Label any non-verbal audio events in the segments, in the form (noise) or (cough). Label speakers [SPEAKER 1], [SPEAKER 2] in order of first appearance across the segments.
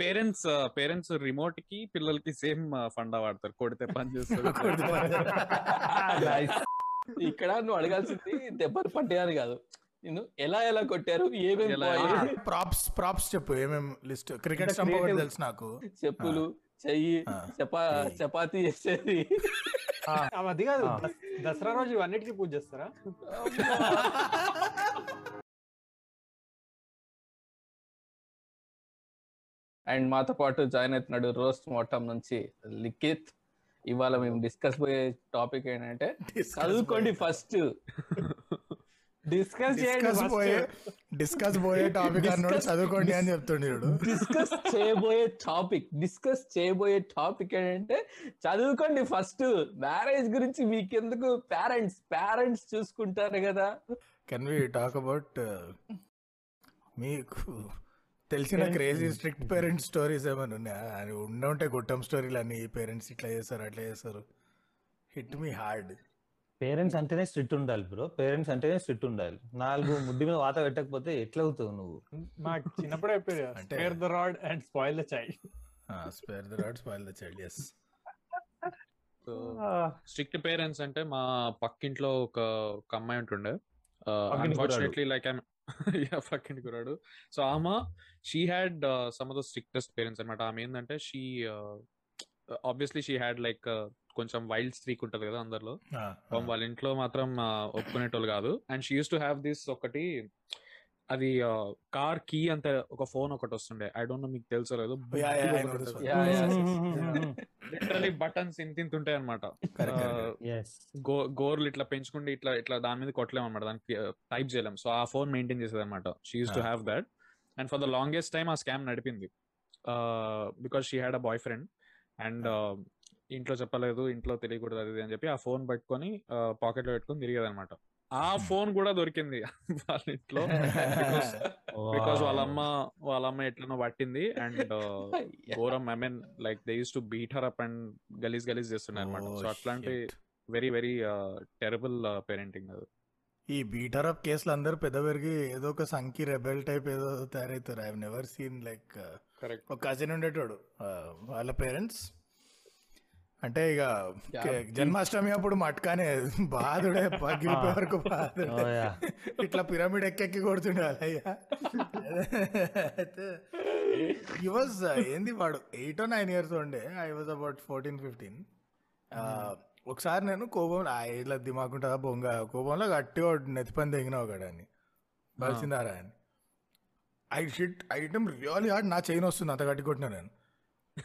[SPEAKER 1] Parents parents రిమోట్కి పిల్లలకి same funda వాడతారు. కొడితే పని చేస్తారు (laughs) (laughs)
[SPEAKER 2] ఇక్కడ నువ్వు అడగాల్సింది దెబ్బలు పడ్డాయని కాదు. నేను ఎలా ఎలా కొట్టారు ఏమేమి? (laughs)
[SPEAKER 3] ప్రాప్స్ ప్రాప్స్ చెప్పు ఏమేం లిస్ట్? క్రికెట్. తెలుసు నాకు.
[SPEAKER 2] చెప్పులు చెయ్యి. చపా చపాతీ చేసేది.
[SPEAKER 4] అది కాదు దస్- దసరా రోజు ఇవన్నిటికీ పూజ చేస్తారా?
[SPEAKER 2] అండ్ మాతో పాటు జాయిన్ అవుతున్నాడు రోస్ట్ మోటం నుంచి లిఖిత్. ఇవాళ మేము డిస్కస్ పోయే టాపిక్ ఏంటంటే చదువుకోండి ఫస్ట్. (laughs)
[SPEAKER 4] Discuss
[SPEAKER 3] discuss. పోయే డిస్కస్ పోయే టాపిక్ అన్నాడు చదువుకోండి అని చెప్తుండేడు
[SPEAKER 2] డిస్కస్ చేయబోయే టాపిక్. డిస్కస్ చేయబోయే టాపిక్ ఏంటంటే చదువుకోండి ఫస్ట్. మ్యారేజ్ గురించి మీకెందుకు పేరెంట్స్ పేరెంట్స్ చూసుకుంటారు కదా.
[SPEAKER 3] కెన్ వి టాక్ అబౌట్ మీకు తెలిసిన క్రేజీ స్ట్రిక్ట్ పేరెంట్స్ స్టోరీస్ ఏమైనా ఉన్నాయా? అని ఉండుంటే గుట్టం స్టోరీలు అన్ని పేరెంట్స్ ఇట్లా చేస్తారు అట్లా చేస్తారు. హిట్ మీ హార్డ్
[SPEAKER 5] పేరెంట్స్ అంటేనే స్ట్రిక్ట్ ఉండాలి బ్రో పేరెంట్స్ అంటేనే స్ట్రిక్ట్ ఉండాలి. నాలుగు (laughs) ముడ్డి మీద వాత పెట్టకపోతే ఎట్లా అవుతావు నువ్వు?
[SPEAKER 4] మాకు చిన్నప్పుడు spare the rod and spoil the child
[SPEAKER 3] spare the rod spoil the child yes
[SPEAKER 1] strict parents అంటే మా పక్కింట్లో ఒక ఒక అమ్మాయి ఉంటుండే. అన్ఫార్చునేట్లీ లైక్ పక్కింటి కురాడు సో ఆమె she had some of the strictest parents అనమాట ఆమె ఏంటంటే she obviously she had like కొంచెం వైల్డ్ స్ట్రీక్ ఉంటది కదా అందరిలో. వాళ్ళ ఇంట్లో మాత్రం ఆ, ఒప్పుకునేటోళ్ళు కాదు. And she used to have this ఒకటి అది కార్ కీ అంత ఒక ఫోన్ ఒకటి వస్తుండే. ఐ డోంట్ నో మీకు తెలుసో లేదు. లిటరలీ బటన్స్ ఇంత ఇంత ఉంటాయి అనమాట గోర్లు ఇట్లా పెంచుకుంటే ఇట్లా ఇట్లా దాని మీద కొట్టలేము అనమాట దానికి టైప్ చేయలేం సో ఆ ఫోన్ మెయింటైన్ చేసేది అనమాట she used to. Have that and for the longest time ఆ scam నడిపింది. Because she had a boyfriend and ఇంట్లో చెప్పలేదు ఇంట్లో తెలియకూడదు అది అని చెప్పి ఆ ఫోన్ పట్టుకొని పాకెట్లో పెట్టుకొని తిరిగేది అనమాట ఆ ఫోన్ కూడా దొరికింది (laughs) వాళ్ళ ఇంట్లో బికాస్ (laughs) వాళ్ళ అమ్మ వాళ్ళ అమ్మ ఎట్లనో పట్టింది. అండ్ (laughs) ఘోరం I mean like they use to beat her up and గలీజ్ గలీజ్ చేస్తున్నాయి అనమాట
[SPEAKER 3] Oh,
[SPEAKER 1] సో అట్లాంటి
[SPEAKER 3] shit.
[SPEAKER 1] Very very terrible parenting అది.
[SPEAKER 3] ఈ బీటర్ అప్ కేసులు అందరూ పెద్ద పెరిగి ఏదో ఒక సంకి రెబెల్ టైప్ ఏదో తయారవుతారు. I never seen like
[SPEAKER 1] correct
[SPEAKER 3] ఒక కజిన్ ఉండేటోడు. ఆ, వాళ్ళ పేరెంట్స్ అంటే ఇక జన్మాష్టమి అప్పుడు మట్కానే బాధుడే పగిలిపోయే వరకు బాధుడే.
[SPEAKER 5] yeah.
[SPEAKER 3] ఇట్లా పిరమిడ్ ఎక్కెక్కి కొడుతుండే వాళ్ళయ్యా అయితే ఈ వాజ్ ఏంది వాడు ఎయిట్ నైన్ ఇయర్స్ ఉండే. I was about fourteen fifteen ఒకసారి నేను కోపంలో ఆ ఏజ్లో దిమాకుంటుందా బొంగ కోపంలో గట్టిగా నెత్తిపని తెగిన ఒకడాన్ని బలిసిందారా అని I shit I hit him really hard నా చైన్ వస్తుంది అంత గట్టి కొట్టినా నేను.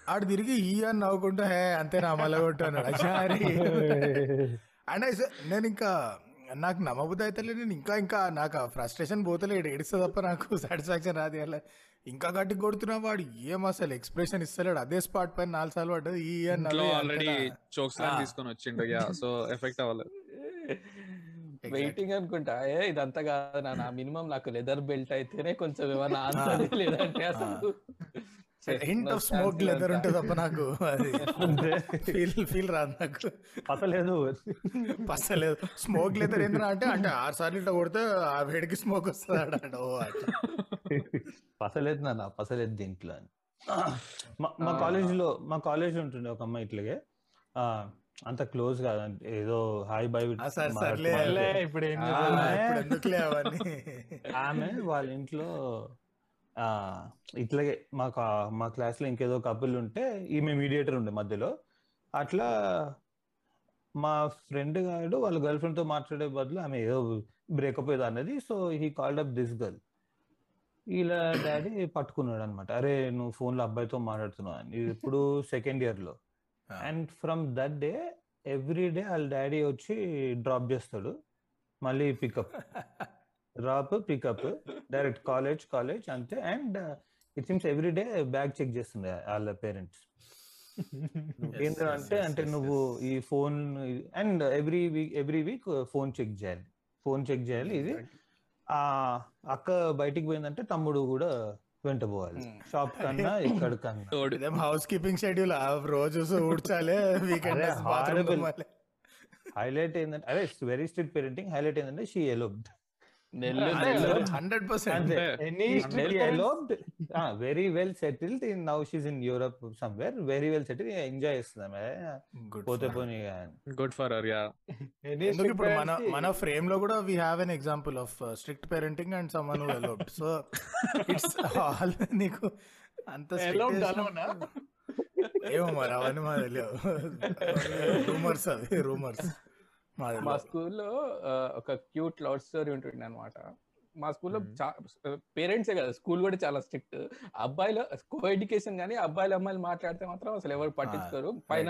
[SPEAKER 3] ఆడు తిరిగి ఈ అని నవ్వుకుంటా హే అంతే నా మళ్ళీ కొట్టాను అచారి అండ్ ఐ నేను ఇంకా నాకు నమ్మబుద్ధి అయితే నేను ఇంకా ఇంకా నాకు ఫ్రస్ట్రేషన్ పోతలేడు ఏడిస్తే తప్ప నాకు సాటిస్ఫాక్షన్ రాదు. అలా ఇంకా గట్టి కొడుతున్నా వాడు. ఏం అసలు ఎక్స్ప్రెషన్ ఇస్తలేడు. అదే స్పాట్ పైన నాలుగు సార్లు పడ్డది. ఈ
[SPEAKER 1] ఆల్రెడీ? చోక్స్. తీసుకొని వచ్చిండు. యా సో ఎఫెక్ట్ అవ్వలేదు.
[SPEAKER 2] వెయిటింగ్ అనుకుంటా. ఏ ఇదంతా కాదు నా మినిమం నాకు లెదర్ బెల్ట్ అయితేనే కొంచెం ఏమైనా ఆన్సర్ లేదంటే అసలు.
[SPEAKER 3] హింట్ ఆఫ్ స్మోక్ లెదర్ ఉంటుంది తప్ప నాకు అది ఫీల్ ఫీల్ రాదు నాకు.
[SPEAKER 5] పసలేదు.
[SPEAKER 3] పసలేదు. స్మోక్ లెదర్ ఏంటంటే అంటే అంటే ఆరు సార్లు ఇట్లా కొడితే ఆ వేడికి స్మోక్ వస్తుంది ఆడ ఓ అట్లా.
[SPEAKER 5] పసలేదు నాన్న పసలేదు దీంట్లో అని. మా- మా కాలేజ్లో మా కాలేజ్ ఉంటుండే ఒక అమ్మాయి ఇట్లాగే. ఆ, అంత క్లోజ్ కాదు అంటే ఏదో హాయ్ బై
[SPEAKER 4] ఇప్పుడు
[SPEAKER 5] ఆమె వాళ్ళ ఇంట్లో ఇట్లాగే మా కా- మా క్లాస్లో ఇంకేదో కపుల్ ఉంటే ఈమె మీడియేటర్ ఉండే మధ్యలో. అట్లా మా ఫ్రెండ్ గారు వాళ్ళ గర్ల్ ఫ్రెండ్తో మాట్లాడే బదులు ఆమె ఏదో బ్రేకప్ ఏదో అన్నది. So he called up this girl. ఇలా డాడీ పట్టుకున్నాడు అనమాట అరే నువ్వు ఫోన్లో అబ్బాయితో మాట్లాడుతున్నావు అని. ఇప్పుడు సెకండ్
[SPEAKER 3] ఇయర్లో.
[SPEAKER 5] And from that day every day వాళ్ళ డాడీ వచ్చి డ్రాప్ చేస్తాడు. మళ్ళీ pickup. (laughs) Drop pickup direct college college అంతే. And it seems every day bag check చేస్తుంది వాళ్ళ పేరెంట్స్ (laughs) ఏంటంటే అంటే
[SPEAKER 3] yes,
[SPEAKER 5] నువ్వు ఈ phone and every week every week phone check చేయాలి. ఫోన్ చెక్ చేయాలి. ఇది ఆ అక్క బయటికి పోయిందంటే తమ్ముడు కూడా వెంట పోవాలి. షాప్ కన్నా (laughs) ఇక్కడ కన్నా.
[SPEAKER 3] హౌస్ కీపింగ్ షెడ్యూల్ రోజు ఊడ్చాలి వీకెండ్.
[SPEAKER 5] హైలైట్ ఏంటంటే అదే వెరీ స్ట్రిక్ట్ పేరెంటింగ్ హైలైట్ ఏంటంటే she eloped
[SPEAKER 3] hundred percent.
[SPEAKER 5] Very well settled. In now she's in Europe somewhere very well settle enjoy చేస్తుంది ఆమె
[SPEAKER 3] గుడ్
[SPEAKER 5] పోతే పోనీ
[SPEAKER 6] గుడ్ ఫర్ అర్ యా
[SPEAKER 3] ఎందుకు ఇప్పుడు మన మన ఫ్రేమ్లో కూడా we have an example of strict parenting and someone eloped so it's all నీకు అంత? ఏమో మరి అవన్నీ మా తెలియదు రూమర్స్ అవి రూమర్స్ మా
[SPEAKER 2] స్కూల్లో ఒక క్యూట్ లవ్ స్టోరీ ఉంటుండే అనమాట మా స్కూల్లో. పేరెంట్సే కదా స్కూల్ కూడా చాలా స్ట్రిక్ట్. అబ్బాయిలు కో ఎడ్యుకేషన్ కానీ అబ్బాయిలు అమ్మాయిలు మాట్లాడితే మాత్రం అసలు ఎవరు పట్టించుకోరు. పైన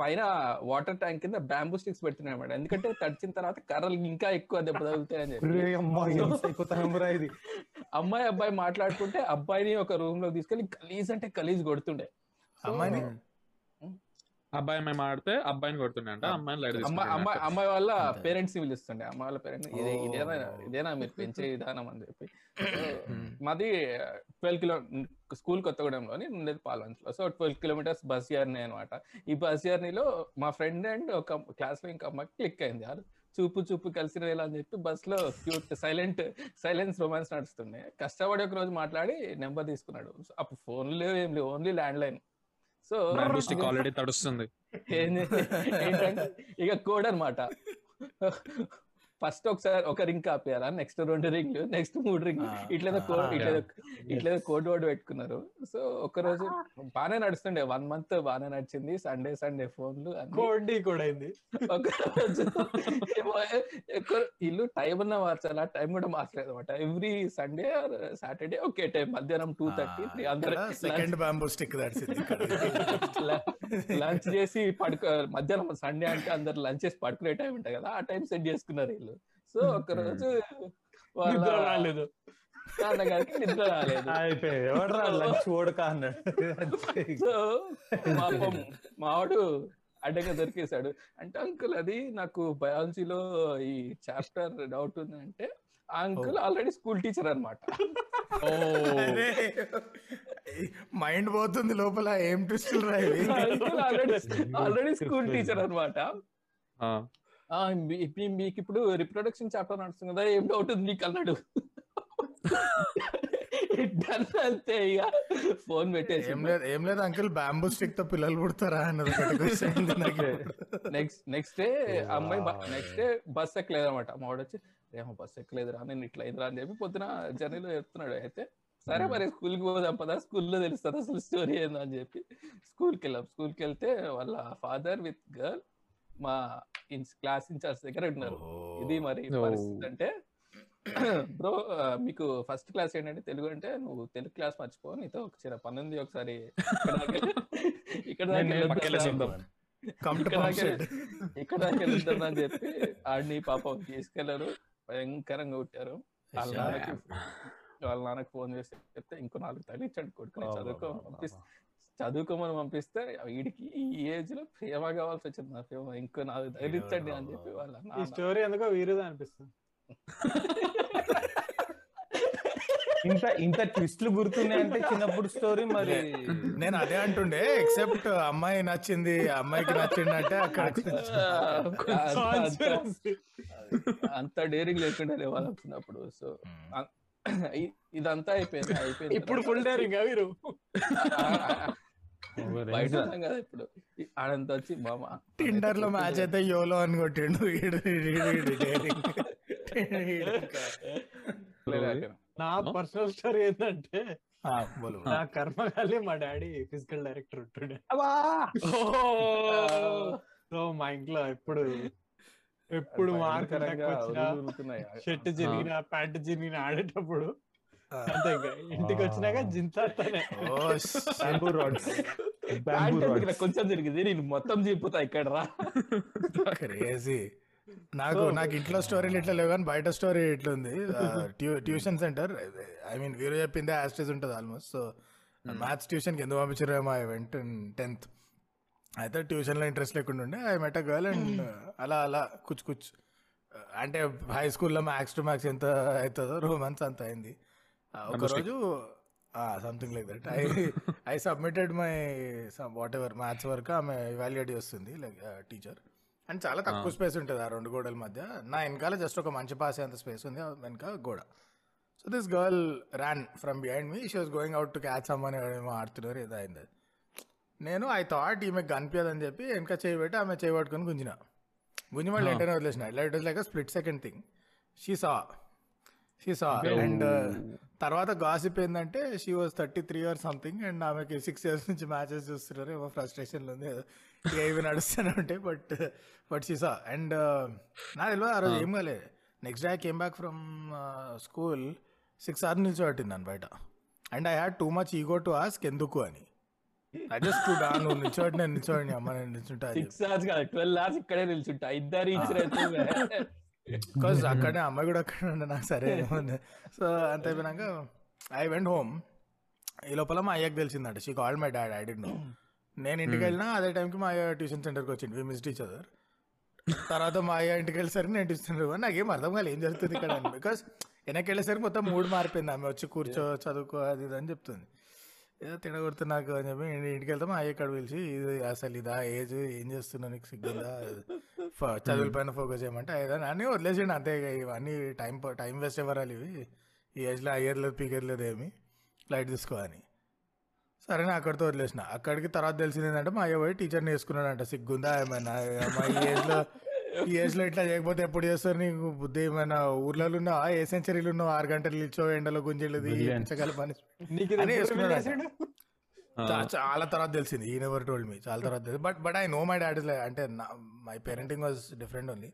[SPEAKER 2] పైన వాటర్ ట్యాంక్ కింద బ్యాంబూ స్టిక్స్ పెడుతున్నాయి ఎందుకంటే తడిచిన తర్వాత కర్రలు ఇంకా ఎక్కువ దెబ్బ తగులుతాయని చెప్పి. అమ్మాయి అబ్బాయి మాట్లాడుకుంటే అబ్బాయిని ఒక రూమ్లో తీసుకెళ్ళి గలీజ్ అంటే గలీజ్ కొడుతుండే.
[SPEAKER 3] అమ్మాయిని?
[SPEAKER 6] అబ్బాయి అమ్మాయి మాడితే అబ్బాయిని కొడుతుండే అంట అమ్మాయిని లైట్
[SPEAKER 2] అమ్మాయి అమ్మాయి అమ్మాయి వాళ్ళ. పేరెంట్స్ని పిలుస్తుండే అమ్మాయి వాళ్ళ పేరెంట్స్ ఇదే. ఇదేనా ఇదేనా మీరు పెంచే విధానం అని చెప్పి. So. మాది ట్వెల్వ్ కిలో స్కూల్ కొత్తగూడెంలోని ఉండేది పాలవంచలో so twelve kilometres bus journey అనమాట ఈ బస్ జర్నీలో మా ఫ్రెండ్ అండ్ ఒక క్లాస్లో ఇంకా అమ్మాయికి క్లిక్ అయింది. అది చూపు చూపు కలిసి రేలా అని చెప్పి బస్లో క్యూట్ సైలెంట్ సైలెన్స్ రొమాన్స్ నడుస్తుండే. కష్టపడి ఒక రోజు మాట్లాడి నెంబర్ తీసుకున్నాడు. అప్పుడు ఫోన్ లేవు ఏం లేవు. Only landline so
[SPEAKER 6] stick already తడుస్తుంది.
[SPEAKER 2] ఇక కోడ్ అనమాట ఫస్ట్ ఒకసారి ఒక రింగ్ కాపేయాలా? నెక్స్ట్ రెండు రింగ్లు నెక్స్ట్ మూడు రింగ్ ఇట్లేదో కోడ్. ఇట్లేదో ఇట్లేదో కోడ్ వర్డ్ పెట్టుకున్నారు. సో ఒక రోజు బాగానే నడుస్తుండే. వన్ మంత్ బాగానే నడిచింది. సండే సండే ఫోన్లు అన్ని.
[SPEAKER 4] కోడి కూడా అయింది.
[SPEAKER 2] ఒక రోజు ఇల్లు టైం ఉన్న మార్చాలి? ఆ టైం కూడా మార్చలేదు అనమాట ఎవ్రీ సండే సాటర్డే ఒకే టైం. మధ్యాహ్నం టూ థర్టీ త్రీ అందరూ
[SPEAKER 3] సెకండ్ బ్యాంబూ స్టిక్ దడిచింది
[SPEAKER 2] లంచ్ చేసి పడుకో మధ్యాహ్నం సండే అంటే అందరు లంచ్ చేసి పడుకునే టైం ఉంటుంది కదా? ఆ టైం సెట్ చేసుకున్నారు వీళ్ళు. సో (laughs) ఒక రోజు
[SPEAKER 4] నిద్ర రాలేదు.
[SPEAKER 2] నాన్నగారికి నిద్ర రాలేదు.
[SPEAKER 5] అయిపోయి ఎవడరా లంచ్ ఓడక అన్నాడు.
[SPEAKER 2] సో పాపం మావాడు అడ్డగా దొరికేశాడు. అంటే అంకుల్ అది నాకు బయాలజీలో ఈ చాప్టర్ డౌట్ ఉందంటే ఆ అంకుల్ ఆల్రెడీ స్కూల్ టీచర్ అనమాట
[SPEAKER 6] ఓ.
[SPEAKER 3] మైండ్ పోతుంది లోపల ఏం ట్విస్టులు
[SPEAKER 2] ఆల్రెడీ ఆల్రెడీ స్కూల్ టీచర్ అనమాట మీకు ఇప్పుడు రిప్రొడక్షన్ చాప్టర్ నడుస్తుంది కదా ఏం డౌట్ ఉంది మీకు అన్నాడు అంతే ఇక ఫోన్ పెట్టేసి
[SPEAKER 3] ఏం లేదు ఏం లేదు అంకిల్ బ్యాంబూ స్టిక్తో పిల్లలు పుడతారా అన్నది నాకు.
[SPEAKER 2] నెక్స్ట్ నెక్స్ట్ డే అమ్మాయి నెక్స్ట్ డే బస్ ఎక్కలేదు అనమాట మావాడు వచ్చి ఏమో బస్ ఎక్కలేదురా నేను ఇట్లా అయిందిరా అని చెప్పి పొద్దున జర్నీలో చెప్తున్నాడు. అయితే సరే మరి స్కూల్కి పోదాం పదా స్కూల్లో తెలుస్తుంది అసలు స్టోరీ ఏందో అని చెప్పి స్కూల్కి వెళ్ళాం. స్కూల్కి వెళ్తే వాళ్ళ ఫాదర్ విత్ గర్ల్ మా క్లాస్ ఇన్ఛార్జ్ దగ్గర ఉన్నారు. ఇది మరి. పరిస్థితి అంటే బ్రో మీకు ఫస్ట్ క్లాస్ ఏంటంటే తెలుగు అంటే నువ్వు తెలుగు క్లాస్ మర్చిపో నీతో ఒక చిన్న పని ఉంది ఒకసారి. ఇక్కడ ఇక్కడ వెళ్తాను అని చెప్పి ఆడిని పాపం తీసుకెళ్ళారు. భయంకరంగా కొట్టారు. వాళ్ళ. నాన్నకి వాళ్ళ నాన్నకి ఫోన్ చేసి చెప్తే ఇంకో నాలుగు తగిలించండి కొడుకుని చదువుకో చదువుకోమని పంపిస్తే వీడికి ఈ ఏజ్లో ప్రేమ కావాల్సి వచ్చింది. నా ప్రేమ ఇంకో నాలుగు తగిలించండి అని చెప్పి వాళ్ళ
[SPEAKER 4] ఈ స్టోరీ ఎందుకో వీరుదా అనిపిస్తుంది.
[SPEAKER 5] ఇంత ఇంత ట్విస్ట్లు గుర్తున్నాయంటే చిన్నప్పుడు స్టోరీ మరి.
[SPEAKER 3] నేను అదే అంటుండే ఎక్సెప్ట్ అమ్మాయి నచ్చింది అమ్మాయికి నచ్చింది అంటే అక్కడ
[SPEAKER 2] అంత- డేరింగ్ లేకుండా వాళ్ళు వచ్చినప్పుడు సో ఇదంతా అయిపోయింది అయిపోయింది
[SPEAKER 4] ఇప్పుడు ఫుల్ డేరింగ్ వీరు?
[SPEAKER 2] బయట ఉన్నాం కదా ఇప్పుడు. ఆడంతా వచ్చి మామ
[SPEAKER 3] టిండర్లో మ్యాచ్ అయితే యోలో అని కొట్టిండు.
[SPEAKER 4] నా పర్సనల్ స్టోరీ ఏంటంటే
[SPEAKER 3] ఆ, బోలు.
[SPEAKER 4] నా కర్మగాలి మా డాడీ ఫిజికల్ డైరెక్టర్ ఉంటుండే. సో మా ఇంట్లో ఎప్పుడు ఎప్పుడు
[SPEAKER 2] ఉరుకుతున్నాయి.
[SPEAKER 4] షర్ట్ చిరిగిన ప్యాంట్ చిరిగిన ఆడేటప్పుడు. అంతే ఇంకా ఇంటికి వచ్చినాక జింతానే
[SPEAKER 5] బ్యాంబూ రాడ్స్
[SPEAKER 2] కొంచెం జరిగింది? నేను మొత్తం చెప్పుతా ఇక్కడ రా.
[SPEAKER 3] క్రేజీ నాకు నాకు ఇంట్లో స్టోరీలు ఇట్లా లేవు కానీ బయట స్టోరీ ఇట్లా ఉంది ట్యూషన్ సెంటర్ ఐ మీన్ వీరు చెప్పిందే యాస్టేజ్ ఉంటుంది ఆల్మోస్ట్ సో మ్యాథ్స్ ట్యూషన్కి ఎందుకు పంపించారేమో ఐ వెంట టెన్త్ అయితే ట్యూషన్లో ఇంట్రెస్ట్ లేకుండా ఉండే. ఐ మెట్ గర్ల్ అండ్ అలా అలా కుచ్ కుచ్. అంటే హై స్కూల్లో మ్యాథ్స్ టు మ్యాథ్స్ ఎంత అవుతుందో రోమాన్స్ అంత అయింది. ఆ, ఒక రోజు something like that I I submitted my whatever maths work ఆమె ఇవాల్యుయేట్ చేస్తుంది లైక్ టీచర్ అండ్ చాలా తక్కువ. స్పేస్ ఉంటుంది ఆ రెండు గోడల మధ్య. నా వెనకాల జస్ట్ ఒక మంచి పాసే అంత స్పేస్ ఉంది ఆ వెనక గోడ. So this girl ran from behind me she was going out to catch అమ్మని ఏమో ఆడుతున్నారు ఏదో అయింది. నేను ఐ థాట్ ఈమె కనిపించదని చెప్పి వెనక చేయి పెట్టి ఆమె చేయి పట్టుకొని గుంజిన. గుంజి మళ్ళీ వెంటనే వదిలేసిన. ఇట్లా it like split second thing she saw she saw and తర్వాత గాసిప్ ఏంటంటే she was thirty three or something and ఆమెకి సిక్స్ ఇయర్స్ నుంచి మ్యాచెస్ చూస్తున్నారు. ఏమో ఫ్రస్ట్రేషన్లో ఉంది. ఇవి నడుస్తూనే ఉంటాయి but but she saw and నా తెలియదు ఆ రోజు ఏం కాలేదు next day I came back from school six hours నిల్చోబెట్టింది నన్ను బయట. And I had too much ego to ask ఎందుకు అని. ఐ జస్ట్ టు డా నువ్వు నిల్చోటి నేను నిల్చోండి అమ్మ నేను నిల్చుంటా అని
[SPEAKER 2] సిక్స్ అవర్స్ కాదు ట్వెల్వ్ అవర్స్ ఇక్కడే నిల్చుంటా. ఇద్దరు ఇచ్చిన
[SPEAKER 3] బికాస్ (laughs) అక్కడనే అమ్మాయి కూడా అక్కడ ఉండే నాకు సరే సో అంత అయిపోయినాక ఐ వెంట్ హోమ్ ఈ లోపల మా అయ్యకి తెలిసిందంట. She call my dad I D know నేను ఇంటికి వెళ్ళినా అదే టైంకి మా అయ్య ట్యూషన్ సెంటర్కి వచ్చింది వి మిస్ టీచ్ అదర్ తర్వాత మా అయ్య ఇంటికి వెళ్ళేసరికి నేను ట్యూషన్ సెంటర్ నాకేం అర్థం కాలేదు ఏం జరుగుతుంది ఇక్కడ బికాస్ వెనక్కి వెళ్ళేసరికి మొత్తం మూడు మారిపోయింది ఆమె. వచ్చి కూర్చో చదువుకో అది ఇది అని చెప్తుంది. ఏదో తినగొడుతు నాకు అని చెప్పి ఇంటికి వెళ్తే మా అయ్య ఇక్కడ పిలిచి ఇది అసలు ఇదా? ఏజ్? ఏం చేస్తున్నా నీకు సిగ్గుందా? చదువుల పైన ఫోకస్ చేయమంటే ఏదో అన్నీ వదిలేసిండి అంతే ఇక ఇవన్నీ టైం టైం వేస్ట్ ఎవరాలి ఇవి ఈ ఏజ్లో అయ్యర్లేదు పీకర్లేదు ఏమి? లైట్ తీసుకో అని. సరే నేను అక్కడితో వదిలేసిన. అక్కడికి తర్వాత తెలిసింది ఏంటంటే మా అయ్య పోయి టీచర్ని వేసుకున్నాడంట. సిగ్గుందా ఏమైనా? మా ఈ ఏజ్లో ఈ ఏజ్లో ఇట్లా చేయకపోతే ఎప్పుడు చేస్తారు నీకు? బుద్ధి ఏమైనా ఊర్లలో ఉన్నావా ఏ సెంచరీలు ఉన్నావు ఆరు గంటలు నిల్చో ఎండలో గుంజెళ్ళది. పని అని వేసుకున్నాడు చాలా తర్వాత తెలిసింది. ఈ నెవర్ టోల్డ్ మీ చాలా తర్వాత తెలిసింది but but I know my dad is అంటే my parenting was different only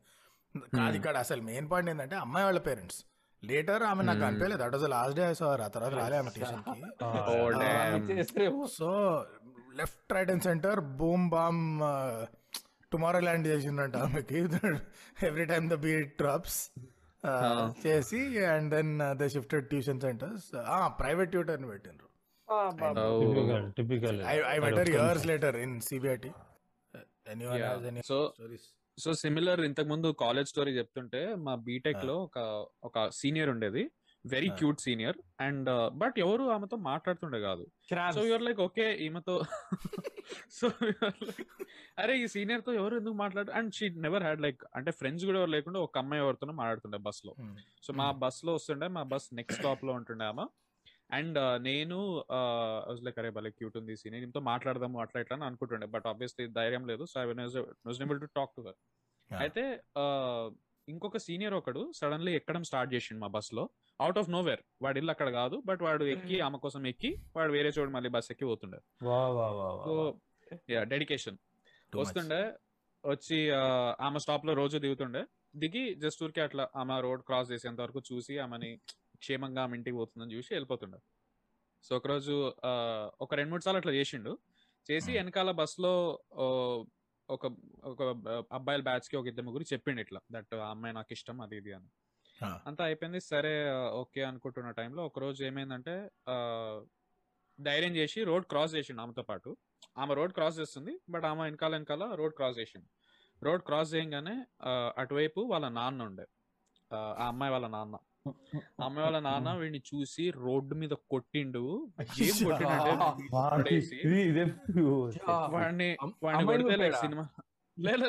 [SPEAKER 3] కాదు ఇక్కడ అసలు మెయిన్ పాయింట్ ఏంటంటే అమ్మాయి వాళ్ళ పేరెంట్స్ లేటర్ ఆమె నాకు అనిపించలేదు. That was last day sir ఆ తర్వాత రాలే ఆమె ట్యూషన్కి (laughs)
[SPEAKER 1] Oh,
[SPEAKER 3] so left right and centre boom bam tomorrow land చేసిందంట ఆమెకి. Every time the beat drops చేసి and then the shifted tuition centres private ట్యూటర్ని
[SPEAKER 4] బాబా.
[SPEAKER 1] Oh.
[SPEAKER 5] Typical typical
[SPEAKER 3] I, I met her years later in CBIT. Uh, Anyone
[SPEAKER 1] Yeah.
[SPEAKER 3] has any
[SPEAKER 1] So,
[SPEAKER 3] stories?
[SPEAKER 1] So similar ఇంతకు ముందు college story చెప్తుంటే మా బీటెక్లో ఒక ఒక senior ఉండేది very
[SPEAKER 3] Ah.
[SPEAKER 1] Cute senior and but ఎవరు ఆమెతో మాట్లాడుతుండే కాదు. సో యూఆర్ లైక్ ఓకే ఈమెతో (laughs) సో అరే ఈ సీనియర్తో ఎవరు ఎందుకు మాట్లాడు and she never had like అంటే ఫ్రెండ్స్ కూడా ఎవరు లేకుండా ఒక అమ్మాయి ఎవరితోనో మాట్లాడుతుండే బస్లో
[SPEAKER 3] Hmm.
[SPEAKER 1] సో మా బస్లో వస్తుండే మా బస్ నెక్స్ట్ స్టాప్లో ఉంటుండే ఆమె అండ్ నేను లైక్ అరే భలే క్యూట్ ఉంది సీనియర్ దీంతో మాట్లాడదాము అట్లా ఇట్లా అని అనుకుంటుండే. బట్ ఆబ్వియస్లీ ధైర్యం లేదు. So I was to talk to her. అయితే ఇంకొక సీనియర్ ఒకడు సడన్లీ ఎక్కడం స్టార్ట్ చేసిండు మా బస్లో అవుట్ ఆఫ్ నోవేర్ వాడి ఇల్లు అక్కడ కాదు. బట్ వాడు ఎక్కి ఆమె కోసం ఎక్కి వాడు వేరే చోటు మళ్ళీ బస్ ఎక్కి పోతుండే. So dedication. వస్తుండే వచ్చి ఆమె స్టాప్లో రోజు దిగుతుండే. దిగి జస్ట్ ఊరికి అట్లా ఆమె రోడ్ క్రాస్ చేసేంత వరకు చూసి ఆమెని క్షేమంగా ఆమె ఇంటికి పోతుందని చూసి వెళ్ళిపోతుండే. సో ఒకరోజు ఒక రెండు మూడు సార్లు అట్లా చేసిండు. చేసి. వెనకాల బస్లో ఓ, ఒక ఒక అబ్బాయిల బ్యాచ్కి ఒక ఇద్దరు ముగ్గురు చెప్పిండు ఇట్లా దట్ ఆ అమ్మాయి నాకు ఇష్టం అది ఇది అని. అంతా అయిపోయింది సరే ఓకే అనుకుంటున్న టైంలో ఒక రోజు ఏమైందంటే ధైర్యం చేసి రోడ్ క్రాస్ చేసిండు ఆమెతో పాటు. ఆమె రోడ్ క్రాస్ చేస్తుంది బట్ ఆమె వెనకాల వెనకాల రోడ్ క్రాస్ చేసిండు. రోడ్ క్రాస్ చేయగానే అటువైపు వాళ్ళ నాన్న ఉండే. ఆ అమ్మాయి వాళ్ళ నాన్న. అమ్మాయి వాళ్ళ నాన్న (laughs) వీడిని చూసి రోడ్డు మీద కొట్టిండు. ఏం కొట్టిండంటే పడేసి
[SPEAKER 5] ఇది ఇదే
[SPEAKER 1] వాడిని కొడితే
[SPEAKER 4] కొట్టాడా?
[SPEAKER 1] సినిమా. లేదు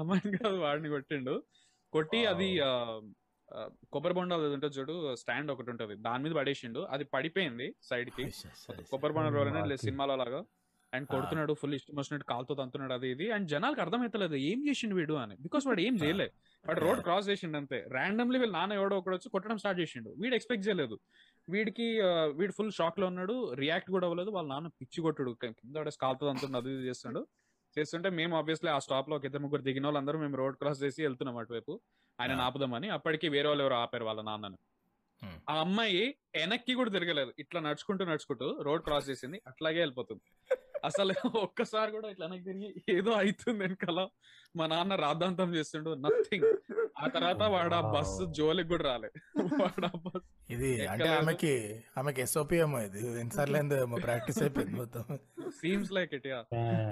[SPEAKER 1] అమ్మాయిని కాదు వాడిని కొట్టిండు. కొట్టి అది కొబ్బరి బొండాలు ఉంటుంది చూడు స్టాండ్ ఒకటి ఉంటది. దాని మీద పడేసిండు. అది పడిపోయింది సైడ్కి కొబ్బరి బొండ రోల్. సినిమాలో లాగా. అండ్ కొడుతున్నాడు ఫుల్ ఇష్టం వచ్చినట్టు కాలుతో తంతున్నాడు అది ఇది. అండ్ జనాలకు అర్థమైతలేదు ఏం చేసిండు వీడు అని. బికాస్ వాడు ఏం చేయలే. వాడు రోడ్ క్రాస్ చేసిండు అంతే. ర్యాండమ్లీ వీళ్ళ నాన్న ఎవడో ఒకడు వచ్చి కొట్టడం స్టార్ట్ చేసిండు. వీడు ఎక్స్పెక్ట్ చేయలేదు. వీడికి వీడు ఫుల్ షాక్లో ఉన్నాడు రియాక్ట్ కూడా అవ్వలేదు. వాళ్ళ నాన్న పిచ్చి కొట్టుడు. కింద కాలుతో తంతుండు అది ఇది చేస్తుండు. చేస్తుంటే మేము ఆబ్వియస్లీ ఆ స్టాప్లో ఒక ఇద్దరు ముగ్గురు దిగిన వాళ్ళందరూ మేము రోడ్ క్రాస్ చేసి వెళ్తున్నాం అటువైపు. ఆయన ఆపుదామని. అప్పటికి వేరే వాళ్ళు ఎవరు ఆపారు వాళ్ళ నాన్నని. ఆ. అమ్మాయి వెనక్కి కూడా తిరగలేదు. ఇట్లా నడుచుకుంటూ నడుచుకుంటూ రోడ్ క్రాస్ చేసింది. అట్లాగే వెళ్ళిపోతుంది. అసలు ఒక్కసారి కూడా ఇట్లా వెనక్కి తిరిగి ఏదో అవుతుంది వెనకాల మా నాన్న రాద్ధాంతం చేస్తుండు నథింగ్ ఆ తర్వాత వాడు ఆ బస్సు జోలికి కూడా రాలే. వాడు ఆ బస్
[SPEAKER 3] ఇది అంటే. ఆమెకి ఆమెకి ఎస్ఓపి ఏమో ఇది. ఎన్నిసార్లు ప్రాక్టీస్ అయిపోయింది మొత్తం.
[SPEAKER 1] సీమ్స్ లైక్ ఇట్ యా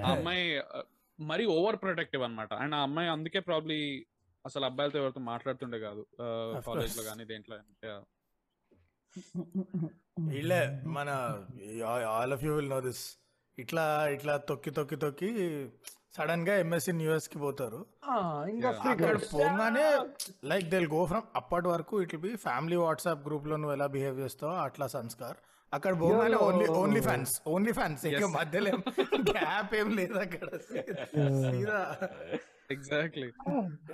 [SPEAKER 1] ఆ అమ్మాయి మరీ ఓవర్ ప్రొటెక్టివ్ అన్నమాట. అండ్ ఆ అమ్మాయి అందుకే ప్రాబ్లీ అసలు అబ్బాయిలతో ఎవరితో మాట్లాడుతుండే కాదు.
[SPEAKER 3] కాలేజ్లో.
[SPEAKER 1] కానీ దేంట్లో Yeah.
[SPEAKER 3] వీళ్ళే మన all of you will know this ఇట్లా ఇట్లా తొక్కి తొక్కి తొక్కి సడన్గా ఎంఎస్సి న్యూఎస్కి పోతారు. అక్కడ. పోగానే లైక్ దిల్ గో ఫ్రమ్ అప్పటి వరకు ఇట్ బి ఫ్యామిలీ వాట్సాప్ గ్రూప్లో నువ్వు ఎలా బిహేవ్ చేస్తావు అట్లా సంస్కార్. అక్కడ పోగానే only only fans only fans ఇంకా మధ్యలో గ్యాప్ ఏం లేదు అక్కడ. సీదా.
[SPEAKER 6] ఎగ్జాక్ట్లీ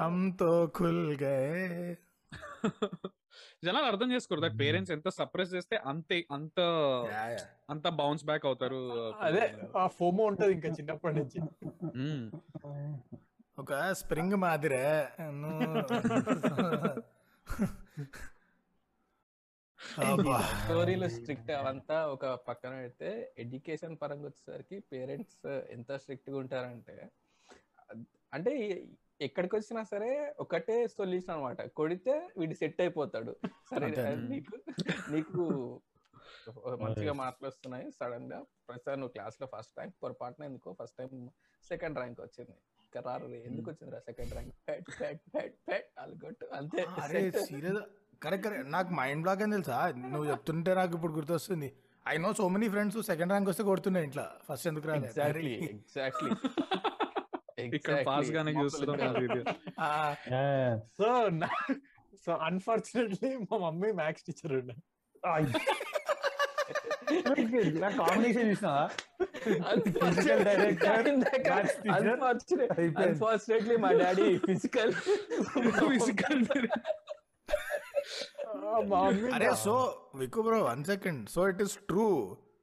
[SPEAKER 3] హమ్తో ఖుల్ గయే. (laughs)
[SPEAKER 6] జనాలు అర్థం చేసుకోరు. దట్ పేరెంట్స్ ఎంత సప్రెస్ చేస్తే అంతే అంత అంత బౌన్స్ బ్యాక్ అవుతారు
[SPEAKER 4] అదే ఆ ఫోమో ఉంటది ఇంకా చిన్నప్పటి నుంచి.
[SPEAKER 3] ఒక స్ప్రింగ్ మాదిరే. అబ్బా.
[SPEAKER 2] స్టోరీలు స్ట్రిక్ట్ అవంతా ఒక పక్కన పెడితే ఎడ్యుకేషన్ పరంగా వచ్చేసరికి పేరెంట్స్ ఎంత స్ట్రిక్ట్గా ఉంటారంటే అంటే ఎక్కడికి వచ్చినా సరే ఒకటే సొల్యూషన్ అన్నమాట. కొడితే వీడు సెట్ అయిపోతాడు. సరే. నీకు నీకు మంచిగా మార్కులు వస్తున్నాయి సడన్గా ప్రతిసారి నువ్వు క్లాస్లో ఫస్ట్ ర్యాంక్ పొరపాటున ఎందుకో ఫస్ట్ టైం సెకండ్ ర్యాంక్ వచ్చింది. ఇంకా రారు రే, ఎందుకు వచ్చింది రా second rank pat pat pat pat అలగొట్టు. అంతే.
[SPEAKER 3] అరే
[SPEAKER 2] set.
[SPEAKER 3] సీరియస్ కరెక్ట్ కరెక్ట్ నాకు మైండ్ బ్లాక్ అని తెలుసా? నువ్వు చెప్తుంటే నాకు ఇప్పుడు గుర్తొస్తుంది. I know so many friends second rank వస్తే కొడుతున్నాయి ఇంట్లో. ఫస్ట్ ఎందుకు రాలేదు
[SPEAKER 2] ఎగ్జాక్ట్లీ ఎగ్జాక్ట్లీ
[SPEAKER 6] ఇక్కడ పాస్ గానే చూస్తున్నాం
[SPEAKER 4] సో సో అన్ఫార్చునేట్లీ మా మమ్మీ మ్యాథ్స్ టీచర్ ఉండే.
[SPEAKER 5] కాంబినేషన్ చూసినా.
[SPEAKER 2] అన్ఫార్చునేట్లీ మా డాడీ ఫిజికల్ (laughs) (laughs)
[SPEAKER 4] మమ్మీ
[SPEAKER 3] అరే so Viku bro one second so it is true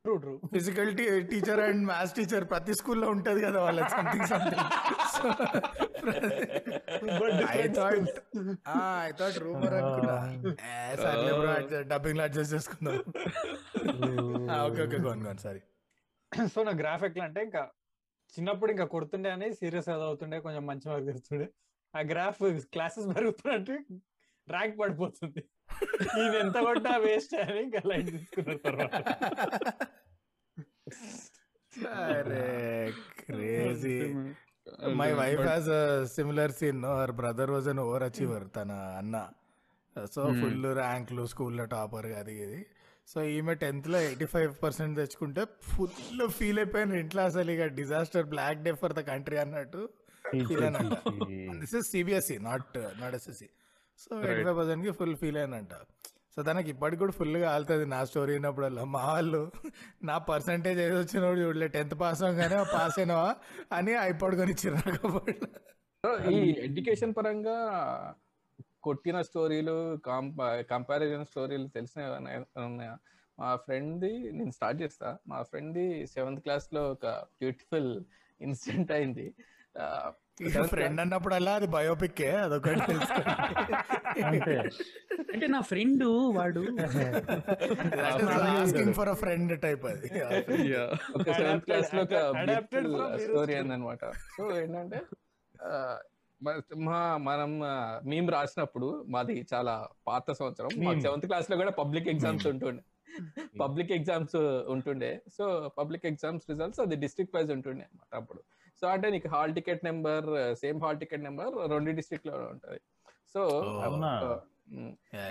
[SPEAKER 4] true true
[SPEAKER 3] physical teacher and maths teacher ప్రతి స్కూల్లో ఉంటది కదా వాళ్ళ something something I thought I thought rumour అనుకున్నా. ఏ, సర్లే బ్రో డబ్బింగ్లో అడ్జస్ట్ చేసుకుందాం. Okay okay gone gone sorry
[SPEAKER 4] so నా గ్రాఫ్ ఎట్లా అంటే ఇంకా చిన్నప్పుడు ఇంకా కొడుతుండే అని సీరియస్ చదువుతుండే కొంచెం మంచి మార్క్ తెస్తుండే ఆ గ్రాఫ్ క్లాసెస్ (laughs) పెరుగుతున్నట్టు ర్యాంక్ పడిపోతుంది. నేను ఎంత కొట్టా వేస్ట్ అని ఇంకా లైట్ తీసుకున్నారు తర్వాత.
[SPEAKER 3] అరే crazy my wife has similar scene her brother was an overachiever తన అన్న. సో ఫుల్ ర్యాంక్లు స్కూల్లో టాపర్ అది ఇది. సో ఈమె టెన్త్లో ఎయిటీ ఫైవ్ పర్సెంట్ తెచ్చుకుంటే ఫుల్ ఫీల్ అయిపోయాను. ఇంట్లో అసలు ఇక disaster black day for the country అన్నట్టు this is CBSE not not SSC so eighty five పర్సెంట్కి ఫుల్ ఫీల్ అయినంట సో తనకి ఇప్పటికి కూడా ఫుల్గా ఆలుతుంది నా స్టోరీ విన్నప్పుడల్లా మా వాళ్ళు నా పర్సంటేజ్ ఏదో వచ్చినప్పుడు చూడలే. టెన్త్ పాస్ అవగానే పాస్ అయినావా అని అయిపోడుకొని
[SPEAKER 2] సో ఈ ఎడ్యుకేషన్ పరంగా కొట్టిన స్టోరీలు కంపారిజన్ స్టోరీలు తెలిసిన ఉన్నాయా? మా ఫ్రెండ్ది నేను స్టార్ట్ చేస్తా. మా ఫ్రెండ్ది సెవెంత్ క్లాస్లో ఒక బ్యూటిఫుల్ ఇన్సిడెంట్ అయింది.
[SPEAKER 3] ఫ్రెండ్ అన్నప్పుడల్లా అది బయోపిక్ అదొకటి
[SPEAKER 6] అంటే నా ఫ్రెండ్ వాడు.
[SPEAKER 3] Asking for a friend type అది.
[SPEAKER 2] ఒక సెవెంత్ క్లాస్లో ఒక స్టోరీ
[SPEAKER 4] Story.
[SPEAKER 2] అయిందనమాట సో ఏంటంటే మ- మా మనం మేము రాసినప్పుడు మాది చాలా పాత సంవత్సరం.
[SPEAKER 5] Meme.
[SPEAKER 2] సెవెంత్ క్లాస్లో కూడా పబ్లిక్ ఎగ్జామ్స్ ఉంటుండే. పబ్లిక్ ఎగ్జామ్స్ ఉంటుండే. సో పబ్లిక్ ఎగ్జామ్స్ రిజల్ట్స్ అది డిస్ట్రిక్ట్ వైజ్ ఉంటుండే అనమాట అప్పుడు. సో అంటే నీకు hall ticket number same hall ticket number రెండు డిస్ట్రిక్ట్లో ఉంటది. So?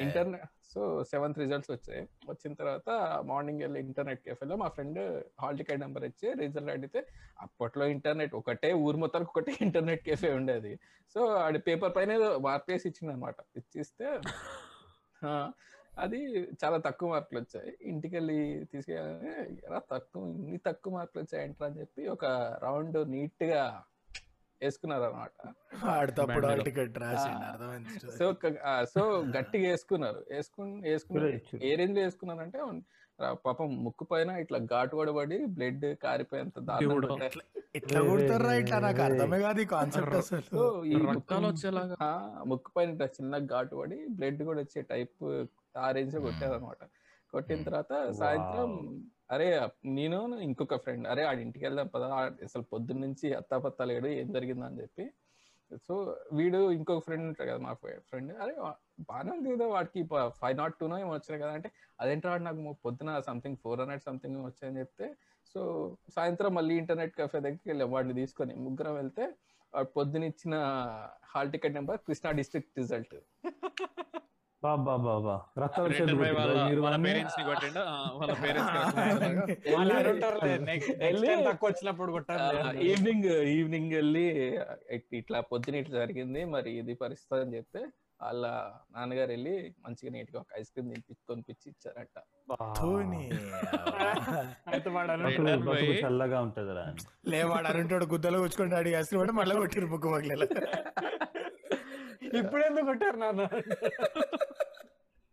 [SPEAKER 2] Internet so seventh results వచ్చాయి. వచ్చిన తర్వాత మార్నింగ్ వెళ్ళి ఇంటర్నెట్ కేఫేలో మా ఫ్రెండ్ హాల్ టికెట్ నెంబర్ ఇచ్చి రిజల్ట్ అడిగితే అప్పట్లో ఇంటర్నెట్ ఒకటే ఊరు మొత్తానికి ఒకటే ఇంటర్నెట్ కేఫే ఉండేది. సో ఆడి పేపర్ పైన ఏదో మార్పేసి ఇచ్చింది అనమాట ఇచ్చిస్తే (laughs) అది చాలా తక్కువ మార్కులు వచ్చాయి. ఇంటికి వెళ్ళి తీసుకెళ్ళి ఎలా తక్కువ ఇన్ని తక్కువ మార్కులు వచ్చాయి ఏంట్రా అని చెప్పి ఒక రౌండ్ నీట్గా వేసుకున్నారు అనమాట. సో సో గట్టిగా వేసుకున్నారు. వేసుకుని వేసుకున్నారు. ఏ రేంజ్లో వేసుకున్నారంటే ఆ, పాపం ముక్కు పైన ఇట్లా ఘాటు పడబడి బ్లడ్ కారిపోయేంత. ఉంటాయి.
[SPEAKER 3] ఇట్లా కొడతారా ఇట్లా? నాకు అర్థమే కాదు ఈ కాన్సెప్ట్ అసలు.
[SPEAKER 2] ఈ ముక్కు పైన ఇట్లా చిన్న ఘాటు పడి బ్లడ్ కూడా వచ్చే టైప్ ఆ రేంజ్లో కొట్టారు అనమాట కొట్టిన తర్వాత సాయంత్రం అరే నేను ఇంకొక ఫ్రెండ్ అరే ఆడి ఇంటికి వెళ్దాం పదా అసలు పొద్దున్న నుంచి అత్తాపత్తా లేడు ఏం జరిగిందని చెప్పి. సో వీడు ఇంకొక ఫ్రెండ్ ఉంటాడు కదా మా ఫ్రెండ్ అరే బాగానే ఉంది కదా వాడికి ఫైవ్ నాట్ టూనో ఏమో వచ్చినాయి కదా అంటే అదేంటో వాడు నాకు పొద్దున సంథింగ్ ఫోర్ హండ్రెడ్ సంథింగ్ వచ్చాయని చెప్తే సో సాయంత్రం మళ్ళీ ఇంటర్నెట్ కఫే దగ్గరికి వెళ్ళాం వాడిని తీసుకొని ముగ్గురం వెళ్తే వాడు పొద్దున ఇచ్చిన hall ticket number Krishna district result (laughs) (laughs) (laughs) evening evening వెళ్ళి ఇట్- ఇట్లా పొద్దున ఇట్లా జరిగింది మరి ఇది పరిస్థితి అని చెప్తే వాళ్ళ నాన్నగారు వెళ్ళి మంచిగా నీట్గా ఒక ఐస్ క్రీమ్ తినిపించి కొనిపించి ఇచ్చారట. (laughs)
[SPEAKER 5] చల్లగా ఉంటదిరా
[SPEAKER 3] లేవాడు అరుంటాడు గుద్దలో కూర్చుకుంటే అడిగి అసలు పట్టి మళ్ళీ కొట్టిరు బుక్
[SPEAKER 4] ఇప్పుడు ఎందుకు కొట్టారు నాన్న?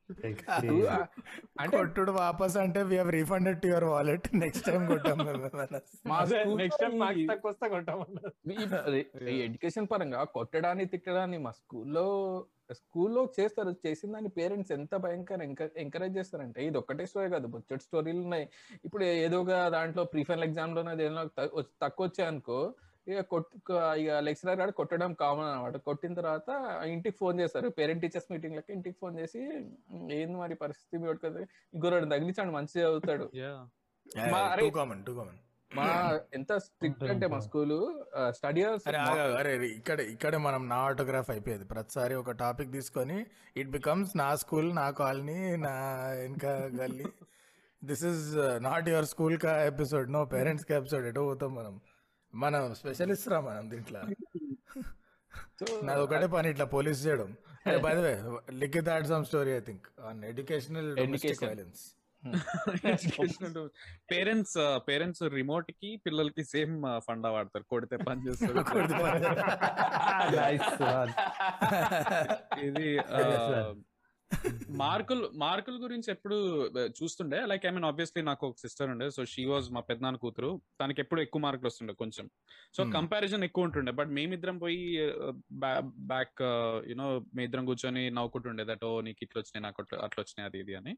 [SPEAKER 4] (laughs)
[SPEAKER 2] అంటే
[SPEAKER 3] కొట్టుడు వాపస్ అంటే we have refunded to your wallet next time కొట్టాం
[SPEAKER 4] నెక్స్ట్ టైం మార్క్స్
[SPEAKER 2] ఈ-
[SPEAKER 4] తక్కువ వస్తే
[SPEAKER 2] ఈ ఎడ్యుకేషన్ పరంగా కొట్టడాన్ని తిట్టడాన్ని మా స్కూల్లో స్కూల్లో చేస్తారు చేసిన దాన్ని పేరెంట్స్ ఎంత భయంకర ఎంకరేజ్ చేస్తారంటే ఇది ఒక్కటే స్టోరీ కాదు బొచ్చటి స్టోరీలు ఉన్నాయి. ఇప్పుడు ఏదో ఒక దాంట్లో ప్రీఫైనల్ ఎగ్జామ్లో ఏదైనా తక్కువ వచ్చాయనుకో ఇక కొట్టు ఇక లెక్చరర్ గారు కొట్టడం కామన్ అనమాట కొట్టిన తర్వాత ఇంటికి ఫోన్ చేస్తారు. పేరెంట్ టీచర్స్ మీటింగ్ లెక్క ఇంటికి ఫోన్ చేసి ఏంది మరి పరిస్థితి ఇంకోటి తగిలించాడు మంచిగా చదువుతాడు. మా ఎంత స్ట్రిక్ట్ అంటే మా స్కూల్ స్టడీ
[SPEAKER 3] అరే ఇక్కడ ఇక్కడే మనం నా ఆటోగ్రాఫ్ అయిపోయేది. ప్రతిసారి ఒక టాపిక్ తీసుకొని ఇట్ బికమ్స్ నా స్కూల్ నా కాలనీ నా ఇంకా గల్లీ. This is not your school కా ఎపిసోడ్ నో పేరెంట్స్ కా ఎపిసోడ్ ఎటో పోతాం మనం. మనం స్పెషలిస్ట్ రా మనం దీంట్లో? (laughs) నాది ఒకటే పని ఇట్లా పోలీస్ చేయడం. By the way Likhith had some story I think on educational
[SPEAKER 2] Education.
[SPEAKER 3] Violence
[SPEAKER 1] parents parents రిమోట్కి పిల్లలకి సేమ్ ఫండా వాడతారు. కొడితే పని చేస్తారు (laughs) (laughs)
[SPEAKER 5] Nice one.
[SPEAKER 1] ఇది
[SPEAKER 5] sir. (laughs)
[SPEAKER 1] మార్కులు మార్కుల గురించి ఎప్పుడు చూస్తుండే. లైక్ ఐ మీన్ ఆబ్వియస్లీ నాకు ఒక సిస్టర్ ఉండే. సో షీ వాజ్ మా పెద్దనాన్న కూతురు. తనకి ఎప్పుడు ఎక్కువ మార్కులు వస్తుండే కొంచెం. సో. కంపారిజన్ ఎక్కువ ఉంటుండే. బట్ మేమిద్దరం పోయి బ్యాక్ యునో మీ ఇద్దరం కూర్చొని నవ్వుకుంటుండే దట్ ఓ నీకు ఇట్లా వచ్చినాయి నాకు అట్లా వచ్చినాయి అది ఇది అని.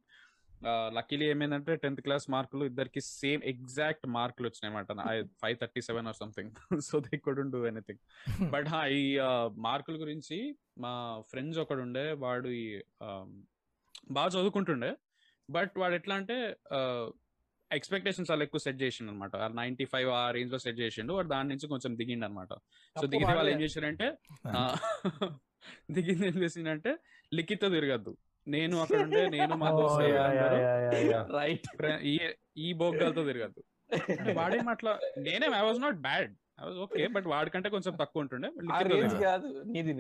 [SPEAKER 1] లక్కీలీ ఏమైందంటే టెన్త్ క్లాస్ మార్కులు ఇద్దరికి సేమ్ ఎగ్జాక్ట్ మార్కులు వచ్చినాయి five thirty seven or something so they couldn't do anything but హా ఈ మార్కుల గురించి మా ఫ్రెండ్స్ ఒకడు ఉండే వాడు ఈ బాగా చదువుకుంటుండే. బట్ వాడు ఎట్లా అంటే ఎక్స్పెక్టేషన్స్ చాలా ఎక్కువ సెట్ చేసిండు అనమాట నైన్టీ ఫైవ్ ఆ రేంజ్లో సెట్ చేసిండు. వాడు దాని నుంచి కొంచెం దిగిండు అనమాట సో దిగితే వాళ్ళు. ఏం చేశారంటే ఆ, (laughs) దిగింది ఏం చేసిండంటే లిఖిత్ తిరగద్దు. నేను (laughs) అక్కడ ఉండే నేను మా దోస్తు.
[SPEAKER 2] రైట్
[SPEAKER 1] ఈ ఈ బొగ్గలతో తిరగద్దు. వాడేం అట్లా నేనే I was not bad okay but వాడికంటే కొంచెం తక్కువ ఉంటుండే
[SPEAKER 2] రేంజ్. కాదు నీది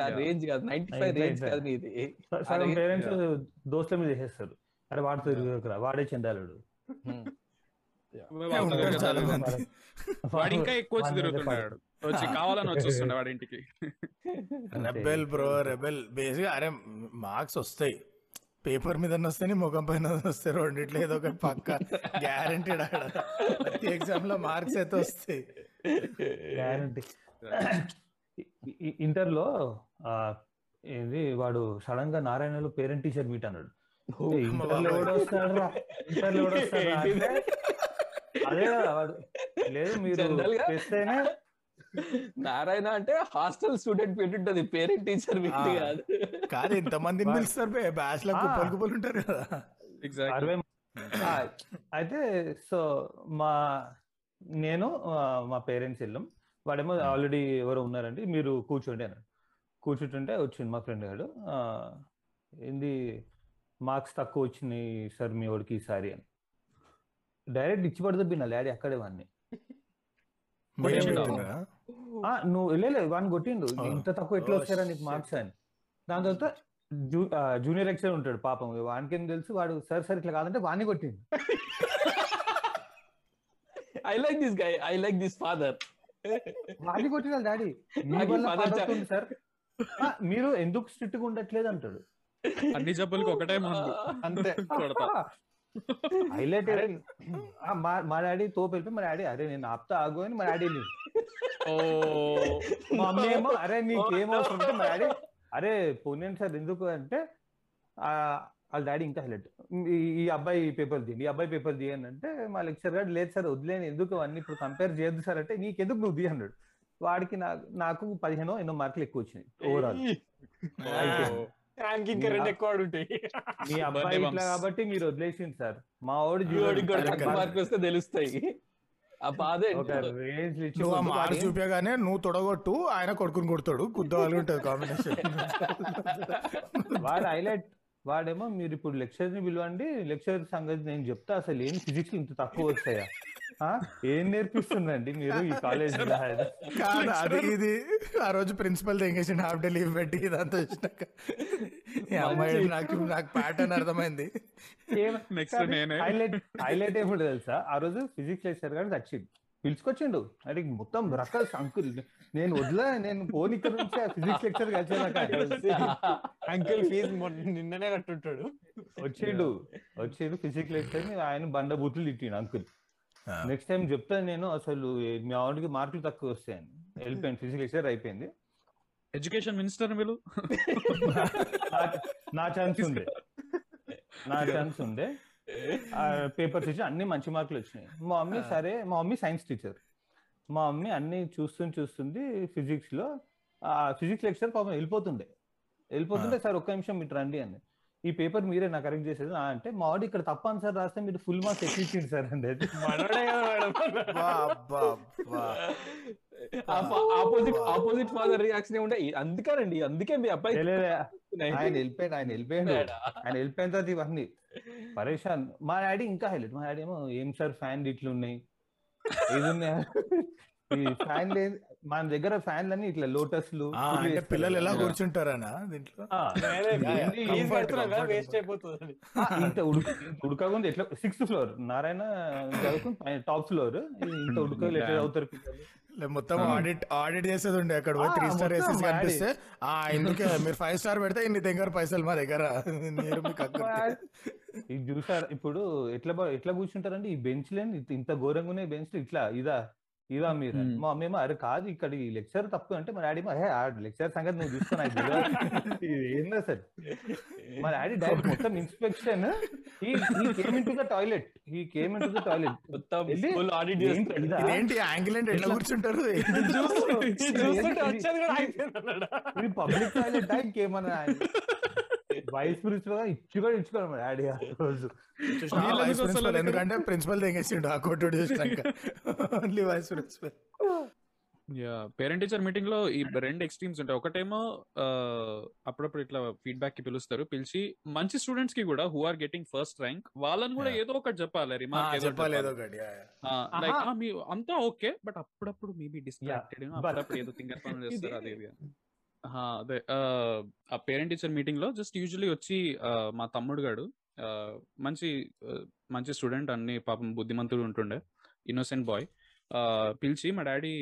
[SPEAKER 2] ఆ. రేంజ్ కాదు ninety five
[SPEAKER 5] Right,
[SPEAKER 2] range.
[SPEAKER 5] right,
[SPEAKER 2] కాదు నీది.
[SPEAKER 5] సగం
[SPEAKER 2] అరే,
[SPEAKER 5] పేరెంట్స్ దోస్తుల మీద చేసేస్తారు. అరే వాడితో తిరుగురా వాడే చెందాలుడు. (laughs) (laughs)
[SPEAKER 1] వాడు ఇంకా ఎక్కువ వచ్చి తిరుగుతున్నాడు. వచ్చి కావాలని వచ్చి వస్తుండే (laughs) వాడి ఇంటికి
[SPEAKER 3] రెబెల్ బ్రో రెబెల్. బేసిక్ అరే మార్క్స్ వస్తాయి. పేపర్ మీద వస్తాయి ముఖం పైన వస్తాయి. రెండిట్లో ఏదో ఒకటి పక్క. గ్యారంటీడ్ ఆడ. ప్రతి ఎగ్జామ్లో మార్క్స్ అయితే వస్తాయి.
[SPEAKER 5] గ్యారంటీ ఇంటర్లో ఆ, ఏంది వాడు సడన్గా నారాయణలో పేరెంట్ టీచర్ మీట్ అన్నాడు. ఏ, ఇంటర్లో ఎవడు అదే లేదు మీరు తెస్తేనే
[SPEAKER 2] నారాయణ అంటే హాస్టల్ స్టూడెంట్ పెట్టుంటది పేరెంట్ టీచర్ పెట్టి. కాదు.
[SPEAKER 3] కాదు ఇంతమందిని పిలుస్తారు బే
[SPEAKER 5] బ్యాచ్లో
[SPEAKER 3] కుప్పలు ఉంటారు కదా.
[SPEAKER 1] ఎగ్జాక్ట్
[SPEAKER 5] అయితే సో మా నేను మా పేరెంట్స్ వెళ్ళాం వాడేమో ఆల్రెడీ ఎవరో ఉన్నారండి మీరు కూర్చోండి అన్నాడు కూర్చుంటుంటే వచ్చింది మా ఫ్రెండ్ గారు ఏంది మార్క్స్ తక్కువ వచ్చినాయి సార్ మీ వాడికి ఈసారి అని. డైరెక్ట్ ఇచ్చి పడితే బిన్నా డాడీ అక్కడే వాడిని. నువ్వు వెళ్ళలే వాడిని కొట్టిండు. ఇంత తక్కువ ఎట్లా వచ్చారా నీకు. మార్క్స్ అని. దాని తర్వాత జూనియర్ లెక్చర్ ఉంటాడు పాపం. వానికి తెలుసు వాడు సార్ సార్ ఇట్లా కాదంటే వాడిని కొట్టిండు.
[SPEAKER 2] I like this guy I like this father
[SPEAKER 5] వాడిని కొట్టిన డాడీ. (laughs) సార్. ఆ, మీరు ఎందుకు స్ట్రిక్ట్గా ఉండట్లేదు అంటాడు.
[SPEAKER 1] అన్ని జబ్బులకి ఒకటే మందు.
[SPEAKER 4] అంతే. (laughs)
[SPEAKER 5] హైలైట్ మా మా డాడీ తోపు వెళ్ళిపోయి మా డాడీ అరే నేను ఆపుతా ఆగు అని మా డాడీ మా అమ్మ ఏమో అరే నీకేం అవసరం అంటే మా డాడీ అరే పోనీ సార్ ఎందుకు? అంటే ఆ, వాళ్ళ డాడీ ఇంకా హైలైట్. ఈ అబ్బాయి పేపర్ తీయండి ఈ అబ్బాయి పేపర్ తీయండి అంటే మా లెక్చర్ గారు లేదు సార్ వదిలేని ఎందుకు అవన్నీ ఇప్పుడు కంపేర్ చేయొద్దు సార్ అంటే నీకెందుకు నువ్వు తీ అన్నాడు. వాడికి నాకు నాకు పదిహేనో ఎన్నో మార్కులు ఎక్కువ వచ్చినాయి ఓవరాల్
[SPEAKER 4] ఆయనకి ఇంకా రెండు ఎక్కువ ఉంటాయి.
[SPEAKER 5] మీ (laughs) అబ్బాయి ఇట్లా. కాబట్టి మీరు వదిలేసింది సార్. మా వాడు
[SPEAKER 2] వాడికి కూడా
[SPEAKER 3] correct,
[SPEAKER 2] తక్కువ
[SPEAKER 3] correct.
[SPEAKER 2] మార్క్ వస్తే తెలుస్తాయి.
[SPEAKER 3] నువ్వు చూపించగానే నువ్వు తొడగొట్టు ఆయన కొడుకుని కొడతాడు. గుద్ద వాళ్ళు ఉంటుంది కాంబినేషన్ (laughs)
[SPEAKER 5] వాడు హైలైట్. వాడేమో మీరు ఇప్పుడు లెక్చర్ని పిలవండి. లెక్చర్ సంగతి నేను చెప్తా. అసలు ఏం ఫిజిక్స్ ఇంత తక్కువ వస్తాయా ఆ? ఏం నేర్పిస్తుందండి మీరు ఈ కాలేజ్
[SPEAKER 3] కాదు అది ఇది ఆ రోజు ప్రిన్సిపల్ తెంగేసిండు హాఫ్ డే లీవ్ పెట్టి ఇదంతా వచ్చినాక ఈ అమ్మాయి నాకు నాకు ప్యాటర్న్ అర్థమైంది.
[SPEAKER 1] నెక్స్ట్ నేనే.
[SPEAKER 5] హైలైట్ హైలైట్ ఏమిటి తెలుసా? ఆ రోజు ఫిజిక్స్ లెక్చర్ గారు వచ్చిండు పిలుచుకొచ్చిండు. అది మొత్తం రకాల అంకుల్ నేను వదిలే నేను పోనీ ఇక్కడ నుంచి ఫిజిక్స్ లెక్చర్ కలిసి
[SPEAKER 4] అంకుల్ ఫీజు నిన్ననే కట్టుంటాడు.
[SPEAKER 5] వచ్చిండు. వచ్చిండు ఫిజిక్స్ లెక్చర్ ఆయన బండ బూతులు తిట్టిండు అంకుల్ నెక్స్ట్ టైం చెప్తాను నేను. అసలు మీ ఆవిడకి మార్కులు తక్కువ వస్తాయని. వెళ్ళిపోయాను ఫిజిక్స్ లెక్చర్ అయిపోయింది.
[SPEAKER 1] ఎడ్యుకేషన్ మినిస్టర్ వీళ్ళు
[SPEAKER 5] నా- నా ఛాన్స్ ఉండే. నా ఛాన్స్ ఉండే. పేపర్స్ ఇచ్చి అన్ని మంచి మార్కులు వచ్చినాయి. మా మమ్మీ సరే మా మమ్మీ సైన్స్ టీచర్ మా మమ్మీ అన్ని చూస్తుంది చూస్తుంది ఫిజిక్స్లో ఆ ఫిజిక్స్ లెక్చర్ పాపం వెళ్ళిపోతుండే. వెళ్ళిపోతుంటే సార్ ఒక్క నిమిషం మీరు రండి అని ఈ పేపర్ మీరే నాకు కరెక్ట్ చేసేది. అంటే మా వాడు ఇక్కడ తప్ప అని సార్ రాస్తే మీరు ఫుల్ మార్క్స్ ఎక్కించింది సార్
[SPEAKER 3] బా.
[SPEAKER 2] ఆపోజిట్ ఆపోజిట్ ఫాదర్ రియాక్షన్ ఉంటే అందుకేనండి అందుకే మీ అబ్బాయి
[SPEAKER 5] ఆయన వెళ్ళిపోయాడు ఆయన వెళ్ళిపోయాడు. ఆయన వెళ్ళిపోయిన తర్వాత ఇవన్నీ. పరేషాన్. మా డాడీ ఇంకా హైలైట్. మా డాడీ ఏమో ఏం సార్ ఫ్యాన్ ఇట్లు ఉన్నాయి ఇది (laughs) ఉన్నాయి? ఈ ఫ్యాన్ లేదు మన దగ్గర ఫ్యాన్లు అన్ని ఇట్లా లోటస్లు
[SPEAKER 3] అంటే పిల్లలు ఎలా కూర్చుంటారనా దీంట్లో. (laughs)
[SPEAKER 4] వేస్ట్ అయిపోతుంది.
[SPEAKER 5] ఇంత ఉడక ఉడకకుండా ఎట్లా? Sixth floor. నారాయణ చదువుకుని టాప్ ఫ్లోర్. ఇంత ఉడకలు (laughs) ఎట్లా
[SPEAKER 3] లే, మొత్తం ఆడిట్ ఆడిట్ చేసేది ఉండే అక్కడ. త్రీ స్టార్ వేసేసి కనిపిస్తే ఆ ఇందుకే మీరు ఫైవ్ స్టార్ పెడితే ఇన్ని దగ్గర పైసలు మా దగ్గర. (laughs) మీరు మీకు అక్కడ
[SPEAKER 5] ఇది చూసారు ఇప్పుడు ఎట్లా ఎట్లా కూర్చుంటారంటే ఈ బెంచ్ లేని ఇంత ఘోరంగా ఉన్నాయి బెంచ్ ఇట్లా ఇదా? ఇదా మీరు. మా అమ్మేమో అరే కాదు ఇక్కడ ఈ లెక్చర్ తప్పు అంటే మా డాడీ హే ఆ లెక్చర్ సంగతి నువ్వు చూసుకున్నా ఏందా సార్ మా డాడీ డైరెక్ట్ మొత్తం inspection he came in to the toilet he came in to the toilet
[SPEAKER 2] మొత్తం చేస్తాడు.
[SPEAKER 3] ఏంటి యాంగిల్ అంటే ఎట్లా కూర్చుంటారు?
[SPEAKER 5] ఇది పబ్లిక్ టాయిలెట్ ఇంకేమన్నా వైస్ ప్రిన్సిపల్ డాడీ ఆ రోజు?
[SPEAKER 3] ఎందుకంటే ప్రిన్సిపల్ తెగేసిండు ఆ చేసినాక. Only vice principal
[SPEAKER 1] yeah parent teacher మీటింగ్లో ఈ రెండు ఎక్స్ట్రీమ్స్ ఉంటాయి. ఒకటేమో అప్పుడప్పుడు ఇట్లా ఫీడ్బ్యాక్కి పిలుస్తారు పిలిచి మంచి స్టూడెంట్స్కి కూడా who are getting first rank వాళ్ళని కూడా
[SPEAKER 3] Yeah.
[SPEAKER 1] ఏదో ఒకటి చెప్పాలి రిమార్క్ ఏదో ఒకటి లైక్ అంతా ఓకే బట్ అప్పుడప్పుడు మేబీ డిస్ట్రాక్టెడ్ అప్పుడప్పుడు ఏదో థింగర్ పనులు (laughs) చేస్తారు అది అదే ఆ, పేరెంట్ టీచర్ మీటింగ్లో జస్ట్ యూజువలీ వచ్చి మా తమ్ముడు గాడు మంచి మంచి స్టూడెంట్ అన్ని పాపం బుద్ధిమంతుడు ఉంటుండే ఇన్నోసెంట్ బాయ్ పిలిచి మా డాడీ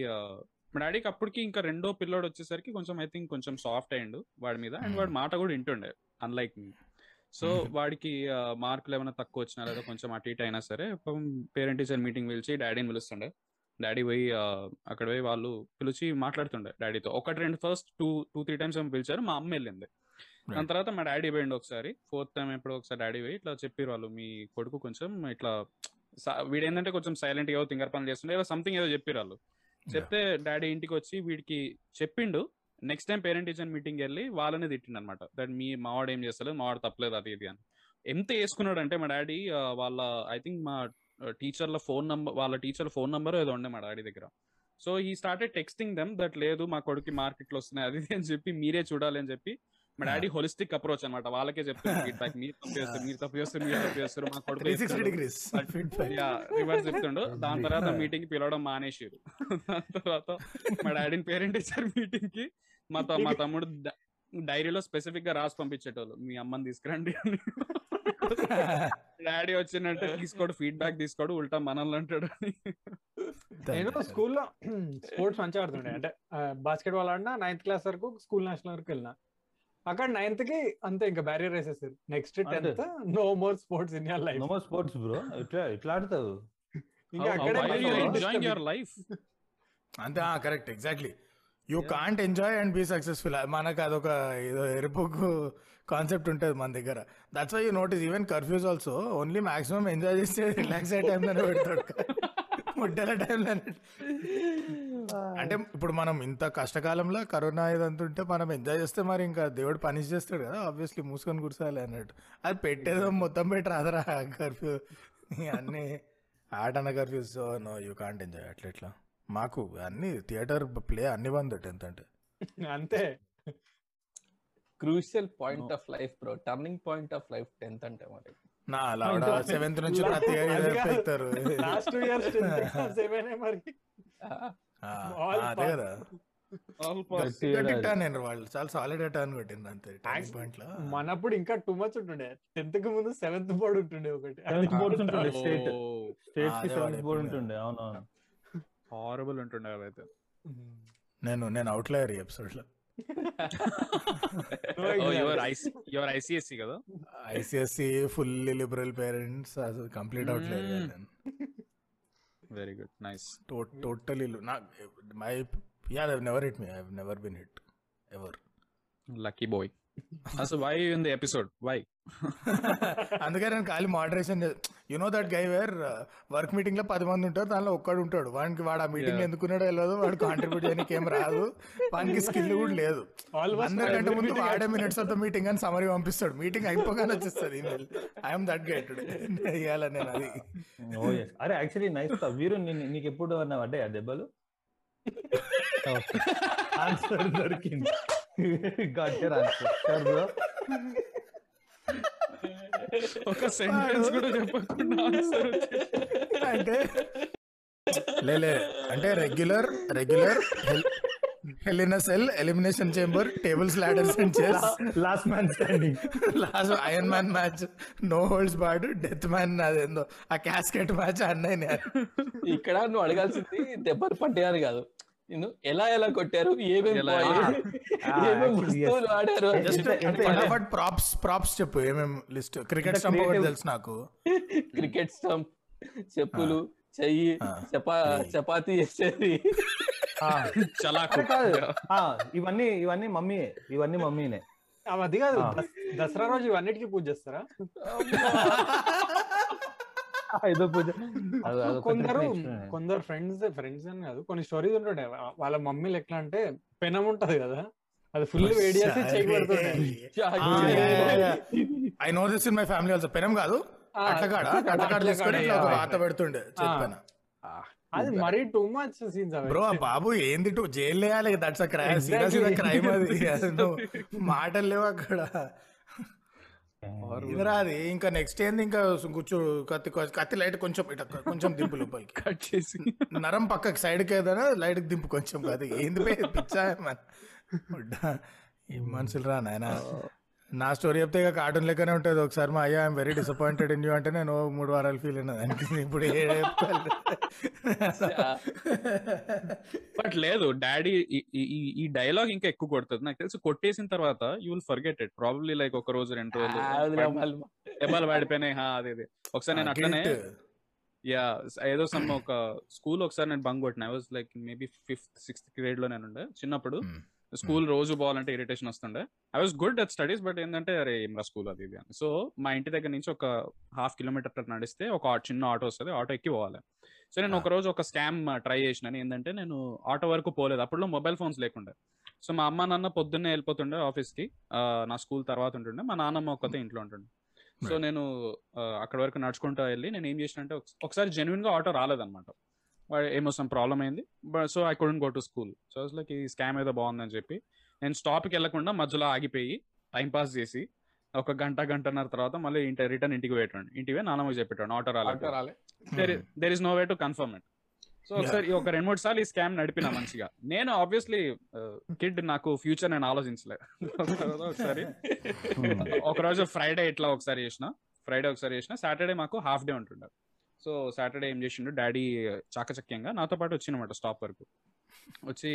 [SPEAKER 1] మా డాడీకి అప్పటికి ఇంకా రెండో పిల్లోడు వచ్చేసరికి కొంచెం ఐ థింక్ కొంచెం సాఫ్ట్ అయ్యిండు వాడి మీద అండ్ వాడి మాట కూడా వింటుండే అన్లైక్ మీ సో వాడికి మార్కులు ఏమైనా తక్కువ వచ్చినా లేదా కొంచెం అటు ఇటు అయినా సరే పేరెంట్ టీచర్ మీటింగ్ పిలిచి డాడీని పిలుస్తుండే. డాడీ పోయి అక్కడ పోయి వాళ్ళు పిలిచి మాట్లాడుతుండే డాడీతో. ఒకటి రెండు first two two three times ఏమో పిలిచారు మా అమ్మ వెళ్ళింది. దాని తర్వాత మా డాడీ పోయిండు ఒకసారి. ఫోర్త్ టైం ఎప్పుడో ఒకసారి డాడీ పోయి ఇట్లా చెప్పారు వాళ్ళు మీ కొడుకు కొంచెం ఇట్లా వీడేంటంటే కొంచెం సైలెంట్గా తింగర్ పనులు చేస్తుండే ఏదో సంథింగ్ ఏదో చెప్పారు వాళ్ళు. చెప్తే డాడీ ఇంటికి వచ్చి వీడికి చెప్పిండు. Next time parent teacher meeting వెళ్ళి వాళ్ళనే తిట్టిండు అనమాట దట్ మీ మావాడు ఏం చేస్తలేదు మావాడు తప్పలేదు అది ఇది అని. ఎంత వేసుకున్నాడు అంటే మా డాడీ వాళ్ళ ఐ థింక్ మా టీచర్ల ఫోన్ నంబర్ వాళ్ళ టీచర్ ఫోన్ నంబర్ ఏదో ఉండే మా డాడీ దగ్గర. సో ఈ స్టార్టెడ్ టెక్స్టింగ్ దెమ్ దట్ లేదు మా కొడుకు మార్కెట్లో వస్తున్నాయి అది అని చెప్పి మీరే చూడాలి అని చెప్పి మా డాడీ హోలిస్టిక్ అప్రోచ్ అనమాట వాళ్ళకే చెప్తారు ఫీడ్బ్యాక్ మీరు తప్పు చేస్తారు మీరు తప్పు చేస్తారు మీరు తప్పు చేస్తారు మా కొడుకు రివర్స్ (laughs) చెప్తుండు. (laughs) దాని తర్వాత మీటింగ్ పిలవడం మానేసారు (laughs) దాని తర్వాత మా డాడీని పేరెంట్ టీచర్ మీటింగ్కి. మా మా తమ్ముడు డైరీలో స్పెసిఫిక్గా రాసి పంపించేటోళ్ళు. మీ అమ్మని తీసుకురండి అని. (laughs) డాడీ వచ్చిందంటే తీసుకోడు ఫీడ్బ్యాక్ తీసుకోడు ఉల్టా మనల్ని అంటాడు అని.
[SPEAKER 4] నేను స్కూల్లో (clears throat) స్పోర్ట్స్ మంచిగా ఆడుతుండే. అంటే బాస్కెట్ బాల్ ఆడినా నైన్త్ క్లాస్ వరకు స్కూల్ నేషనల్ వరకు వెళ్ళినా. అక్కడ నైన్త్కి అంతే ఇంకా బ్యారియర్ వేసేసారు. Next tenth no more sports in your life
[SPEAKER 5] no sports bro ఇట్లా ఇట్లా ఆడతావు.
[SPEAKER 4] ఇంకా అక్కడే
[SPEAKER 1] ఎంజాయింగ్ యువర్ లైఫ్
[SPEAKER 3] అంతే correct exactly you can't enjoy and be successful మనకు అదొక ఏదో ఎరుపుకు కాన్సెప్ట్ ఉంటుంది మన దగ్గర. That's why you notice even curfews also only maximum enjoy చేస్తే రిలాక్స్ అయ్యే టైంలోనే పెడతాడు. ముడ్డల టైంలోనే అంటే ఇప్పుడు మనం ఇంత కష్టకాలంలో కరోనా ఇదంతుంటే ఉంటే మనం ఎంజాయ్ చేస్తే మరి ఇంకా దేవుడు పనిష్ చేస్తాడు కదా ఆబ్వియస్లీ మూసుకొని కూర్చోాలి అన్నట్టు. అది పెట్టేదో మొత్తం పెట్టి రాదరా కర్ఫ్యూ అన్నీ ఆటన curfews no you can't enjoy అట్లా ఇట్లా. మాకు అన్ని థియేటర్ ప్లే అన్ని బంద్ టెన్త్ అంటే.
[SPEAKER 4] అంతే.
[SPEAKER 2] Crucial point of life bro. Turning point of life tenth అంటే మరి.
[SPEAKER 3] నా లవడ సెవెంత్ నుంచి ప్రతి year
[SPEAKER 4] last two years seven మరి.
[SPEAKER 3] అదే కదా. వాళ్ళు చాలా సాలిడ్ టర్న్ కొట్టిండ్రు అంతే టర్నింగ్ పాయింట్లో.
[SPEAKER 4] మనప్పుడు ఇంకా టూ మచ్ ఉంటుండే. టెన్త్కి ముందు సెవెంత్ బోర్డు ఉంటుండే ఒకటి.
[SPEAKER 5] బోర్డ్స్ ఉంటుండే స్టేట్
[SPEAKER 3] స్టేట్కి
[SPEAKER 5] సెవెంత్ బోర్డ్. ఉంటుండే అవునవును.
[SPEAKER 1] హారబుల్ ఉంటుండే అవైతే.
[SPEAKER 3] నేను నేను అవుట్లయర్ ఈ
[SPEAKER 4] ఎపిసోడ్లో.
[SPEAKER 1] యువర్ ఐసిఎస్సి కదా
[SPEAKER 3] ఐసిఎస్సి ఫుల్లీ లిబరల్ పేరెంట్స్ అసలు complete outlier
[SPEAKER 1] Mm. Very good nice
[SPEAKER 3] totally నాకు my ya never hit me I never been hit ever
[SPEAKER 1] lucky boy అసలు why in the episode why
[SPEAKER 3] అందుకే నేను ఖాళీ moderation you know that guy where work మీటింగ్లో పది మంది ఉంటారు దానిలో ఒక్కడు ఉంటాడు. వాడికి వాడు ఆ మీటింగ్. ఎందుకున్నాడో తెలియదు వాడు కాంట్రిబ్యూట్ చేయడానికి ఏం రాదు. వానికి స్కిల్ కూడా లేదు. అందరికంటే ముందు
[SPEAKER 4] meeting
[SPEAKER 3] వాడే మినిట్స్ ఆఫ్ ద మీటింగ్ అని సమరీ పంపిస్తాడు. మీటింగ్ అయిపోగానే వచ్చేస్తుంది email I'm that guy today ఇవ్వాలి నేను అది?
[SPEAKER 5] Yes. అరే యాక్చువల్లీ నైస్ వీరు నీ- నీకు ఎప్పుడు అన్న పడ్డాయి ఆ దెబ్బలు? ఆన్సర్ దొరికింది. ఆన్సర్ బ్రో
[SPEAKER 1] ఒక సెంటెన్స్ కూడా చెప్పకుండా ఆన్సర్
[SPEAKER 3] అంటే లేలే అంటే regular regular hell in a cell elimination chamber tables ladders and చేస్
[SPEAKER 5] last man standing
[SPEAKER 3] last iron man match no holds barred death man అదేందో. ఆ క్యాస్కెట్ మ్యాచ్ అన్నయ్య
[SPEAKER 2] ఇక్కడ నువ్వు అడగాల్సింది దెబ్బలు పడ్డాయని కాదు. ఎలా ఎలా కొట్టారు? ఏమేమి ఏమేమి
[SPEAKER 3] ప్రాప్స్ ప్రాప్స్ చెప్పు ఏమేం లిస్ట్? క్రికెట్ స్టంప్ తెలుసు నాకు. (laughs)
[SPEAKER 2] క్రికెట్ స్టంప్ చెప్పులు చెయ్యి. చపా. చపాతీ చేసేది.
[SPEAKER 1] చలాకు.
[SPEAKER 5] ఇవన్నీ ఇవన్నీ మమ్మీ ఇవన్నీ మమ్మీనే.
[SPEAKER 4] అది కాదు. దసరా రోజు ఇవన్నిటికీ పూజ చేస్తారా? (laughs)
[SPEAKER 5] ఏదో పూజ. (laughs)
[SPEAKER 4] కొందరు. కొందరు ఫ్రెండ్స్ ఫ్రెండ్స్ అని కాదు కొన్ని స్టోరీస్ ఉంటుండే. వాళ్ళ మమ్మీలు ఎట్లా అంటే పెనం ఉంటది కదా అది ఫుల్ వేడి చేసి చెయ్యి పెడుతుండే
[SPEAKER 3] I know this in my family also పెనం కాదు అట్లకాడ
[SPEAKER 2] అట్లకాడ,
[SPEAKER 3] తీసుకొని ఇట్లా ఒక. వాత పెడుతుండే చెప్పాను
[SPEAKER 4] అది మరీ టూ మచ్ సీన్స్ అవి.
[SPEAKER 3] బ్రో ఆ బాబు ఏంది టూ జైలు వేయాలి that's a crime. Serious crime అది. (laughs) మాటలు లేవు అక్కడ. ఇంకా నెక్స్ట్ ఏంది? ఇంకా కూర్చో కత్తి కత్తి లైట్ కొంచెం ఇట కొంచెం దింపు లోపలికి.
[SPEAKER 1] కట్ చేసి.
[SPEAKER 3] నరం పక్కకి సైడ్కి ఏదైనా లైట్ దింపు కొంచెం అది ఏంది పిచ్చా ఈ మనుషులు రా నాయన. నా స్టోరీ చెప్తే ఇక కార్టూన్ లెక్కనే ఉంటుంది ఒకసారి మా అయ్యా I'm very disappointed in you అంటే నేను ఓ మూడు వారాలు ఫీల్ అయినా దానికి ఇప్పుడు?
[SPEAKER 1] బట్ లేదు డాడీ ఈ డైలాగ్ ఇంకా ఎక్కువ కొడుతుంది నాకు తెలిసి కొట్టేసిన తర్వాత you will forget it probably like ఒక రోజు రెండు రోజులు. దెబ్బలు పడిపోయినాయి హా అదే అదే ఒకసారి నేను అట్లనే. యా ఏదో సమ్ ఒక స్కూల్ ఒకసారి నేను బంగ్ కొట్టిన I was like maybe fifth sixth గ్రేడ్లో నేను ఉండే చిన్నప్పుడు. స్కూల్ రోజు పోవాలంటే ఇరిటేషన్ వస్తుండే. I was good at studies but ఏంటంటే అరే ఏం స్కూల్? అది ఇది అని. సో మా ఇంటి దగ్గర నుంచి ఒక హాఫ్ కిలోమీటర్ నడిస్తే ఒక చిన్న ఆటో వస్తుంది ఆటో ఎక్కి పోవాలి. సో నేను. ఒక రోజు ఒక స్కామ్ ట్రై చేసిన. ఏంటంటే నేను ఆటో వరకు పోలేదు. అప్పుడు మొబైల్ ఫోన్స్ లేకుండే. సో మా అమ్మ నాన్న పొద్దున్నే వెళ్ళిపోతుండే ఆఫీస్కి. నా స్కూల్ తర్వాత ఉంటుండే. మా నాన్నమ్మ ఒక్కతే ఇంట్లో ఉంటుండే. So
[SPEAKER 3] Right.
[SPEAKER 1] నేను అక్కడ వరకు నడుచుకుంటూ వెళ్ళి నేను ఏం చేసిన అంటే ఒకసారి జెన్యున్గా ఆటో రాలేదన్నమాట. ఏమో సమ్ ప్రాబ్లం అయింది. But so I couldn't go to school so like ఈ స్కామ్ ఏదో బాగుందని చెప్పి నేను స్టాప్కి వెళ్ళకుండా మధ్యలో ఆగిపోయి టైం పాస్ చేసి ఒక గంట గంటన్నర తర్వాత మళ్ళీ ఇంటి రిటర్న్ ఇంటికి పోయేటండి ఇంటికి పోయి నాన్నమ్మకి చెప్పేటాను ఆటో
[SPEAKER 2] రాలే.
[SPEAKER 1] There is no way to confirm it so ఒకసారి ఒక రెండు మూడు సార్లు ఈ స్కామ్ నడిపిన మంచిగా. నేను ఆబ్వియస్లీ కిడ్ నాకు ఫ్యూచర్ నేను ఆలోచించలే. ఒకసారి (laughs) ఒక రోజు ఫ్రైడే ఇట్లా ఒకసారి చేసిన. ఫ్రైడే ఒకసారి చేసిన సాటర్డే మాకు హాఫ్ డే ఉంటుండే. సో సాటర్డే ఏం చేసిండు? డాడీ చాకచక్యంగా నాతో పాటు వచ్చినమాట స్టాప్ వరకు. వచ్చి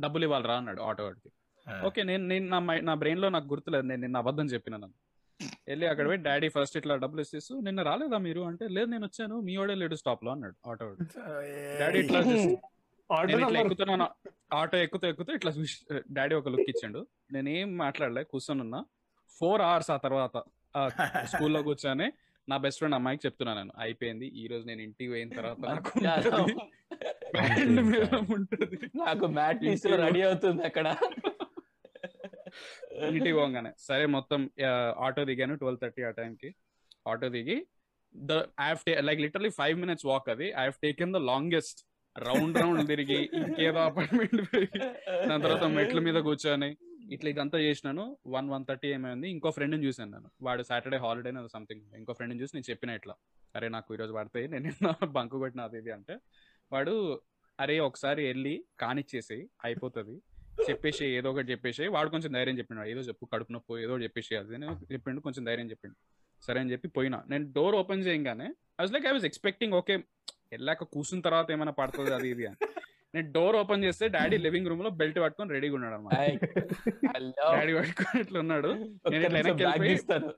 [SPEAKER 1] డబ్బులు ఇవ్వాలి రా అన్నాడు ఆటో వాడికి. ఓకే నేను నేను నా మై- నా బ్రెయిన్లో నాకు గుర్తులేదు. నేను నిన్న అబద్ధం చెప్పిన నన్ను. వెళ్ళి అక్కడ పోయి డాడీ ఫస్ట్ ఇట్లా డబ్బులు ఇస్తేస్తూ నిన్న రాలేదా మీరు? అంటే లేదు నేను వచ్చాను. మీ వాడే లేడు స్టాప్లో అన్నాడు ఆటో వాడు. డాడీ ఇట్లా ఇట్లా
[SPEAKER 4] నంబర్.
[SPEAKER 1] ఎక్కుతున్నాను ఆటో ఎక్కుతూ ఎక్కుతూ ఇట్లా చూసి డాడీ ఒక లుక్ ఇచ్చాడు. నేను మాట్లాడలే కూర్చొని ఉన్నా ఫోర్ అవర్స్ ఆ తర్వాత (laughs) స్కూల్లో కూర్చొని నా బెస్ట్ ఫ్రెండ్ అమ్మాయికి చెప్తున్నాను నేను. అయిపోయింది. ఈ రోజు నేను ఇంటికి పోయిన తర్వాత (laughs) నాకు ఉంటుంది.
[SPEAKER 2] మ్యాట్ తీసి రెడీ అవుతుంది అక్కడ.
[SPEAKER 1] ఇంటికి పోగానే. సరే మొత్తం ఆటో దిగాను ట్వెల్వ్ థర్టీ ఆ టైంకి. ఆటో దిగి the I like literally five minutes walk అది. I have taken the longest round round తిరిగి ఇంకేదో అపార్ట్మెంట్ దాని తర్వాత మెట్ల మీద కూర్చొని ఇట్లా ఇదంతా చేసినాను. వన్ వన్ థర్టీ ఏమైంది ఇంకో ఫ్రెండ్ని చూసాను నేను. వాడు సాటర్డే హాలిడే సంథింగ్ ఇంకో ఫ్రెండ్ని చూసి నేను చెప్పిన ఇట్లా. అరే నాకు ఈరోజు పడతాయి నేను బంకు కొట్టిన అది ఇది అంటే వాడు అరే ఒకసారి వెళ్ళి కానిచ్చేసి అయిపోతుంది. చెప్పేసి ఏదో ఒకటి చెప్పేసి వాడు కొంచెం ధైర్యం చెప్పిండు ఏదో చెప్పు కడుపు నొప్పి ఏదో చెప్పేసి అది నేను చెప్పిండు కొంచెం ధైర్యం చెప్పిండు. సరే అని చెప్పి పోయినా. నేను డోర్ ఓపెన్ చేయగానే I was like I was expecting okay వెళ్ళాక కూర్చున్న తర్వాత ఏమైనా పడుతుంది అది ఇది అని. నేను డోర్ ఓపెన్ చేస్తే డాడీ లివింగ్ రూమ్లో బెల్ట్ పట్టుకొని రెడీగా ఉన్నాడు అనమాట డాడీ పట్టుకొని ఇట్లా ఉన్నాడు. నేను ఇట్లా వెనక్కి వెళ్ళిపోయి
[SPEAKER 2] ఇస్తాను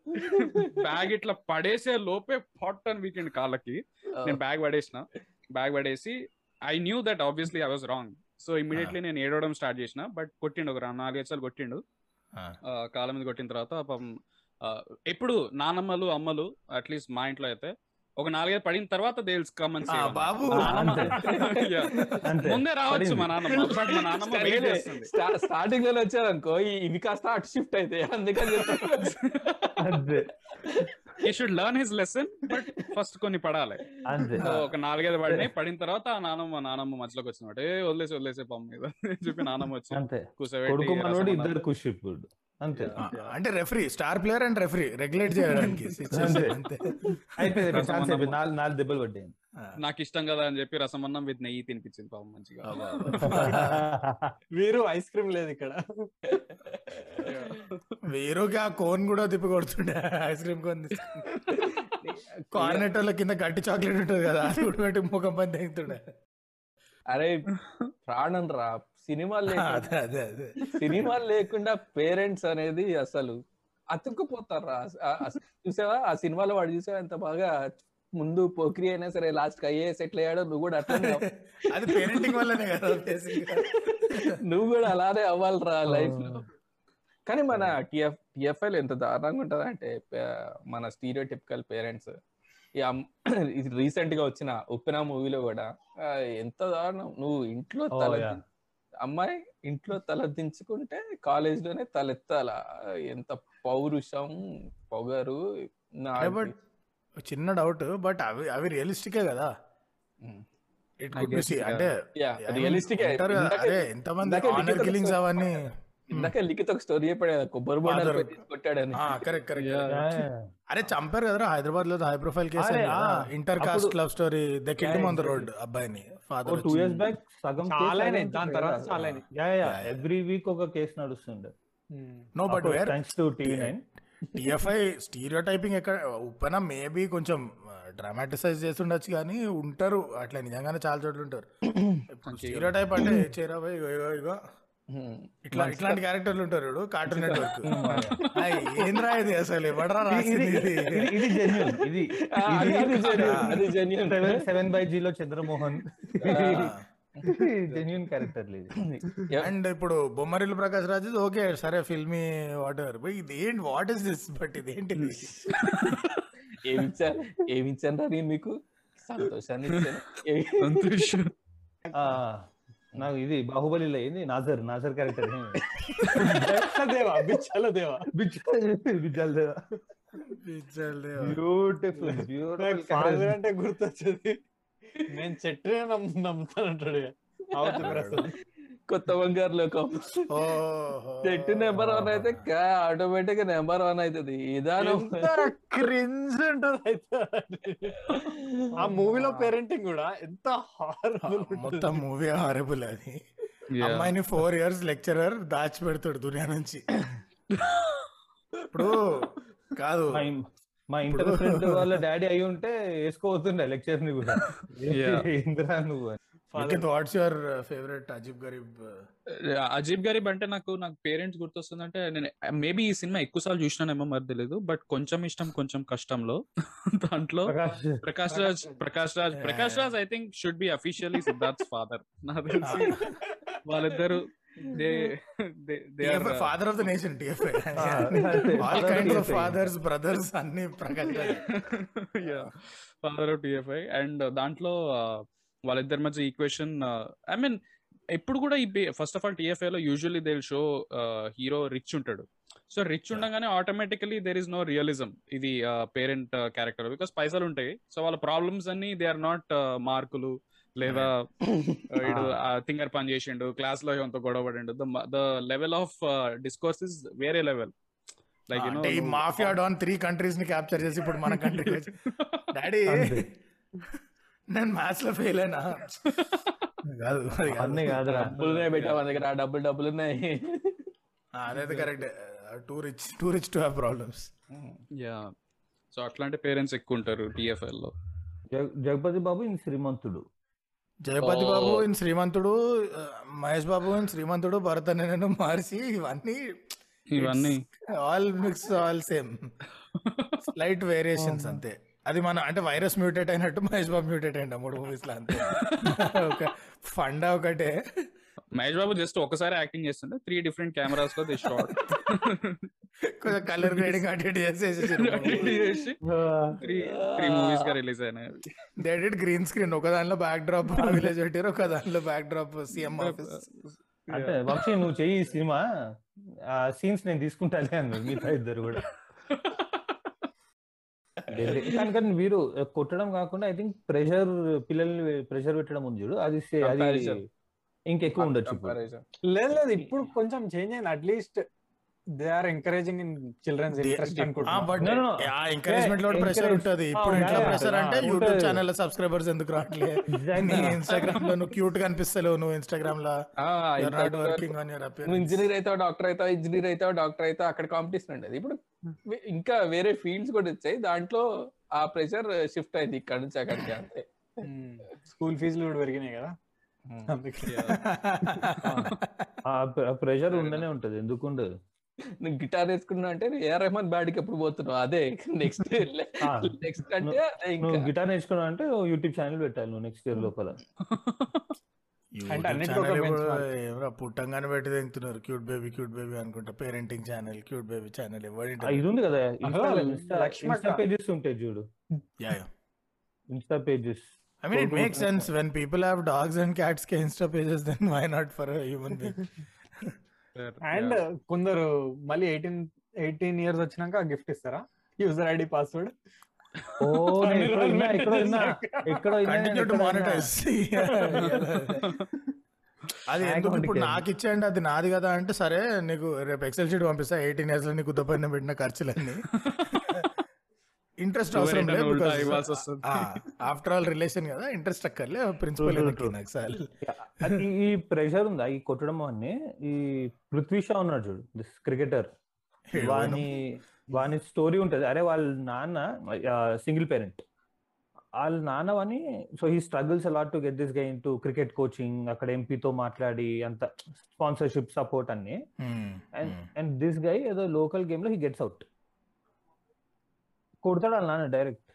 [SPEAKER 1] బ్యాగ్ ఇట్లా పడేసే లోపే పాట్ అని వీకెండ్ కాళ్ళకి నేను బ్యాగ్ పడేసిన. బ్యాగ్ పడేసి I knew that obviously I was wrong so immediately నేను ఏడవడం స్టార్ట్ చేసిన. బట్ కొట్టిండు ఒక నాలుగైదు సార్లు కొట్టిండు. కాళ్ళ మీద కొట్టిన తర్వాత ఎప్పుడు నానమ్మలు అమ్మలు అట్లీస్ట్ మా ఇంట్లో అయితే ఒక నాలుగైదు పడిన తర్వాత దే కమ్ అండ్
[SPEAKER 3] ఆ, బాబు. (laughs)
[SPEAKER 1] ముందే రావచ్చు. మా నాన్నమ్మ. బట్ మా నాన్నమ్మ వెయిట్ చేస్తుంది.
[SPEAKER 2] స్టార్టింగ్లో వచ్చారు అనుకో ఇవి కాస్త అటు షిఫ్ట్ అయితే అందుకని.
[SPEAKER 5] అంతే.
[SPEAKER 1] ఈ should learn his lesson but first కొన్ని పడాలి. ఒక నాలుగైదు పడినాయి. పడిన తర్వాత ఆ నానమ్మ నానమ్మ మధ్యలోకి వచ్చినట్టు ఏ వదిలేసి వదిలేసే పమ్మ మీద. చెప్పి నానమ్మ వచ్చి
[SPEAKER 5] అంతే.
[SPEAKER 1] కూర్చోబెట్టి
[SPEAKER 5] కొడుకు మనోడు
[SPEAKER 1] రసం
[SPEAKER 5] ఇద్దరు అంతే.
[SPEAKER 3] ఆ, అంటే referee star player and referee regulate చేయడానికి (laughs)
[SPEAKER 5] అయిపోయింది ఛాన్స్ అయిపోయింది. నాలుగు నాలుగు దెబ్బలు పడ్డాయి.
[SPEAKER 3] ఆ.
[SPEAKER 1] నాకు ఇష్టం కదా అని చెప్పి రసం అన్నం విత్ నెయ్యి తినిపించింది పాపం మంచిగా. (laughs)
[SPEAKER 4] వీరు ఐస్ క్రీమ్ లేదు ఇక్కడ.
[SPEAKER 3] వేరుగా ఆ కోన్ కూడా తిప్పి కొడుతుండే ఐస్ క్రీమ్ కోన్ కార్నెటోల కింద గట్టి చాక్లెట్ ఉంటుంది కదా అది కూడా పెట్టి ముఖం పని తెగుతుండే
[SPEAKER 2] అరే ప్రాణం రా. సినిమాలు (laughs) సినిమాలు లేకుండా పేరెంట్స్ అనేది అసలు అతుక్కుపోతారా? చూసావా? ఆ సినిమాలో వాడు చూసావా ఎంత బాగా ముందు పోక్రి అయినా సరే లాస్ట్ ఐఏఎస్ ఎట్లా అయ్యాడో? నువ్వు కూడా అట్లనే అవ్వ-
[SPEAKER 3] అది పేరెంటింగ్ వల్లనే కదా basic గా.
[SPEAKER 2] నువ్వు కూడా అలానే అవ్వాలిరా లైఫ్లో కానీ మన టిఎఫ్ టిఎఫ్ఐలు ఎంత దారుణంగా ఉంటది అంటే మన స్టీరియో టిపికల్ పేరెంట్స్ రీసెంట్గా వచ్చిన ఉప్పెన మూవీలో కూడా ఎంత దారుణం. నువ్వు ఇంట్లో తల. అమ్మాయి ఇంట్లో తల దించుకుంటే కాలేజ్లోనే తలెత్తాల? ఎంత పౌరుషం పొగరు
[SPEAKER 3] బట్ చిన్న డౌట్ బట్ అవి అవి రియలిస్టికే కదా. ఇట్ కుడ్ అంటే అరే ఎంతమంది ఆనర్ కిల్లింగ్స్ అవన్నీ
[SPEAKER 2] ఇందాక లిఖిత్ ఒక స్టోరీ చెప్పాడు కదా కొబ్బరి బొండాలు కొట్టాడని.
[SPEAKER 3] Correct correct. అరే చంపారు కదరా హైదరాబాద్లో high profile case inter caste love story the
[SPEAKER 5] Yeah,
[SPEAKER 3] on the. Road అబ్బాయిని ఫాదర్
[SPEAKER 5] టూ ఇయర్స్ బ్యాక్ సగం
[SPEAKER 4] చాలా దాని తర్వాత చాలా
[SPEAKER 3] yeah.
[SPEAKER 5] ఎవ్రీ వీక్ ఒక case నడుస్తుండే.
[SPEAKER 3] No but where
[SPEAKER 5] thanks to TV nine
[SPEAKER 3] TFI stereotyping ఎక్కడ ఉప్పన మేబీ కొంచెం డ్రామాటిసైజ్ చేస్తుండొచ్చు కానీ ఉంటారు. అట్లా నిజంగానే చాలా చోట్ల ఉంటారు. స్టీరియో టైప్ అంటే చేరా పోయి ఇగో ఇగో ఇగో. ఇట్లా ఇట్లాంటి క్యారెక్టర్లు ఉంటారు ఇప్పుడు కార్టూన్ నెట్వర్క్ ఏంద్రా ఇది అసలు? ఎవడరా రాసింది ఇది
[SPEAKER 5] ఇది? జెన్యున్ ఇది
[SPEAKER 2] అది.
[SPEAKER 5] సెవెన్ బై జీలో చంద్రమోహన్. జెన్యున్ క్యారెక్టర్ ఇది.
[SPEAKER 3] అండ్ ఇప్పుడు బొమ్మరిల్లు ప్రకాష్ రాజ్ ఓకే సరే ఫిల్మీ వాట్ ఎవర్ ఇది ఏంటి వాట్ ఇస్ దిస్ బట్ ఇది?
[SPEAKER 2] ఏమిచ్చారు ఏమిచ్చాను నేను మీకు? సంతోషాన్ని
[SPEAKER 1] సంతోషం
[SPEAKER 5] ఆ, నాకు ఇది బాహుబలిలో ఏంది? నాజర్ నాజర్ క్యారెక్టర్
[SPEAKER 4] దేవా బిచ్చల దేవా
[SPEAKER 5] బిజ్జల్ దేవా. బ్యూటిఫుల్ బ్యూటిఫుల్
[SPEAKER 4] అంటే గుర్తొచ్చేది. నేను నమ్ము నమ్ముతానంటాడు ఇక.
[SPEAKER 2] కొత్త బంగారు లోకం.
[SPEAKER 3] ఓహో.
[SPEAKER 2] చెట్టు నెంబర్ వన్ అయితే ఆటోమేటిక్గా నెంబర్ వన్ అవుతుంది. ఇదానం
[SPEAKER 4] క్రింజ్ ఉంటుంది అయితే. ఆ మూవీలో పేరెంటింగ్ కూడా ఎంత హారబుల్
[SPEAKER 3] మొత్తం మూవీ హారబుల్ అది. అమ్మాయిని ఫోర్ ఇయర్స్ లెక్చరర్ దాచి పెడతాడు దునియా నుంచి. ఇప్పుడు కాదు.
[SPEAKER 5] మా ఇంటర్ ఫ్రెండ్ వాళ్ళ డాడీ అయి ఉంటే వేసుకోవతుండే లెక్చర్ని కూడా. ఇంద్రా నువ్వు అని.
[SPEAKER 3] యువర్ ఫేవరెట్ అజీబ్ గరీబ్
[SPEAKER 1] అజీబ్ గరీబ్ అంటే నాకు నాకు పేరెంట్స్ గుర్తొస్తుందంటే నేను మేబీ ఈ సినిమా ఎక్కువ సార్లు చూసినానేమో మరి తెలియదు బట్ కొంచెం ఇష్టం కొంచెం కష్టంలో (laughs) దాంట్లో
[SPEAKER 5] Prakash
[SPEAKER 1] Raj. Prakash Raj Prakash Raj I think should be officially Siddharth father నాకు తెలిసి వాళ్ళిద్దరు they they are
[SPEAKER 3] father of the nation TFI all kinds of. Fathers brothers అన్ని Prakash
[SPEAKER 1] father of TFI and దాంట్లో uh, వాళ్ళిద్దరి మధ్య equation I mean ఎప్పుడు కూడా ఈ ఫస్ట్ ఆఫ్ ఆల్ టిఎఫ్ఐ లో usually they show hero rich ఉంటాడు. So rich ఉండగానే automatically there is no realism ఇది పేరెంట్ క్యారెక్టర్ బికాస్ పైసలు ఉంటాయి. సో వాళ్ళ ప్రాబ్లమ్స్ అన్ని దే ఆర్ నాట్ మార్కులు లేదా థింగర్ (laughs) పని చేసిండు క్లాస్లో ఎంతో గొడవ పడిండు. The level of discourse is వేరే లెవెల్ లైక్
[SPEAKER 3] ఈ మాఫియా డాన్ త్రీ కంట్రీస్ని క్యాప్చర్ చేసి ఇప్పుడు మన కంట్రీ (laughs) డాడీ. నేను మ్యాథ్స్లో ఫెయిల్ అయినా. కాదు.
[SPEAKER 5] అన్నీ కాదురా.
[SPEAKER 2] డబ్బులు ఉన్నాయి పెట్టా మన దగ్గర ఆ డబ్బులు డబ్బులు ఉన్నాయి
[SPEAKER 3] ఆ, అదైతే correct too rich too rich to have problems
[SPEAKER 1] ya. So అట్లాంటి పేరెంట్స్ ఎక్కువ ఉంటారు టిఎఫ్ఎల్లో.
[SPEAKER 5] జగ- జగపతి బాబు ఇన్ శ్రీమంతుడు.
[SPEAKER 3] జయపతి
[SPEAKER 2] ఓ.
[SPEAKER 3] బాబు ఇన్ శ్రీమంతుడు మహేష్ బాబు ఇన్ శ్రీమంతుడు భరత్ అనే నేను మార్చి ఇవన్నీ
[SPEAKER 1] ఇవన్నీ.
[SPEAKER 3] All mix all same slight variations అంతే. అది మన అంటే వైరస్ మ్యూటేట్ అయినట్టు మహేష్ బాబు మ్యూటేట్ అయ్యిండ మూడు మూవీస్లో అంతే. ఒక ఫండా ఒకటే.
[SPEAKER 1] మహేష్ బాబు జస్ట్ ఒకసారి యాక్టింగ్ చేస్తుంటే త్రీ డిఫరెంట్ కెమెరాస్లో ది షార్ట్
[SPEAKER 3] కొంచెం కలర్ గ్రేడింగ్ అటు ఇటు చేసేసి
[SPEAKER 1] చేసి త్రీ త్రీ మూవీస్గా రిలీజ్ అయినాయి
[SPEAKER 3] దే డిడ్ గ్రీన్ స్క్రీన్ ఒక దానిలో బ్యాక్ డ్రాప్ విలేజ్ పెట్టారు ఒక దానిలో బ్యాక్ డ్రాప్ సీఎం ఆఫీస్
[SPEAKER 5] అంటే వంశీ నువ్వు చెయ్యి ఈ సినిమా. ఆ సీన్స్ నేను తీసుకుంటానే అన్నారు మిగతా ఇద్దరు కూడా. (laughs) (laughs) కానీ కానీ వీరు కొట్టడం కాకుండా ఐ థింక్ ప్రెషర్ పిల్లల్ని ప్రెషర్ పెట్టడం ఉంది చూడు. అది సే- అది. ఇంకెక్కువ ఉండొచ్చు.
[SPEAKER 4] లేదు లేదు ఇప్పుడు కొంచెం చేంజ్ అయింది. At least they are encouraging in children's interest అనుకుంటున్నా.
[SPEAKER 3] But
[SPEAKER 5] No, no, no.
[SPEAKER 3] ఆ ఎంకరేజ్మెంట్లో ప్రెషర్ ఉంటది. ఇప్పుడు ఇంట్లో ప్రెషర్ అంటే యూట్యూబ్. ఛానల్ సబ్స్క్రైబర్స్ ఎందుకు రావట్లే? నీ ఇన్స్టాగ్రామ్లో నువ్వు క్యూట్ కనిపిస్తలేవు నువ్వు
[SPEAKER 2] ఇన్స్టాగ్రామ్లో ఇంజనీర్ అవుతావు డాక్టర్ అవుతావు ఇంజనీర్ అవుతావు డాక్టర్ అవుతావు అక్కడ కాంపిటీషన్ ఉండేది. ఇప్పుడు ఇంకా వేరే ఫీల్డ్స్ కూడా వచ్చాయి. దాంట్లో ఆ ప్రెషర్ షిఫ్ట్ అయింది ఇక్కడ నుంచి అక్కడికి అంతే.
[SPEAKER 4] స్కూల్ ఫీజులు కూడా పెరిగినాయి కదా. అందుకే.
[SPEAKER 5] ఆ ప్రెషర్ ఉండనే ఉంటది. ఎందుకు ఉండదు?
[SPEAKER 2] నువ్వు గిటార్ వేసుకున్నావు అంటే ఏ రెహమాన్ బ్యాడ్కి ఎప్పుడు పోతున్నావు? అదే నెక్స్ట్ (laughs)
[SPEAKER 5] ఆ,
[SPEAKER 2] నెక్స్ట్ అంటే
[SPEAKER 5] నువ్వు
[SPEAKER 2] ఇంకా
[SPEAKER 5] గిటార్ నేర్చుకున్నావు అంటే యూట్యూబ్ ఛానల్ పెట్టాలి నువ్వు నెక్స్ట్ ఇయర్ లోపల. (laughs) (laughs)
[SPEAKER 3] పుట్టంగానే పెట్టి తింటున్నారు క్యూట్ బేబీ క్యూట్ బేబీ అనుకుంటా. Parenting channel cute baby channel
[SPEAKER 5] ఇది ఉంది కదా. ఇన్స్టా. పేజెస్ ఉంటాయి చూడు. Insta pages
[SPEAKER 3] I mean, it makes sense. When people have dogs and cats ke Insta pages, then why not for a human being? (laughs)
[SPEAKER 4] And కొందరు మళ్ళీ eighteen eighteen years వచ్చినాక gift ఇస్తారా? User ID password
[SPEAKER 5] ఓ ఎక్కడో విన్నా ఎక్కడో విన్నా ఎక్కడో.
[SPEAKER 3] అది ఎందుకు ఇప్పుడు. నాకు ఇచ్చేయండి అది నాది కదా అంటే సరే నీకు రేపు ఎక్సెల్ షీట్ పంపిస్తా ఎయిటీన్ ఇయర్స్లో నీకు దొబ్బైన పెట్టిన ఖర్చులన్నీ. ఇంట్రెస్ట్ అవసరం లేదు. ఆఫ్టర్ ఆల్ రిలేషన్ కదా ఇంట్రెస్ట్ అక్కర్లే ప్రిన్సిపల్
[SPEAKER 5] ఈ- ఈ ప్రెషర్ ఉందా ఈ కొట్టడం అన్ని ఈ పృథ్వీ షా ఉన్నాడు చూడు దిస్ క్రికెటర్ వాని వాని స్టోరీ ఉంటది. అరే వాళ్ళ నాన్న సింగిల్ పేరెంట్ వాళ్ళ నాన్న అని so he struggles a lot to get this guy to cricket coaching అక్కడ ఎంపీతో మాట్లాడి అంత స్పాన్సర్షిప్ సపోర్ట్ అన్ని. అండ్ అండ్ దిస్ గై ఏదో లోకల్ గేమ్లో హీ గెట్స్ అవుట్ కొడతాడు వాళ్ళ నాన్న డైరెక్ట్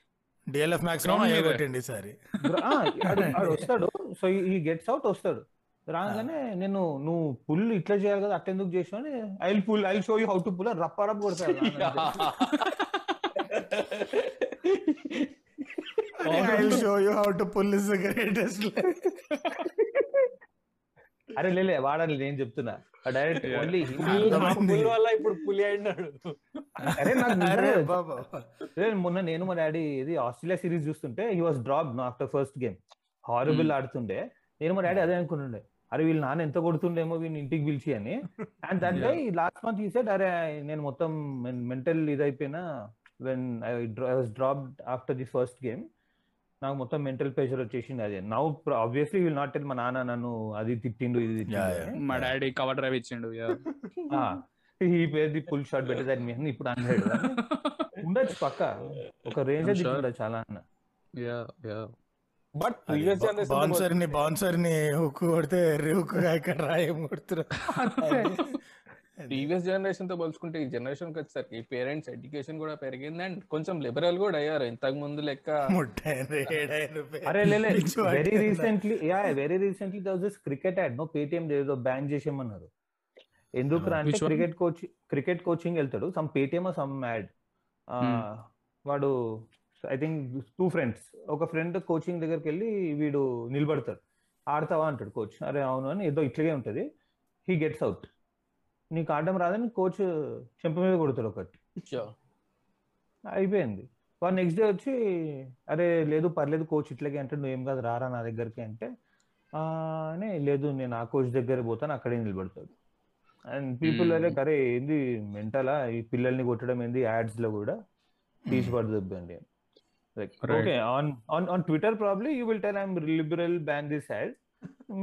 [SPEAKER 3] డిఎల్ఎఫ్ మ్యాక్స్. కొట్టిండి ఈసారి. (laughs)
[SPEAKER 5] వస్తాడు. సో ఈ గెట్స్ అవుట్ వస్తాడు. రాగానే నేను నువ్వు పుల్ ఇట్లా చేయాలి కదా అట్టెందుకు చేసావు అని I pull I show you how to pull రప్ప రప్ప కొడతాడు
[SPEAKER 3] I'll (laughs) show you how to pull is the greatest.
[SPEAKER 5] అరే లేలే వాడాలి నేను చెప్తున్నా. డైరెక్ట్. ఓన్లీ.
[SPEAKER 4] పులి వల్ల ఇప్పుడు పులి అయినాడు.
[SPEAKER 5] అరే నాకు మొన్న నేను మా డాడీ ఇది ఆస్ట్రేలియా సిరీస్ చూస్తుంటే he was dropped after first game horrible ఆడుతుండే. నేను మా డాడీ అదే అనుకుంటుండే అరే వీళ్ళు నాన్న ఎంత కొడుతుండేమో వీళ్ళని ఇంటికి పిలిచి అని. And that day last month ఈ సెడ్ అరే నేను మొత్తం mental ఇదైపోయినా when I was drop after the first game నాకు మొత్తం మెంటల్ ప్రెషర్ వచ్చేసింది అదే. Now obviously will not tell మా నాన్న నన్ను అది తిట్టిండు ఇది.
[SPEAKER 1] మా డాడీ కవర్ డ్రైవ్ ఇచ్చిండు (laughs)
[SPEAKER 5] ఆ, ఈ పేరు ది ఫుల్ షాట్ పెట్టేదాన్ని మీ (laughs) అన్న ఇప్పుడు అన్నాడు ఉండొచ్చు పక్క. ఒక రేంజ్ చాలా అన్న.
[SPEAKER 1] యా యా
[SPEAKER 2] బట్ ప్రీవియస్
[SPEAKER 3] బౌన్సర్ని బౌన్సర్ని హుక్ కొడితే హుక్ ఇక్కడ రాయం కొడుతున్నారు
[SPEAKER 2] ప్రీవియస్ జనరేషన్తో పోల్చుకుంటే ఈ జనరేషన్కి వచ్చేసరికి పేరెంట్స్ ఎడ్యుకేషన్ కూడా పెరిగింది అండ్ కొంచెం లిబరల్ కూడా అయ్యారు. ఇంతకు ముందు లెక్క
[SPEAKER 5] అరే very. Recently ya very recently this cricket ad no Paytm ఏదో బ్యాన్ చేసేయమన్నారు. ఎందుకు రా అంటే? క్రికెట్ కోచ్ క్రికెట్ కోచింగ్ వెళ్తాడు. Some Paytm some ad. వాడు ఐ థింక్ టూ ఫ్రెండ్స్ ఒక ఫ్రెండ్ కోచింగ్ దగ్గరికి వెళ్ళి వీడు నిలబడతాడు. ఆడతావా? అంటాడు కోచ్ అరే అవును అని ఏదో ఇట్లాగే ఉంటది. హీ గెట్స్ అవుట్ నీకు ఆడడం రాదని కోచ్ చెంప మీద కొడతాడు ఒకటి. అయిపోయింది. వాడు నెక్స్ట్ డే వచ్చి అరే లేదు పర్లేదు కోచ్ ఇట్లాగే అంటే నువ్వు ఏం కాదు రారా నా దగ్గరికి అంటే "ఆ, అని లేదు నేను ఆ కోచ్ దగ్గర పోతాను అక్కడే నిలబడతాడు. And people. అరే అరే ఏంది మెంటలా? ఈ పిల్లల్ని కొట్టడం ఏంది? యాడ్స్లో కూడా తీసి పడదొబ్బండి like. Okay on on on Twitter probably you will tell I'm liberal ban this ad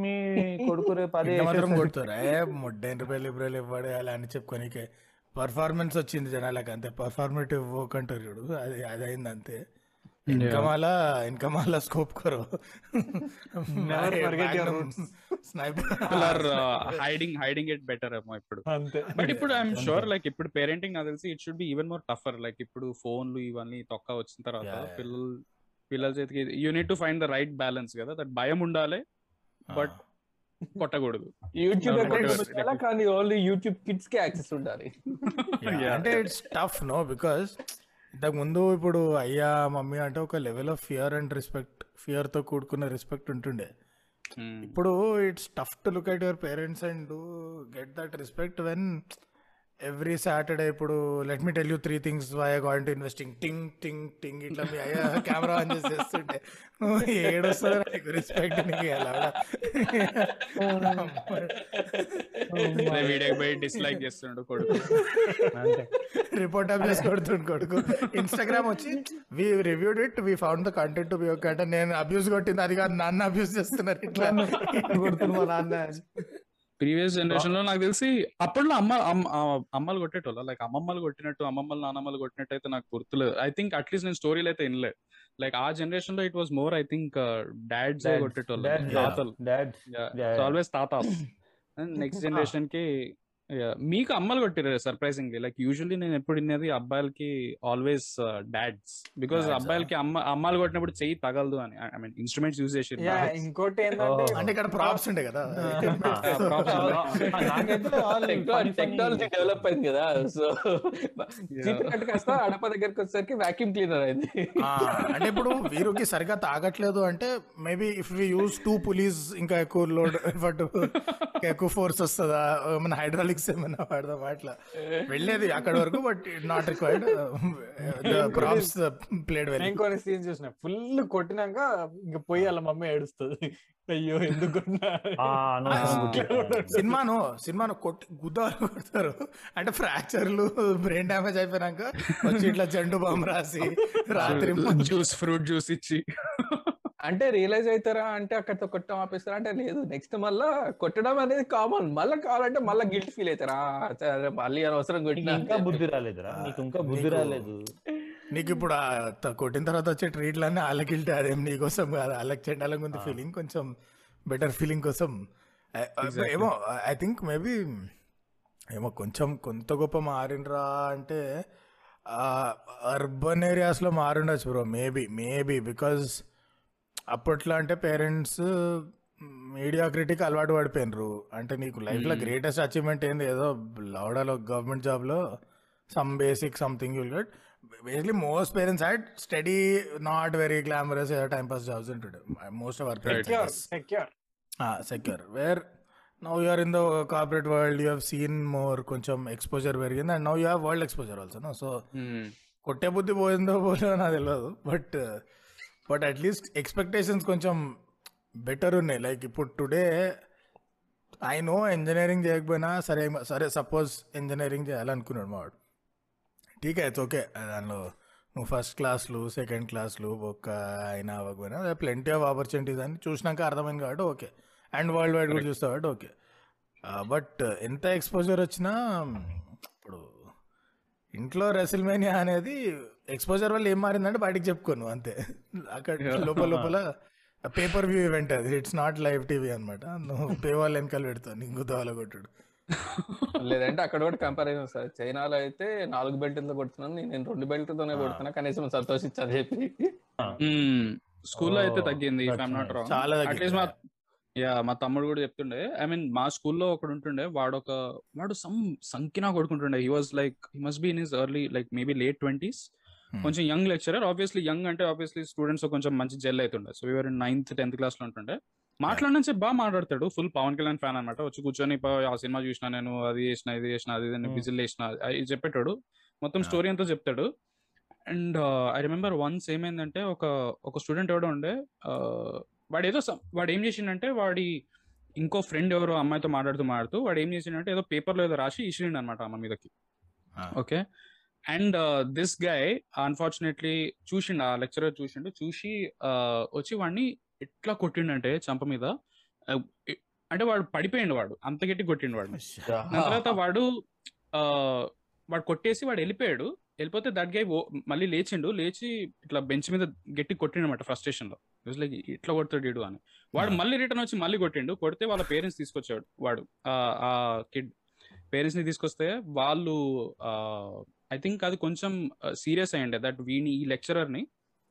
[SPEAKER 5] మీ (laughs) కొడుకు రేపు అదే
[SPEAKER 3] మాత్రం. కొడుతారు? ముడ్డైన రూపాయలు లిబరల్ ఇవ్వడు అలా అని చెప్పుకోనికి. పర్ఫార్మెన్స్ వచ్చింది జనాలకు అంతే. పర్ఫార్మేటివ్ వర్క్ అంటారు చూడు. అది అది అయింది అంతే. Sniper
[SPEAKER 1] are hiding hiding it better ఏమో ఇప్పుడు.
[SPEAKER 4] అంతే.
[SPEAKER 1] బట్ ఇప్పుడు ఐఎమ్. షూర్ లైక్ ఇప్పుడు పేరెంటింగ్ నాకు తెలిసి it should be even more tougher like ఇప్పుడు ఫోన్లు ఇవన్నీ తొక్క వచ్చిన తర్వాత. పిల్లలు పిల్లల చేతికి you need to find the right balance కదా. దట్ భయం ఉండాలి but కొట్టకూడదు.
[SPEAKER 2] యూట్యూబ్ కానీ ఓన్లీ యూట్యూబ్ కిడ్స్కి యాక్సెస్ ఉండాలి.
[SPEAKER 1] Yeah.
[SPEAKER 3] అంటే ఇట్స్ టఫ్ నో బికాస్ ఇంతకు ముందు ఇప్పుడు అయ్యా మమ్మీ అంటే ఒక level of fear and respect ఫియర్తో కూడుకున్న రెస్పెక్ట్ ఉంటుండే. ఇప్పుడు it's tough to look at your parents and do get that respect when every Saturday ఇప్పుడు let me tell you three things why going to investing టింగ్ టింగ్ టింగ్ ఇట్లా మీ అయ్యా camera on చేసి చేస్తుంటే ఏడొస్తుంది నీకు రెస్పెక్ట్ నీకు ఎలా
[SPEAKER 1] వీడియోకి పోయి డిస్లైక్ చేస్తున్నాడు కొడుకు.
[SPEAKER 3] రిపోర్ట్ అప్ చేసి కొడుతుండు కొడుకు. ఇన్స్టాగ్రామ్ వచ్చి we reviewed it we found the content to be okay అంటే నేను అబ్యూస్ కొట్టింది అది కాదు నాన్న అబ్యూస్ చేస్తున్నారు ఇట్లా.
[SPEAKER 5] కొడుతున్నా నాన్న
[SPEAKER 1] ప్రీవియస్ జనరేషన్లో నాకు తెలిసి అప్పట్లో అమ్మ అమ్మలు కొట్టేటోళ్ళ. లైక్ అమ్మమ్మలు కొట్టినట్టు అమ్మమ్మలు నాన్నమ్మలు కొట్టినట్టు అయితే నాకు గుర్తులేదు. ఐ థింక్ అట్లీస్ట్ నేను స్టోరీలు అయితే వినలేదు లైక్ ఆ జనరేషన్లో it was more I think dads
[SPEAKER 5] Dads,
[SPEAKER 1] కొట్టేటోళ్ళు. తాతలు. ఆల్వేస్ తాతాస్ నెక్స్ట్ జనరేషన్కి మీకు అమ్మలు కొట్టిరు సర్ప్రైజింగ్లీ లైక్ యూజువల్లీ నేను ఎప్పుడు వినేది అబ్బాయిలకి ఆల్వేస్ డాడ్స్ బికాస్
[SPEAKER 3] Dads,
[SPEAKER 1] అబ్బాయిలకి అమ్మ అమ్మాయిలు కొట్టినప్పుడు చెయ్యి తగలదు అని. ఐ మీన్ ఇన్స్ట్రుమెంట్స్ యూజ్ చేసి
[SPEAKER 4] ఇంకోటి ఏంటంటే.
[SPEAKER 3] అంటే ఇక్కడ ప్రాప్స్ ఉండే కదా?
[SPEAKER 2] టెక్నాలజీ (laughs) డెవలప్ అయింది కదా. సో కాస్త అడప దగ్గరికి వచ్చేసరికి వాక్యూమ్ క్లీనర్ అయింది.
[SPEAKER 3] ఆ, అంటే ఇప్పుడు వీరుకి సరిగా తాగట్లేదు అంటే maybe if we use two pulleys ఇంకా ఎక్కువ లోడ్ బట్ (laughs) ఎక్కువ ఫోర్స్ వస్తుందా? మన హైడ్రాలిక్స్ ఏమైనా వాడదాం అట్లా. వెళ్ళేది అక్కడ వరకు but not required props played well
[SPEAKER 4] నేను కొన్ని సీన్స్ చూసిన. ఫుల్ కొట్టినాక ఇంక పోయి వాళ్ళ మమ్మీ ఏడుస్తుంది. అయ్యో ఎందుకు
[SPEAKER 3] సినిమాను సినిమాను కొట్టి గుద్దాలు కొడతారు. అంటే ఫ్రాక్చర్లు బ్రెయిన్ డ్యామేజ్ అయిపోయినాక వచ్చి ఇట్లా జండు బాంబు రాసి రాత్రి
[SPEAKER 1] జ్యూస్ ఫ్రూట్ జ్యూస్ ఇచ్చి.
[SPEAKER 2] అంటే రియలైజ్ అవుతారా అంటే అక్కడితో కొట్టడం ఆపేస్తారా? అంటే లేదు. నెక్స్ట్ మళ్ళా కొట్టడం అనేది కామన్. మళ్ళా కావాలంటే మళ్ళా గిల్ట్ ఫీల్ అవుతారా మళ్ళీ అనవసరం
[SPEAKER 5] నీకు
[SPEAKER 2] కొట్టినా
[SPEAKER 5] ఇంకా బుద్ధి రాలేదురా. నీకు ఇంకా బుద్ధి రాలేదు.
[SPEAKER 3] నీకు ఇప్పుడు కొట్టిన తర్వాత వచ్చే ట్రీట్లన్నీ వాళ్ళకి వెళ్తే అదేం నీకోసం కాదు. వాళ్ళకి చెండాలంగా ఉంది ఫీలింగ్ కొంచెం బెటర్ ఫీలింగ్ కోసం. ఏమో ఐ థింక్ మేబీ ఏమో కొంచెం కొంత గొప్ప మారినరా అంటే అర్బన్ ఏరియాస్లో మారుండొచ్చు బ్రో మేబీ మేబీ బికాజ్ అప్పట్లో అంటే పేరెంట్స్ మీడియా క్రిటిక్ అలవాటు పడిపోయినరు. అంటే నీకు లైఫ్లో. గ్రేటెస్ట్ అచీవ్మెంట్ ఏంది? ఏదో లౌడాలో గవర్నమెంట్ జాబ్లో some basic something you'll get. Basically most parents had study not very glamorous time pass jobs ఉంటుండే. Most of our
[SPEAKER 4] secure
[SPEAKER 3] parents
[SPEAKER 4] secure
[SPEAKER 3] secure. Where now you are in the corporate world you have seen more కొంచెం exposure పెరిగింది. And now you have world exposure also no? So కొట్టే బుద్ధి పోయిందో పోలేదో నాకు తెలియదు but but at least expectations కొంచెం better ఉన్నాయి. లైక్ ఇప్పుడు టుడే ఐ నో ఇంజనీరింగ్ చేయకపోయినా సరే సరే సపోజ్ ఇంజనీరింగ్ చేయాలనుకున్నాడు మావాడు ఠీక్ అయితే ఓకే. దానిలో నువ్వు ఫస్ట్ క్లాస్లు సెకండ్ క్లాస్లు ఒక్క అయినా అవ్వకపోయినా ప్లెంటీ ఆఫ్ ఆపర్చునిటీస్ అని చూసినాక అర్థమైంది కాబట్టి ఓకే. అండ్ వరల్డ్ వైడ్ కూడా చూస్తావు కాబట్టి ఓకే. బట్ ఎంత ఎక్స్పోజర్ వచ్చినా ఇప్పుడు ఇంట్లో రెసిల్మేనియా అనేది ఎక్స్పోజర్ వల్ల ఏం మారిందంటే బయటికి చెప్పుకోను అంతే. అక్కడ లోపల లోపల పేపర్ వ్యూ ఈవెంట్ అది. ఇట్స్ నాట్ లైవ్ టీవీ అనమాట నువ్వు పే వాళ్ళ వెనకాల పెడతావు నీకు దోవల కొట్టుడు.
[SPEAKER 2] లేదంటే అక్కడ కూడా కంపారిజన్ సార్. చైనాలో అయితే నాలుగు బెల్ట్లతో కొడుతున్నాను నేను రెండు బెల్ట్తోనే కొడుతున్నా కనీసం సంతోషించని చెప్పి.
[SPEAKER 1] స్కూల్లో అయితే
[SPEAKER 5] Oh,
[SPEAKER 1] తగ్గింది
[SPEAKER 3] చాలా
[SPEAKER 1] అట్లీస్ట్ మా
[SPEAKER 3] తగ్గింది.
[SPEAKER 1] యా మా తమ్ముడు కూడా చెప్తుండే ఐ మీన్ మా స్కూల్లో ఒకడు ఉంటుండే వాడు ఒక వాడు సమ్ సంకినా కొడుకుంటుండే. He was like he must be in his early like maybe late twenties
[SPEAKER 3] Hmm.
[SPEAKER 1] కొంచెం యంగ్ లెక్చరర్. ఆబ్వియస్లీ యంగ్ అంటే ఆబ్వియస్లీ స్టూడెంట్స్ కొంచెం మంచి జెల్ అవుతుండే సో ఇవర్ నైన్త్ టెన్త్ క్లాస్లో ఉంటుండే. మాట్లాడిన బాగా మాట్లాడతాడు. ఫుల్ పవన్ కళ్యాణ్ ఫ్యాన్ అనమాట వచ్చి కూర్చొని "పా, ఆ సినిమా చూసిన నేను అది చేసిన ఇది చేసిన అది
[SPEAKER 3] Hmm.
[SPEAKER 1] విజిల్ వేసిన అది చెప్పేటాడు. మొత్తం
[SPEAKER 3] Ah.
[SPEAKER 1] స్టోరీ అంతా చెప్తాడు. అండ్ ఐ రిమెంబర్ వన్స్ ఏమైందంటే ఒక ఒక స్టూడెంట్ ఎవడో ఉండే వాడు ఏదో వాడు ఏం చేసిండంటే వాడి ఇంకో ఫ్రెండ్ ఎవరో అమ్మాయితో మాట్లాడుతూ మాట్లాడుతూ వాడు ఏం చేసిండంటే ఏదో పేపర్లో ఏదో రాసి ఇచ్చిండు అనమాట అమ్మ మీదకి.
[SPEAKER 3] Ah.
[SPEAKER 1] Okay and this guy unfortunately చూసిండు ఆ లెక్చరర్ చూసిండు చూసి వచ్చి వాడిని ఎట్లా కొట్టిండంటే చంప మీద అంటే వాడు పడిపోయిండు వాడు అంత గట్టి కొట్టిండు వాడు దాని తర్వాత వాడు ఆ, వాడు కొట్టేసి వాడు వెళ్ళిపోయాడు వెళ్ళిపోతే దట్ గై మళ్ళీ లేచిండు లేచి ఇట్లా బెంచ్ మీద గట్టి కొట్టిండు అనమాట ఫ్రస్ట్రేషన్లో లైక్ ఇట్లా కొడతాడు వీడు? అని. వాడు. మళ్ళీ రిటర్న్ వచ్చి మళ్ళీ కొట్టిండు కొడితే వాళ్ళ పేరెంట్స్ తీసుకొచ్చాడు వాడు ఆ- ఆ కిడ్. పేరెంట్స్ని తీసుకొస్తే వాళ్ళు ఐ థింక్ అది కొంచెం సీరియస్ అయ్యండి. దట్ వీని ఈ లెక్చరర్ని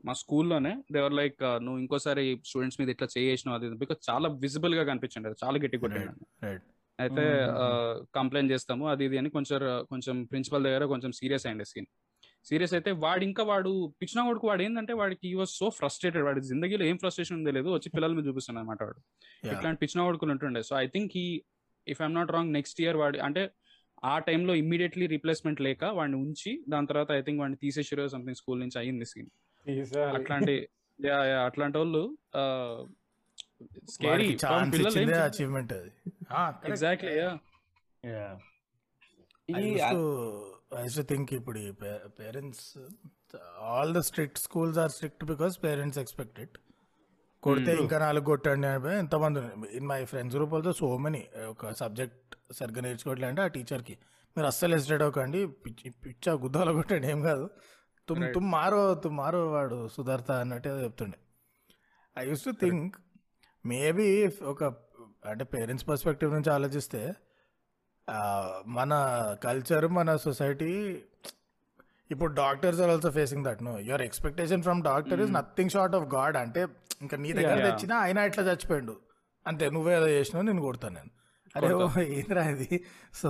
[SPEAKER 1] మా స్కూల్లోనే దేవర్ లైక్ నువ్వు ఇంకోసారి స్టూడెంట్స్ మీద ఇట్లా చేసినావు అది బికాస్ చాలా విజిబుల్గా కనిపించండి అది చాలా గట్టి కొట్టిండు.
[SPEAKER 3] రైట్
[SPEAKER 1] అయితే. కంప్లైంట్ చేస్తాము అది ఇది అని కొంచెం కొంచెం ప్రిన్సిపల్ దగ్గర కొంచెం సీరియస్ అయ్యండి సీన్ సీరియస్ అయితే వాడు ఇంకా వాడు పిచ్చిన కొడుకు వాడు ఏంటంటే వాడికి ఈ వాజ్ సో ఫ్రస్ట్రేటెడ్ వాడి జిందగీలో ఏం ఫ్రస్ట్రేషన్ ఉందో లేదు వచ్చి పిల్లల మీద చూపిస్తున్నాడు అనమాట వాడు. ఇట్లాంటి పిచ్చిన కొడుకులు ఉంటుండే. సో ఐ థింక్ ఈ if I'm not wrong next year వాడి అంటే ఆ టైంలో ఇమ్మీడియట్లీ రీప్లేస్మెంట్ లేక వాడిని ఉంచి దాని తర్వాత ఐ థింక్ వాడిని తీసేసారో సంథింగ్ స్కూల్ నుంచి అయ్యింది సీన్ అట్లాంటి యా యా అట్లాంటి వాళ్ళు
[SPEAKER 3] అచీవ్మెంట్ అది.
[SPEAKER 1] Exactly yeah
[SPEAKER 5] Yeah.
[SPEAKER 3] I used to I used to think ఇప్పుడు parents all the strict schools are strict because parents expect it కొడితే ఇంకా నాలుగు కొట్టండి అని ఎంతమంది in my friends group also so many ఒక సబ్జెక్ట్ సరిగ్గా నేర్చుకోవట్లే ఆ టీచర్కి. మీరు అస్సలు ఎస్టేట్ అవ్వకండి పిచ్చి పిచ్చా గుద్దాలో కొట్టండి ఏం కాదు. తుమ్. తుమ్ మారో తుమ్ మారో వాడు సుధార్త అన్నట్టు చెప్తుండే. I use to think maybe ఒక అంటే పేరెంట్స్ పర్స్పెక్టివ్ నుంచి ఆలోచిస్తే మన కల్చర్ మన సొసైటీ ఇప్పుడు doctors are also facing that no your expectation from doctor is nothing short of God అంటే ఇంకా నీ దగ్గర. తెచ్చినా ఆయన ఇట్లా చచ్చిపోయాడు. అంతే నువ్వే ఏదో చేసినావు నేను కొడతాను నేను. అరే ఓ ఏంద్రా ఇది? So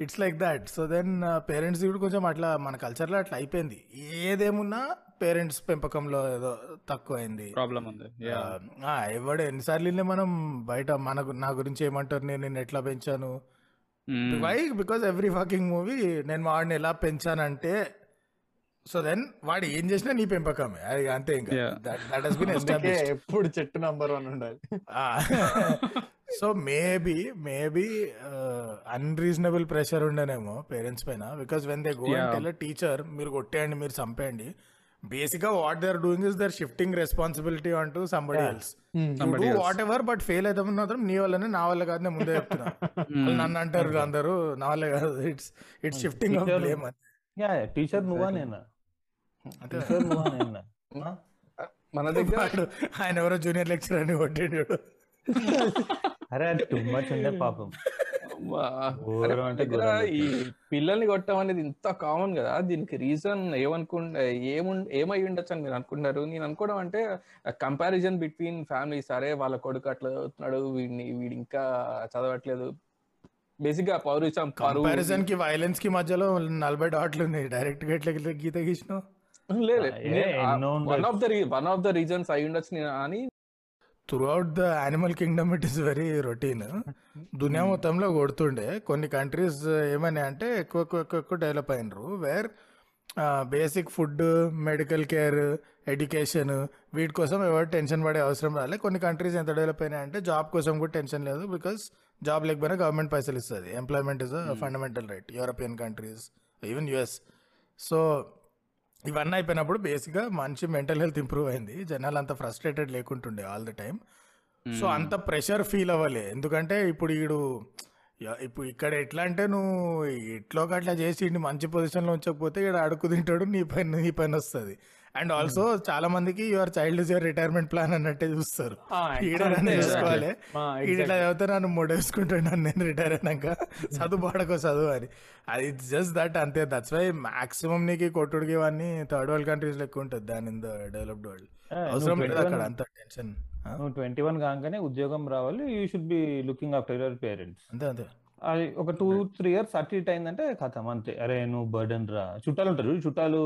[SPEAKER 3] it's like that so then parents కూడా కొంచెం అట్లా మన కల్చర్లో అట్లా అయిపోయింది. ఏదేమున్నా పేరెంట్స్ పెంపకంలో ఏదో తక్కువైంది.
[SPEAKER 1] ప్రాబ్లం ఉంది. యా
[SPEAKER 3] ఆ, ఎవడు ఎన్నిసార్లు వెళ్ళి మనం బయట మనకు నా గురించి ఏమంటారు? నేను నిన్ను ఎట్లా పెంచాను? Why because every fucking movie నేను వాడిని ఎలా పెంచానంటే సో దెన్ వాడు ఏం చేసినా నీ పెంపకమే. అది అంతే ఇంకా. దట్ హస్ బిన్
[SPEAKER 4] అందుకే
[SPEAKER 3] ఎస్టాబ్లిష్డ్
[SPEAKER 4] ఎప్పుడు చెట్టు నంబర్ వన్ ఉండాలి. (laughs)
[SPEAKER 3] So maybe maybe unreasonable pressure ఉండనేమో parents పైన because when they go. Tell teacher మీరు కొట్టేయండి మీరు చంపేయండి బేసిక్గా what they are doing is their shifting responsibility అంటూ somebody else
[SPEAKER 1] Somebody else.
[SPEAKER 3] Whatever but fail అయితే మాత్రం నీ వల్లనే నా వల్ల కాదు నేను ముందే (laughs) చెప్తున్నా. వాళ్ళు నన్ను అంటారు అందరూ నా వల్లే కాదు it's it's shifting of
[SPEAKER 5] Teacher-
[SPEAKER 3] blame
[SPEAKER 5] yeah teacher నువ్వా నేనా? టీచర్ నువ్వా నేనా? ఆ?
[SPEAKER 2] మన దగ్గర
[SPEAKER 3] ఆయన ఎవరో జూనియర్ లెక్చర్ అని కొట్టాడు. (laughs)
[SPEAKER 5] అరే టూ మచ్ ఉండే పాపం.
[SPEAKER 2] ఈ పిల్లల్ని కొట్టడం అనేది ఇంత కామన్ కదా? దీనికి రీజన్ ఏమనుకుంటే ఏముండ ఏమై ఉండొచ్చు అని మీరు అనుకుంటారు నేను అనుకోవడం అంటే కంపారిజన్ బిట్వీన్ ఫ్యామిలీస్ సరే వాళ్ళ కొడుకు అట్లా చదువుతున్నాడు వీడిని వీడు ఇంకా చదవట్లేదు. బేసిక్గా పౌరుషం
[SPEAKER 3] కంపారిజన్కి వైలెన్స్కి మధ్యలో నలభై డాట్లు ఉన్నాయి. డైరెక్ట్గా ఎట్లా గీత
[SPEAKER 5] ఎన్నో
[SPEAKER 2] one. Of the one of the reasons అయి ఉండొచ్చు నేను అని
[SPEAKER 3] throughout the animal kingdom it is very routine దునియా మొత్తంలో కొడుతుండే. కొన్ని కంట్రీస్ ఏమని అంటే ఎక్కువ ఎక్కువ ఎక్కువ ఎక్కువ develop అయినరు. Where basic food medical care education వీటి కోసం ఎవరు టెన్షన్ పడే అవసరం రాలే. కొన్ని కంట్రీస్ ఎంత డెవలప్ అయినాయి అంటే జాబ్ కోసం కూడా టెన్షన్ లేదు బికాస్ జాబ్ లేకపోయినా గవర్నమెంట్ పైసలు ఇస్తుంది. Employment is fundamental right European countries even US so ఇవన్నీ అయిపోయినప్పుడు బేసిక్గా మంచి మెంటల్ హెల్త్ ఇంప్రూవ్ అయింది. జనాలు అంత ఫ్రస్ట్రేటెడ్ లేకుంటుండే ఆల్ ద టైం సో అంత ప్రెషర్ ఫీల్ అవ్వలే. ఎందుకంటే ఇప్పుడు ఈడు ఇప్పుడు ఇక్కడ ఎట్లా అంటే నువ్వు ఎట్లో అట్లా చేసి మంచి పొజిషన్లో ఉంచకపోతే ఇక్కడ అడుగు తింటాడు నీ పైన నీ పైన వస్తుంది. అండ్ ఆల్సో చాలా మందికి your child is your retirement plan అన్నట్టే చూస్తారు.
[SPEAKER 4] ఆ,
[SPEAKER 3] ఈడ
[SPEAKER 4] అంతే
[SPEAKER 3] నన్ను
[SPEAKER 4] కదా.
[SPEAKER 3] చూసుకోవాలి ఇట్లా. చదివితే నన్ను మూడేసుకుంటాడు నన్ను నేను రిటైర్ అయినాక. చదువు పాడకో చదువు అని. అది జస్ట్ దట్ అంతే. దట్స్ వై మాక్సిమం నీకు కొట్టుడికి ఇవన్నీ థర్డ్ వరల్డ్ కంట్రీస్ లెక్క ఉంటుంది దాని ఇన్ ద డెవలప్డ్ వరల్డ్ అవసరం లేదు
[SPEAKER 5] 21
[SPEAKER 3] అక్కడ అంత టెన్షన్
[SPEAKER 5] నువ్వు ట్వంటీ వన్ కాగానే ఉద్యోగం రావాలి you should be looking after your parents
[SPEAKER 3] అంతే అంతే.
[SPEAKER 5] అది ఒక టూ త్రీ ఇయర్స్ అటు ఇటు అయిందంటే కథం అంతే. అరే నువ్వు బర్డన్ రా. చుట్టాలు ఉంటారు చుట్టాలు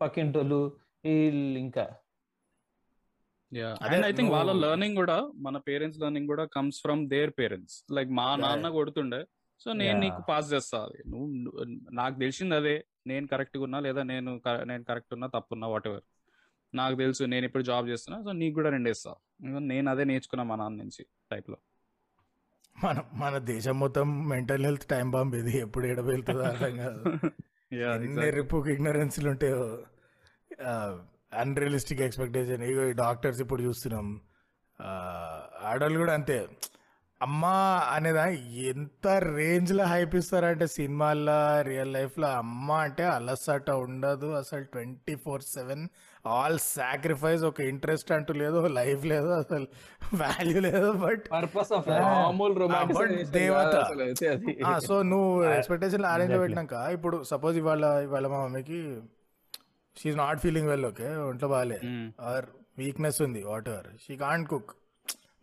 [SPEAKER 5] పక్కింటోళ్ళు వీళ్ళు ఇంకా.
[SPEAKER 1] అండ్ ఐ థింక్ వాళ్ళ లెర్నింగ్ కూడా మన పేరెంట్స్ లెర్నింగ్ కూడా comes from their parents. Like మా నాన్న కొడుతుండే సో నేను
[SPEAKER 5] Yeah.
[SPEAKER 1] నీకు పాస్ చేస్తా. అది నువ్వు నాకు తెలిసింది అదే నేను కరెక్ట్గా ఉన్నా లేదా నేను నేను కరెక్ట్ ఉన్నా తప్పున్నా వాట్ ఎవర్ నాకు తెలుసు నేను ఇప్పుడు జాబ్ చేస్తున్నా సో నీకు కూడా రెండు ఇస్తా నేను అదే నేర్చుకున్నా మా నాన్న నుంచి టైప్లో
[SPEAKER 3] మన మన దేశం మొత్తం మెంటల్ హెల్త్ టైం బాంబ్ ఇది. ఎప్పుడు ఎడ వెళ్తుందో అర్థం కాదు. (laughs) ఎన్ని రిపుక్ ఇగ్నరెన్స్లు ఉంటాయో. అన్రియలిస్టిక్ ఎక్స్పెక్టేషన్ ఇగో ఈ డాక్టర్స్ ఇప్పుడు చూస్తున్నాం. ఆడవాళ్ళు కూడా అంతే. అమ్మ అనేదా ఎంత రేంజ్లో హైప్ ఇస్తారంటే సినిమాల్లో రియల్ లైఫ్లో అమ్మ అంటే అలసట ఉండదు అసలు twenty four seven all sacrifice ఒక ఇంట్రెస్ట్ అంటూ లేదు లైఫ్ లేదు అసలు వాల్యూ లేదు బట్
[SPEAKER 4] పర్పస్ ఆఫ్
[SPEAKER 3] దేవత. సో నువ్వు ఎక్స్పెక్టేషన్ అరేంజ్. పెట్టినాక ఇప్పుడు సపోజ్ ఇవాళ ఇవాళ మా మమ్మీకి she's not feeling well okay ఒంట్లో బాగాలే. ఆర్ వీక్నెస్ ఉంది whatever she can't cook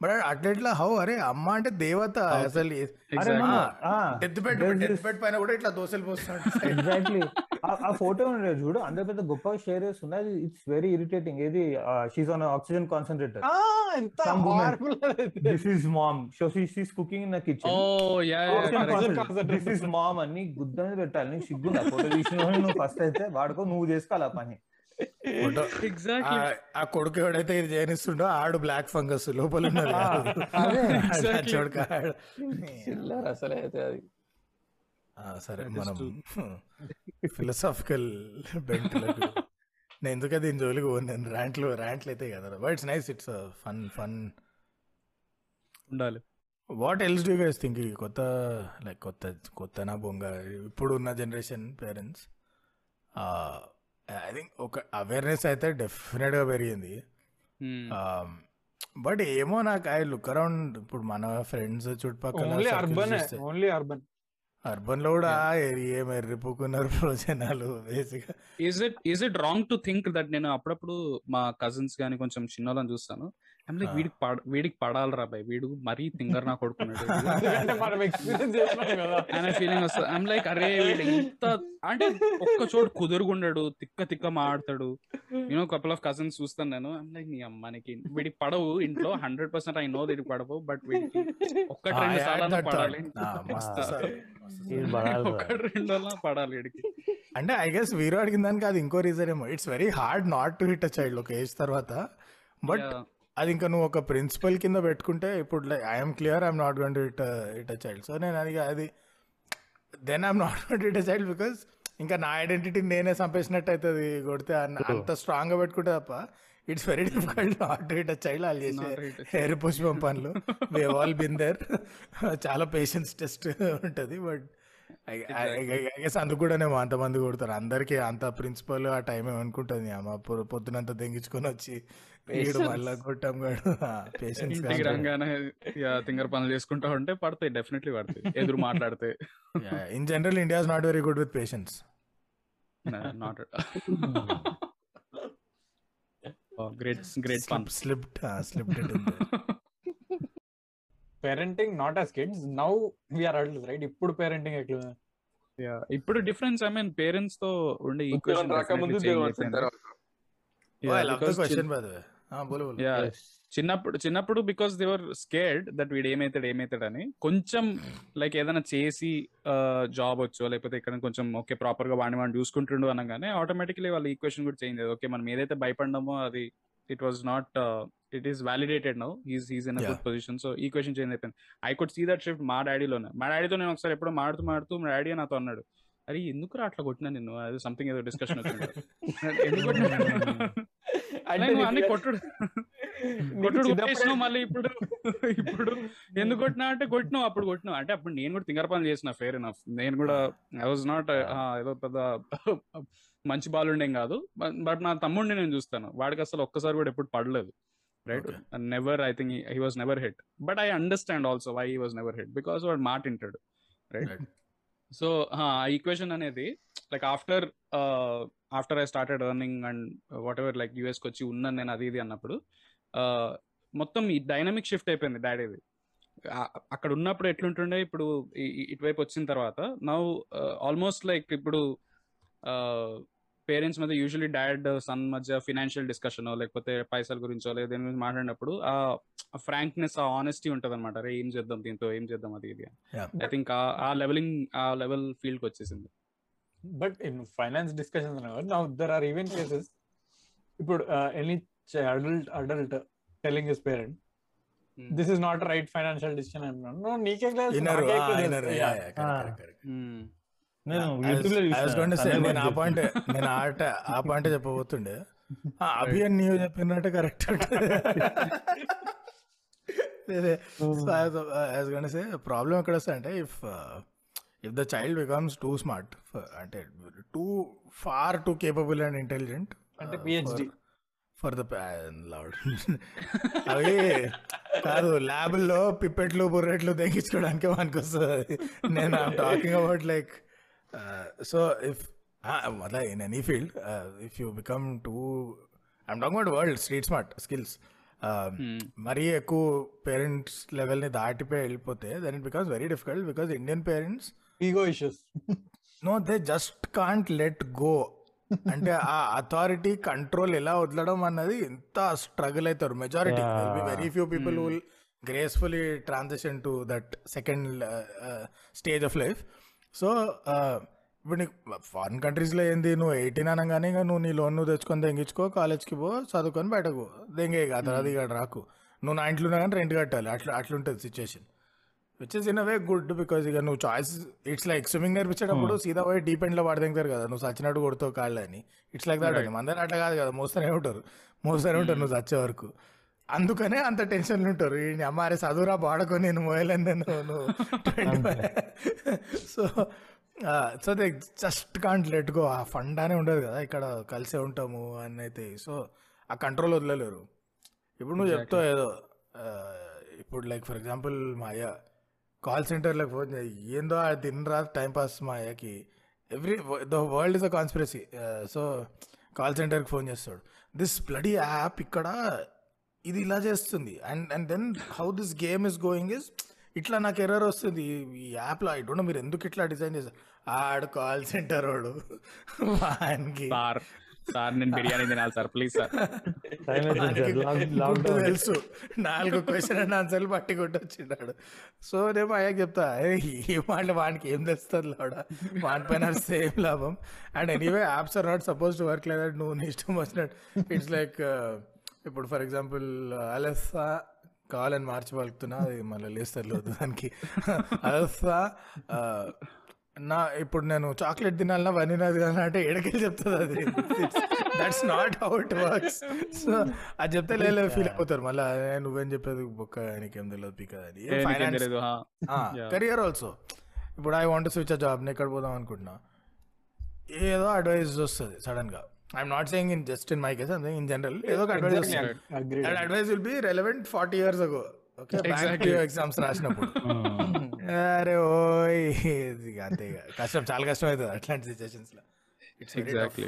[SPEAKER 3] but అట్లెట్లా how అరే అమ్మ అంటే దేవత అసలు. డెత్ బెడ్ డెత్ బెడ్ పైన కూడా ఇట్లా దోశలు పోస్తున్నాడు
[SPEAKER 5] ఎగ్జాక్ట్లీ ఆ ఫోటో చూడు అంత పెద్ద గొప్పగా షేర్ చేస్తుంది? అది ఇట్స్ వెరీ ఇరిటేటింగ్ ఏది she's on oxygen concentrator. This is mom so she's cooking in kitchen
[SPEAKER 1] yeah
[SPEAKER 5] this is mom అని గుద్ద మీద పెట్టాలి. నీకు సిగ్గుందా? ఫోటో తీసిన నువ్వు ఫస్ట్ అయితే వాడుకో నువ్వు చేసుకోవాలి ఆ పని.
[SPEAKER 3] ఆ కొడుకు ఎవడైతే ఇది చేయనిస్తుండో ఆడు బ్లాక్ ఫంగస్ లోపల ఉన్నది. (laughs)
[SPEAKER 2] అసలు అయితే అది.
[SPEAKER 3] సరే మనం. ఫిలసాఫికల్ (laughs) బెంట్లకు నేను ఎందుకు దీని జోలికి పోను? నేను ర్యాంట్లు ర్యాంట్లు అయితే కదా. But it's nice it's fun fun
[SPEAKER 1] ఉండాలి.
[SPEAKER 3] What else do guys think కొత్త లైక్ కొత్త కొత్తనా బొంగ. ఇప్పుడు ఉన్న జనరేషన్ పేరెంట్స్ ఐ థింక్ ఒక అవేర్నెస్ అయితే డెఫినెట్గా పెరిగింది. బట్ ఏమో నాకు ఐ లుక్ అరౌండ్ ఇప్పుడు మన ఫ్రెండ్స్ చుట్టుపక్కల
[SPEAKER 4] ఓన్లీ అర్బన్ ఓన్లీ అర్బన్
[SPEAKER 3] అర్బన్లో కూడా ఎర్రిపోకున్నారు జనాలు బేసిక్గా.
[SPEAKER 1] Is it is it wrong to think that నేను అప్పుడప్పుడు మా కజిన్స్ గానీ కొంచెం చిన్నోళ్ళని చూస్తాను? I'm like. వీడికి పడ వీడికి పడాలి రా బాయ్ వీడు మరీ తింగర్ నా కొడుకున్నాడు. (laughs) అనే ఫీలింగ్ వస్తుంది. ఐమ్ లైక్ అరే వీడు ఇంత అంటే ఒక్క చోటు కుదురుగుండాడు తిక్క తిక్క మాడతాడు. You know couple of cousins చూస్తాను నేను. ఐమ్ లైక్ నీ అమ్మానికి వీడికి పడవు ఇంట్లో. హండ్రెడ్ పర్సెంట్ ఐ నో వీడికి పడవు బట్ వీడికి ఒక్కటి రెండు సార్లు పడాలి. ఒక్కటి రెండు వల్ల పడాలి వీడికి.
[SPEAKER 3] అంటే ఐ గెస్ వీరు అడిగిన దానికి అది ఇంకో రీజన్ ఏమో. It's very hard not to hit a child ఒక ఏజ్ తర్వాత. బట్. అది ఇంకా నువ్వు ఒక ప్రిన్సిపల్ కింద పెట్టుకుంటే ఇప్పుడు like I'm clear I'm not gonna hit hit a child so నేను అది అది then I'm not gonna hit a child because ఇంకా నా ఐడెంటిటీ నేనే చంపేసినట్టు అవుతుంది కొడితే అంత స్ట్రాంగ్గా పెట్టుకుంటే తప్ప it's very difficult not to hit a child వాళ్ళు చేసే
[SPEAKER 1] Not hit a
[SPEAKER 3] హెయిర్ పుష్పం పనులు. వి ఆల్ బిన్ దేర్ చాలా పేషెన్స్ టెస్ట్ ఉంటుంది. బట్ అందుకు కూడానేమో అంతమంది కొడతారు. అందరికి అంత ప్రిన్సిపల్ ఆ టైం ఏమనుకుంటుంది అమ్మ పొద్దునంతా దెంగించుకొని వచ్చి వీడు మళ్ళా కొట్టాం కాడు పేషెన్స్
[SPEAKER 1] ఇంటికి రాగానే తింగర్ పనులు చేసుకుంటా ఉంటే పడతాయి. డెఫినెట్లీ పడతాయి. ఎదురు మాట్లాడితే.
[SPEAKER 3] In general India is not very good with patience
[SPEAKER 1] not great great
[SPEAKER 3] slipped slipped
[SPEAKER 4] parenting not as kids now we are adults right ఇప్పుడు పేరెంటింగ్ ఎట్లా?
[SPEAKER 1] ఇప్పుడు డిఫరెన్స్ ఐ మీన్ పేరెంట్స్తో ఉండే ఈక్వేషన్ Yeah. చిన్నప్పుడు చిన్నప్పుడు బికాస్ దేవర్ స్కేర్డ్ దట్ వీడు ఏమైతాడు ఏమైతాడు అని కొంచెం లైక్ ఏదైనా చేసి జాబ్ వచ్చో లేకపోతే ఇక్కడ కొంచెం ఓకే ప్రాపర్గా వాడిని వాడిని చూసుకుంటుండు అనగానే ఆటోమేటిక్లీ వాళ్ళ ఈక్వేషన్ కూడా చేంజ్ అయ్యేది. ఓకే మనం ఏదైతే భయపడ్డామో అది it was not it is validated now he's he's in
[SPEAKER 3] Yeah.
[SPEAKER 1] Good position so equation change అయిపోయింది. I could see that shift మా డాడీలోనే మా డాడీతో నేను ఒకసారి ఎప్పుడో మాడుతూ మాడుతూ మా డాడీ నాతో అన్నాడు అరే ఎందుకు అట్లా కొట్టినా నిన్ను? అది సంథింగ్ ఏదో డిస్కషన్ వచ్చింది. (laughs) ఎందుకు కొట్టినా? (laughs) కొట్టుడు. (laughs) కొట్టుడు కొట్టేసినావు మళ్ళీ ఇప్పుడు. ఇప్పుడు ఎందుకు కొట్టినా అంటే కొట్టినావు అప్పుడు కొట్టినావు. అంటే అప్పుడు నేను కూడా తింగర పనులు చేసిన ఫేర్ ఎనఫ్ నేను కూడా ఐ వాజ్ నాట్ ఏదో పెద్ద మంచి బాల్ ఉండేం కాదు బట్ నా తమ్ముడిని నేను చూస్తాను. వాడికి అసలు ఒక్కసారి కూడా ఎప్పుడు పడలేదు. Right never I think he was never hit but I understand also why he was never hit because వాడు మాట వింటాడు రైట్
[SPEAKER 3] Right.
[SPEAKER 1] సో ఆ ఈక్వేషన్ అనేది like after after I started earning and whatever like యూఎస్కి వచ్చి ఉన్నాను నేను అది ఇది అన్నప్పుడు uh, మొత్తం ఈ డైనమిక్ షిఫ్ట్ అయిపోయింది డాడీది అక్కడ ఉన్నప్పుడు ఎట్లుంటుండే ఇప్పుడు ఇటువైపు వచ్చిన తర్వాత నౌ ఆల్మోస్ట్ లైక్ ఇప్పుడు పేరెంట్స్ మధ్య యూజువలీ డాడ్ సన్ మధ్య ఫినాన్షియల్ డిస్కషన్ లేకపోతే పైసల గురించో లేదా దేని గురించి మాట్లాడినప్పుడు ఆ ఫ్రాంక్నెస్ ఆ ఆనెస్టీ ఉంటుంది అనమాట అరే ఏం చేద్దాం దీంతో? ఏం చేద్దాం అది ఇది. ఐ థింక్ ఆ లెవెలింగ్ ఆ లెవెల్ ఫీల్డ్కి వచ్చేసింది
[SPEAKER 4] but in finance discussions now there are even cases ఇప్పుడు any adult adult telling his parent this is not right financial decision అంటున్నాను నీకే క్లాస్
[SPEAKER 5] నేను
[SPEAKER 3] ఆ పాయింట్ నేను ఆట ఆ పాయింట్ చెప్పబోతుండే. (laughs) ఆ, అభి అని నీవు చెప్పినట్టు కరెక్ట్ సే ప్రాబ్లం ఎక్కడ వస్తుంది అంటే if if the child becomes too smart అంటే too far too capable and intelligent
[SPEAKER 4] అంటే PhD.
[SPEAKER 3] ఫర్ ద లౌడ్ అవి కాదు ల్యాబ్లో పిప్పెట్లు బుర్రెట్లు తెగించుకోవడానికి మనకు వస్తుంది నేను talking about like so if మళ్ళీ in any field if you become too I'm talking about world street smart skills మరీ ఎక్కువ పేరెంట్స్ లెవెల్ని దాటిపోయి వెళ్ళిపోతే then it becomes very difficult because Indian parents
[SPEAKER 4] ego issues
[SPEAKER 3] no they just can't let go అంటే ఆ authority control ఎలా వదలడం అన్నది ఎంత స్ట్రగుల్ అవుతారు. Majority very few people will gracefully transition to that second stage of life so ఇప్పుడు నీకు foreign కంట్రీస్లో ఏంది? నువ్వు ఎయిటీన్ అనగానే ఇంకా నువ్వు నీ లోన్ నువ్వు తెచ్చుకొని తెంగించుకో కాలేజ్కి పో చదువుకొని బయటకు దెంగే ఆ తర్వాత ఇక్కడ రాకు. నువ్వు నా ఇంట్లో కానీ రెంట్ కట్టాలి. అట్లా అట్లుంటుంది situation which is in a way good because ఇక నువ్వు చాయిస్ ఇట్స్ లైక్ స్విమ్మింగ్ నేర్పించేటప్పుడు సీదా పోయి డీప్ ఎండ్లో పడదింటారు కదా. నువ్వు చచ్చినట్టు కొడుతావు కాళ్ళు అని ఇట్స్ లైక్ దట్ అని మందరం అట్లా కాదు కదా. మోస్తూనే ఉంటారు. మోస్తూనే ఉంటారు నువ్వు చచ్చే వరకు. అందుకనే అంత టెన్షన్లు ఉంటారు ఈ అమ్మారే చదువురా పాడుకొని నేను మోయలేను నేను (laughs) so so they just can't let go. ఆ ఫండ్ అనే ఉండదు కదా ఇక్కడ కలిసే ఉంటాము అని అయితే సో ఆ కంట్రోల్ వదలలేరు. ఇప్పుడు నువ్వు చెప్తావు ఏదో ఇప్పుడు లైక్ ఫర్ ఎగ్జాంపుల్ మా అయ్య కాల్ సెంటర్లకు ఫోన్ చేయి. ఏందో ఆ తినరా టైం పాస్ మా అయ్యకి? Every the world is a conspiracy. So call సెంటర్కి ఫోన్ చేస్తాడు. దిస్ బ్లడీ యాప్ ఇక్కడ ఇది ఇలా చేస్తుంది. And and then how this game is going is ఇట్లా నాకు ఎర్రర్ వస్తుంది. ఈ- యాప్లో ఐ డోంట్ మీరు ఎందుకు ఇట్లా డిజైన్ చేశారు? ఆడు కాల్ సెంటర్ వాడు. వానికి.
[SPEAKER 1] సార్ సార్ నేను బిర్యానీ తినాలి సార్ ప్లీజ్ సార్.
[SPEAKER 3] తెలుసు. నాలుగు క్వశ్చన్ అండ్ ఆన్సర్లు పట్టి కొట్టొచ్చిన్నాడు సో నేను అయ్యాక చెప్తా "ఏ, ఈ మాట వానికి ఏం తెలుస్తుంది లాడా వాని పైన సేమ్ లాభం. And anyway apps are not suppose to work లేదా నువ్వు నీ ఇష్టం వచ్చినట్టు. ఇట్స్ లైక్ ఇప్పుడు ఫర్ ఎగ్జాంపుల్ అలెస్సా కావాలని మార్చి పలుకుతున్నా అది మళ్ళీ లేస్తారు లేదు దానికి. అలెస్సా నా ఇప్పుడు నేను చాక్లెట్ తినాలన్నా వనీనా తినాలన్నా అంటే ఎడకెళ్ళి చెప్తుంది అది. That's not how it works so అది చెప్తే లేదు ఫీల్ అయిపోతారు. మళ్ళీ నువ్వేం చెప్పేది? బొక్క నీకేం తెలియదు పీక్ అది.
[SPEAKER 1] ఏ.
[SPEAKER 3] కెరియర్ ఆల్సో (laughs) ఇప్పుడు I want switch a job నేను ఎక్కడ పోదాం అనుకుంటున్నా? ఏదో అడ్వైస్ వస్తుంది సడన్గా. I'm not saying in just in my case in general ఏదో ఒక advice and advice will be relevant forty years ago okay
[SPEAKER 1] Exactly.
[SPEAKER 3] Exams రాసినప్పుడు. (laughs) అరే ఓయ్ ఇది ఇక అంతే ఇక. కష్టం చాలా కష్టం అవుతుంది అట్లాంటి సిచ్యువేషన్స్లో. ఇట్స్
[SPEAKER 1] ఎగ్జాక్ట్లీ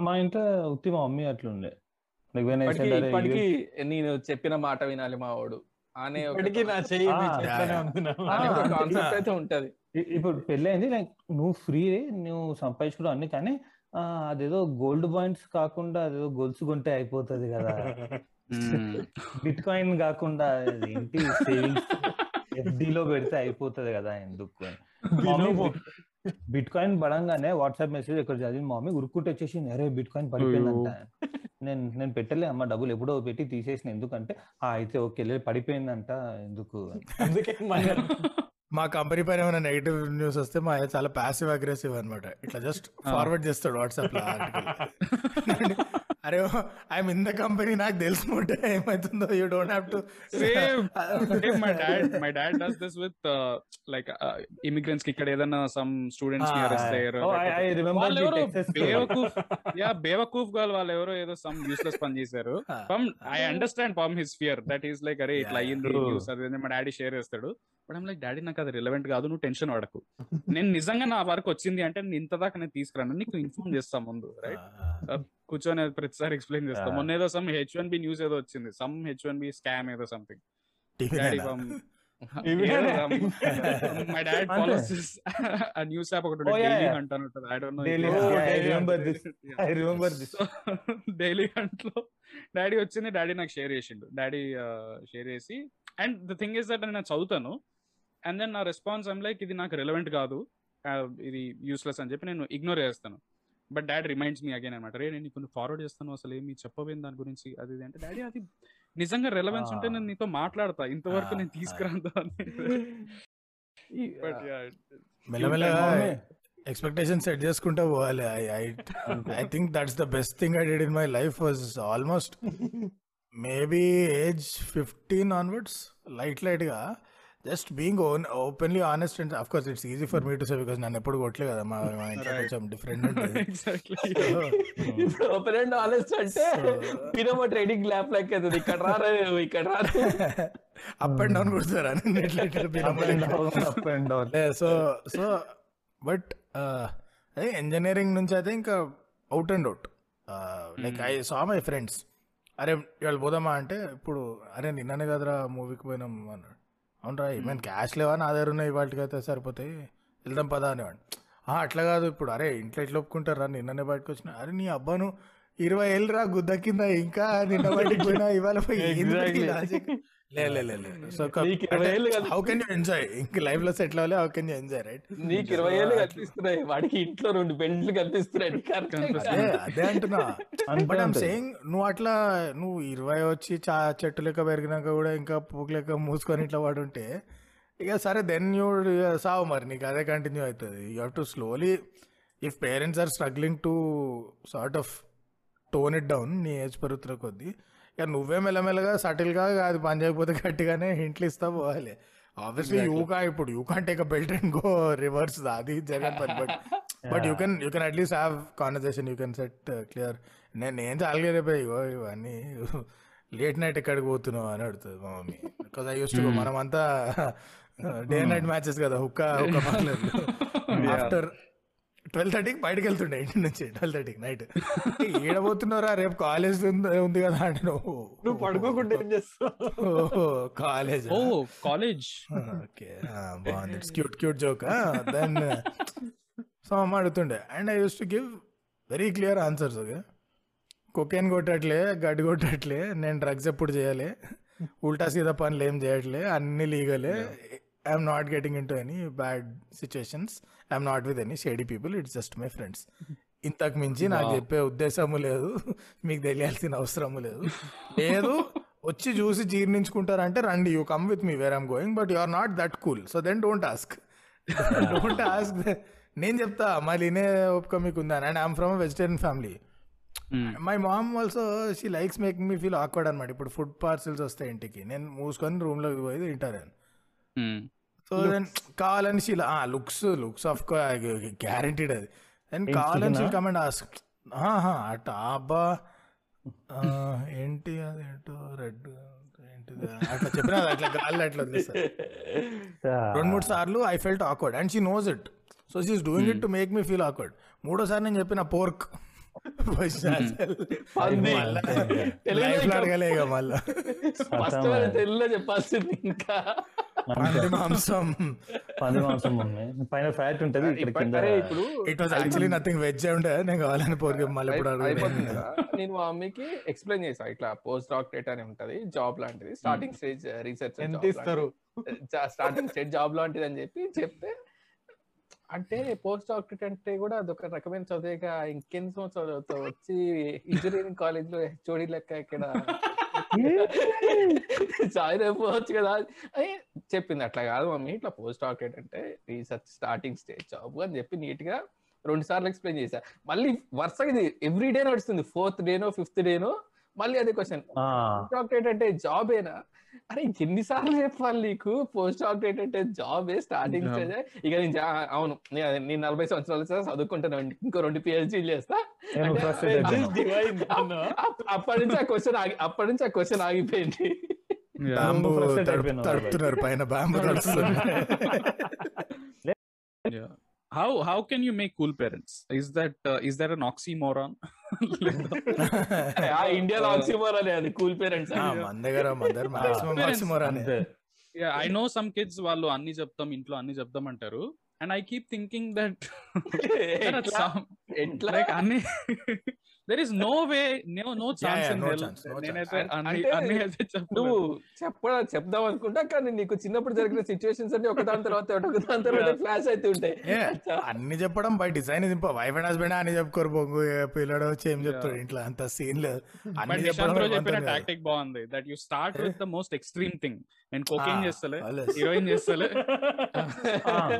[SPEAKER 5] మా ఇంట్లో ఉత్తి మా మమ్మీ అట్లుండే.
[SPEAKER 2] ఇప్పటికీ నేను చెప్పిన మాట వినాలి మా వాడు అనే ఒక-
[SPEAKER 4] ఇప్పటికీ నా చెయ్యి
[SPEAKER 2] కాన్సెప్ట్ అయితే ఉంటది.
[SPEAKER 5] ఇప్పుడు పెళ్ళైంది లైక్ నువ్వు ఫ్రీ నువ్వు సంపాదించుకోవడం అన్ని కానీ అదేదో గోల్డ్ పాయింట్స్ కాకుండా అదేదో గొలుసు కొంటే అయిపోతుంది కదా. బిట్ కాయిన్ కాకుండా అది ఏంటి? సేవింగ్స్ FD లో పెడితే అయిపోతుంది కదా ఎందుకు బిట్ కాయిన్ పడంగానే వాట్సాప్ మెసేజ్ ఎక్కడ చదివి మమ్మీ ఉరుక్కుంటే వచ్చేసి అరే బిట్ కాయిన్ పడిపోయిందంట నేను నేను పెట్టలే అమ్మ డబ్బులు ఎప్పుడో పెట్టి తీసేసిన ఎందుకంటే "ఆ, అయితే ఓకే పడిపోయిందంట ఎందుకు.
[SPEAKER 4] అందుకే
[SPEAKER 3] మా కంపెనీ పైన ఏమైనా నెగిటివ్ న్యూస్ వస్తే మా చాలా ప్యాసివ్ అగ్రెసివ్ అనమాట ఇట్లా జస్ట్ ఫార్వర్డ్ చేస్తాడు వాట్సాప్లో. (laughs) అరే ఐఎమ్ ఇన్ ద కంపెనీ నాకు తెలిసిపోతే ఏమవుతుందో you don't have to
[SPEAKER 1] same my dad my dad does this with like ఇమిగ్రెంట్స్కి ఇక్కడ ఏదైనా సమ్ స్టూడెంట్స్ని
[SPEAKER 3] Ah.
[SPEAKER 1] అరెస్ట్ అయ్యారు
[SPEAKER 5] Texas story.
[SPEAKER 1] బేవకూఫ్ (laughs) యా బేవకూఫ్గా వాళ్ళు ఎవరో ఏదో సమ్ యూస్లెస్ పని చేశారు. పమ్ I understand పమ్ his fear that is like అరే ఇట్లా అయ్యింది. న్యూస్ అది? మా డాడీ షేర్ చేస్తాడు. బట్ ఐమ్ లైక్ డాడీ నాకు అది రిలవెంట్ కాదు నువ్వు టెన్షన్ పడకు. (laughs) నేను నిజంగా నా వరకు వచ్చింది అంటే నేను ఇంత దాకా నేను తీసుకురాను. నీకు ఇన్ఫార్మ్ చేస్తా ముందు రైట్ కూర్చొని ప్రతిసారి ఎక్స్ప్లెయిన్ చేస్తాం. మొన్న ఏదో some H one B news ఏదో వచ్చింది some H one B scam ఏదో సంథింగ్ మై డాడ్. ఫాలోస్ ఆ న్యూస్ యాప్ ఒకటి డైలీ. హంట్ అని ఉంటుంది I don't know
[SPEAKER 5] Daily Hunt. Yeah, I
[SPEAKER 4] Daily
[SPEAKER 5] remember
[SPEAKER 4] Hunt.
[SPEAKER 5] this. I remember this.
[SPEAKER 1] Daily Hunt (laughs) లో daddy వచ్చింది daddy నాకు share చేసిండు daddy share చేసి and the thing is that నేను చదువుతాను అండ్ దెన్ నా రెస్పాన్స్ ఐమ్ లైక్ ఇది నాకు రిలవెంట్ కాదు ఇది యూస్లెస్ అని చెప్పి నేను ఇగ్నోర్ చేస్తాను but dad reminds me again అనమాట రే నేను నీకు ఫార్వర్డ్ చేస్తాను అసలు ఏమి చెప్పబోయింది దాని గురించి? అది ఇది అంటే డాడీ అది నిజంగా రెలవెన్స్ ఉంటే నేను నీతో మాట్లాడతా. ఇంతవరకు నేను తీసుకురాను
[SPEAKER 3] మెల్లమెల్లగా ఎక్స్పెక్టేషన్ సెట్ చేసుకుంటా పోవాలి. I I I think that's the best thing I did in my life was almost maybe age fifteen onwards light లైట్గా just being own openly honest and of course it's easy for me to say because నన్ను ఎప్పుడు కొట్టలే కదా మా ఇంట్లో. కొంచెం different ఉంటుంది.
[SPEAKER 2] Open and honest అంటే పినమో ట్రేడింగ్ ల్యాప్ లెక్క అవుతుంది. ఇక్కడ రారు ఇక్కడ రారు.
[SPEAKER 3] అప్ అండ్ డౌన్ కొడతారా
[SPEAKER 5] up and down
[SPEAKER 3] so so but అదే ఇంజనీరింగ్ నుంచి అయితే ఇంకా out and out like I saw my friends అరే ఇవాళ పోదామా అంటే ఇప్పుడు అరే నిన్ననే కదరా మూవీకి పోయినాం అన్నాడు. అవునరా ఏమైనా క్యాష్ లేవా? నా దగ్గర ఉన్నాయి వాటికి అయితే సరిపోతాయి. వెళ్దాం పదా అనేవాడు "ఆ, అట్లా కాదు ఇప్పుడు. అరే ఇంట్లో ఎట్లా ఒప్పుకుంటారా నిన్ననే బయటకు వచ్చిన. అరే నీ అబ్బాను ఇరవై ఏళ్ళు రా గుద్ద కింద ఇంకా? నిన్న బయటికి పోయినా ఇవాళ పోయి హౌ కెన్ యూ ఎంజాయ్ ఇంక లైఫ్లో సెటిల్ అవ్వాలి how can you enjoy right
[SPEAKER 2] నీకు ఇరవై ఏళ్ళు కనిపిస్తున్నాయి. వాడికి ఇంట్లో రెండు బెండ్లు కనిపిస్తున్నాయి.
[SPEAKER 3] అదే అంటున్నా. But I'm. సేయింగ్ నువ్వు అట్లా నువ్వు ఇరవై వచ్చి చా చెట్టు లెక్క పెరిగినాక కూడా ఇంకా పూకు లెక్క మూసుకొని ఇట్లా పడుంటే ఇక సరే దెన్ యూ సావు మరి. నీకు అదే కంటిన్యూ అవుతుంది. You have to slowly if parents are struggling to sort of tone it down నీ ఏజ్ పెరుగుతున్న కొద్దీ ఇక నువ్వే మెల్లమెల్లగా సటిల్గా అది పని చేయకపోతే గట్టిగానే ఇంట్లో ఇస్తా పోవాలి. ఆబ్వియస్లీ యూ కా ఇప్పుడు you can take a belt and go reverse అది జగన్ పని but but you can you can at least have conversation you can set clear నేను నేను చాలా రేపోయి ఇవన్నీ లేట్ నైట్ ఎక్కడికి పోతున్నావు? అని అడుగుతుంది మా మమ్మీ. బికాజ్ ఐ యూస్ మనమంతా డే నైట్ మ్యాచెస్ కదా హుక్క హుక్క ఆఫ్టర్ ట్వెల్వ్ థర్టీకి బయటకు వెళ్తుండే ఇంటి నుంచి. ట్వెల్వ్ థర్టీకి నైట్ ఏడబోతున్నారా రేపు కాలేజ్ ఉంది కదా అంటే నువ్వు.
[SPEAKER 4] పడుకోకుండా ఏం చేస్తావు
[SPEAKER 3] కాలేజ్
[SPEAKER 1] ఓ కాలేజ్
[SPEAKER 3] ఓకే బాగుంది. It's cute cute joke then so అమ్మ అడుగుతుండే and I use to give very clear answers okay cocaine కొట్టట్లే గడ్డి కొట్టట్లే నేను డ్రగ్స్ ఎప్పుడు చేయాలి? ఉల్టా సీదా పనులు ఏం చేయట్లే అన్ని లీగలే I'm not getting into any bad situations I'm not with any shady people it's just my friends ఇంతకు మించి నాకు చెప్పే ఉద్దేశము లేదు. (laughs) మీకు తెలియాల్సిన అవసరము లేదు. (laughs) లేదు. వచ్చి చూసి జీర్ణించుకుంటారంటే రండి you come with me where I'm going but you are not that cool so then don't ask don't ask నేను చెప్తా మళ్ళీ ఇనే ఒప్పుకో మీకు ఉందని. And I'm from vegetarian family my mom also she likes making me feel awkward అనమాట ఇప్పుడు food parcels వస్తాయి ఇంటికి. నేను మూసుకొని రూమ్లోకి పోయి తింటాను సో దెన్ కావాలని షీలా లుక్స్ లుక్స్ ఆఫ్ గ్యారంటీడ్ అది. దెన్
[SPEAKER 5] ఏం
[SPEAKER 3] కావాలని షీ
[SPEAKER 5] chicken ఆ?
[SPEAKER 3] కమెంట్ ఆస్క్ అట అబ్బా ఏంటి అది ఏంటో రెడ్ ఏంటిది? అట్లా చెప్పిన అట్లా గాల్లో అట్లా వదిలేస్తారు రెండు మూడు సార్లు I felt awkward and she knows it so she's doing it to make me feel awkward మూడోసారి నేను చెప్పిన పోర్క్
[SPEAKER 2] ఇక
[SPEAKER 3] మళ్ళా.
[SPEAKER 2] చెప్పాల్సింది ఇంకా.
[SPEAKER 3] మాంసం.
[SPEAKER 5] పంది మాంసం ఉంది. పైన ఫ్యాట్ ఉంటది
[SPEAKER 2] ఇప్పుడు
[SPEAKER 3] it was actually nothing veg ఉండే నేను కావాలని పోర్కి మళ్ళీ ఇప్పుడు.
[SPEAKER 2] నేను మా మమ్మీకి ఎక్స్ప్లెయిన్ చేసా ఇట్లా పోస్ట్ డాక్టరేట్ అని ఉంటది జాబ్ లాంటిది. స్టార్టింగ్ స్టేజ్ రీసెర్చ్
[SPEAKER 4] ఎంత ఇస్తారు?
[SPEAKER 2] స్టార్టింగ్ స్టేజ్ జాబ్ లాంటిది అని చెప్పి చెప్తే అంటే పోస్ట్ డాక్టరేట్ అంటే కూడా అదొక రకమైన చదివేగా. ఇంకెన్ని సంవత్సరాలు? వచ్చి ఇంజనీరింగ్ కాలేజ్లో హెచ్ఓడి లెక్క ఇక్కడ (laughs) (laughs) జాయిన్ అయిపోవచ్చు కదా. అని చెప్పింది అట్లా కాదు మమ్మీ. ఇట్లా పోస్ట్ డాక్టరేట్ అంటే రీసెర్చ్ స్టార్టింగ్ స్టేజ్ జాబ్ అని చెప్పి నీట్గా రెండు సార్లు ఎక్స్ప్లెయిన్ చేశా. మళ్ళీ వరుసగా ఇది ఎవ్రీ డే నడుస్తుంది. ఫోర్త్ డేనో ఫిఫ్త్ డేనో మళ్ళీ అదే క్వశ్చన్. డాక్టరేట్ అంటే జాబేనా? అరే ఎన్నిసార్లు చెప్పాలి నీకు? పోస్ట్ డాక్టరేట్ అంటే జాబే స్టార్టింగ్. స్టేజ్. ఇక నేను అవును. నే- నేను నలభై సంవత్సరాలు వచ్చా చదువుకుంటాను ఇంకో రెండు పిహెచ్డీ చేస్తా. అప్పటి నుంచి ఆ క్వశ్చన్ ఆగి అప్పటి నుంచి ఆ క్వశ్చన్ ఆగిపోయింది.
[SPEAKER 3] బాంబు. తడుపుతున్నారు పైన bomb (laughs) తడుస్తున్నారు
[SPEAKER 1] how how can you make cool parents is that is that an oxymoron
[SPEAKER 2] ఆ ఇండియాలో ఆక్సిమోర్ అనే అది కూల్ పేరెంట్స్
[SPEAKER 3] మన దగ్గర దగ్గర మాక్సిమం
[SPEAKER 5] అంతే.
[SPEAKER 1] ఐ నో సమ్ కిడ్స్ వాళ్ళు అన్ని చెప్తాం ఇంట్లో అన్ని చెప్తాం అంటారు and I keep thinking that
[SPEAKER 2] ఎట్లా? (laughs)
[SPEAKER 1] అన్ని there is no way no no chance. నేనైతే
[SPEAKER 2] నువ్వు చెప్ప చెప్దాం అనుకుంటా కానీ నీకు చిన్నప్పుడు జరిగిన సిచ్యువేషన్స్ అన్ని ఒకదాని (laughs) తర్వాత ఒకటి దాని తర్వాత ఫ్లాష్ అయితే ఉంటాయి
[SPEAKER 3] Yeah, అన్ని చెప్పడం బై డిజైన్ ఇది వైఫ్ అండ్ హస్బెండ్ అని చెప్పుకోరు బొంగు పిల్లడు వచ్చి ఏం చెప్తాడు ఇంట్లో అంత సీన్ లేదు. అన్ని
[SPEAKER 1] చెప్పిన టాక్టిక్ బాగుంది. That you start with the most extreme thing నేను కోకింగ్
[SPEAKER 3] Ah,
[SPEAKER 1] చేస్తలే. హీరోయిన్ చేస్తలే.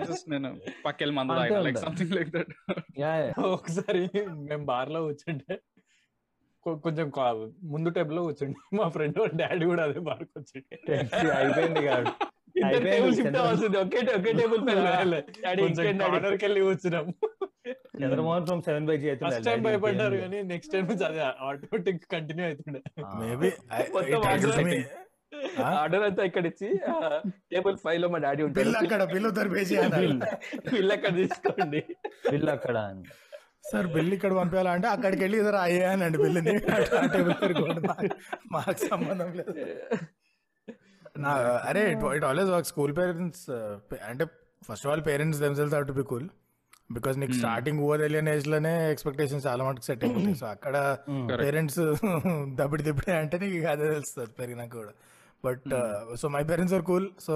[SPEAKER 1] జస్ట్ (laughs) నేను పక్కెళ్ళి మందు like. Something like that
[SPEAKER 5] yeah
[SPEAKER 4] ఒకసారి మేము బార్లో కూర్చుంటే కొ- కొంచెం ముందు టేబుల్లో కూర్చుంటే (laughs) మా ఫ్రెండ్ డాడీ కూడా అదే బార్ కూర్చుంటే
[SPEAKER 5] అయిపోయింది కాదు. (laughs)
[SPEAKER 2] టేబుల్ షిఫ్ట్ అవ్వాల్సింది. ఒకే ఒకే టేబుల్ (laughs)
[SPEAKER 4] వెళ్ళి కూర్చున్నాం.
[SPEAKER 5] Chandramohan seven by G
[SPEAKER 4] first time భయపడ్డారు కానీ నెక్స్ట్ టైం అది ఆటోమేటిక్ కంటిన్యూ అవుతుండే.
[SPEAKER 2] ఆర్డర్ ఆర్డర్ అంతా ఇక్కడ ఇచ్చి టేబుల్ ఫైవ్లో మా డాడీ
[SPEAKER 3] బిల్ అక్కడ బిల్
[SPEAKER 2] అక్కడ తీసుకోండి.
[SPEAKER 5] వీళ్ళు అక్కడ.
[SPEAKER 3] సార్ బిల్ ఇక్కడ పంపించాలంటే అక్కడికి వెళ్ళి ఇద్దరు అయ్యానండి బిల్లుని. మాకు సంబంధం లేదు. నా అరే it it always work school parents అంటే first of all parents themselves have to be cool because నీకు స్టార్టింగ్ ఊహ తెలియని ఏజ్లోనే ఎక్స్పెక్టేషన్స్ చాలా మటుకు సెట్ అయిపోతాయి. సో అక్కడ పేరెంట్స్ దబ్బిడి దిబ్బడి అంటే నీకు అదే తెలుస్తుంది పెరిగినాక కూడా. But so my parents are cool so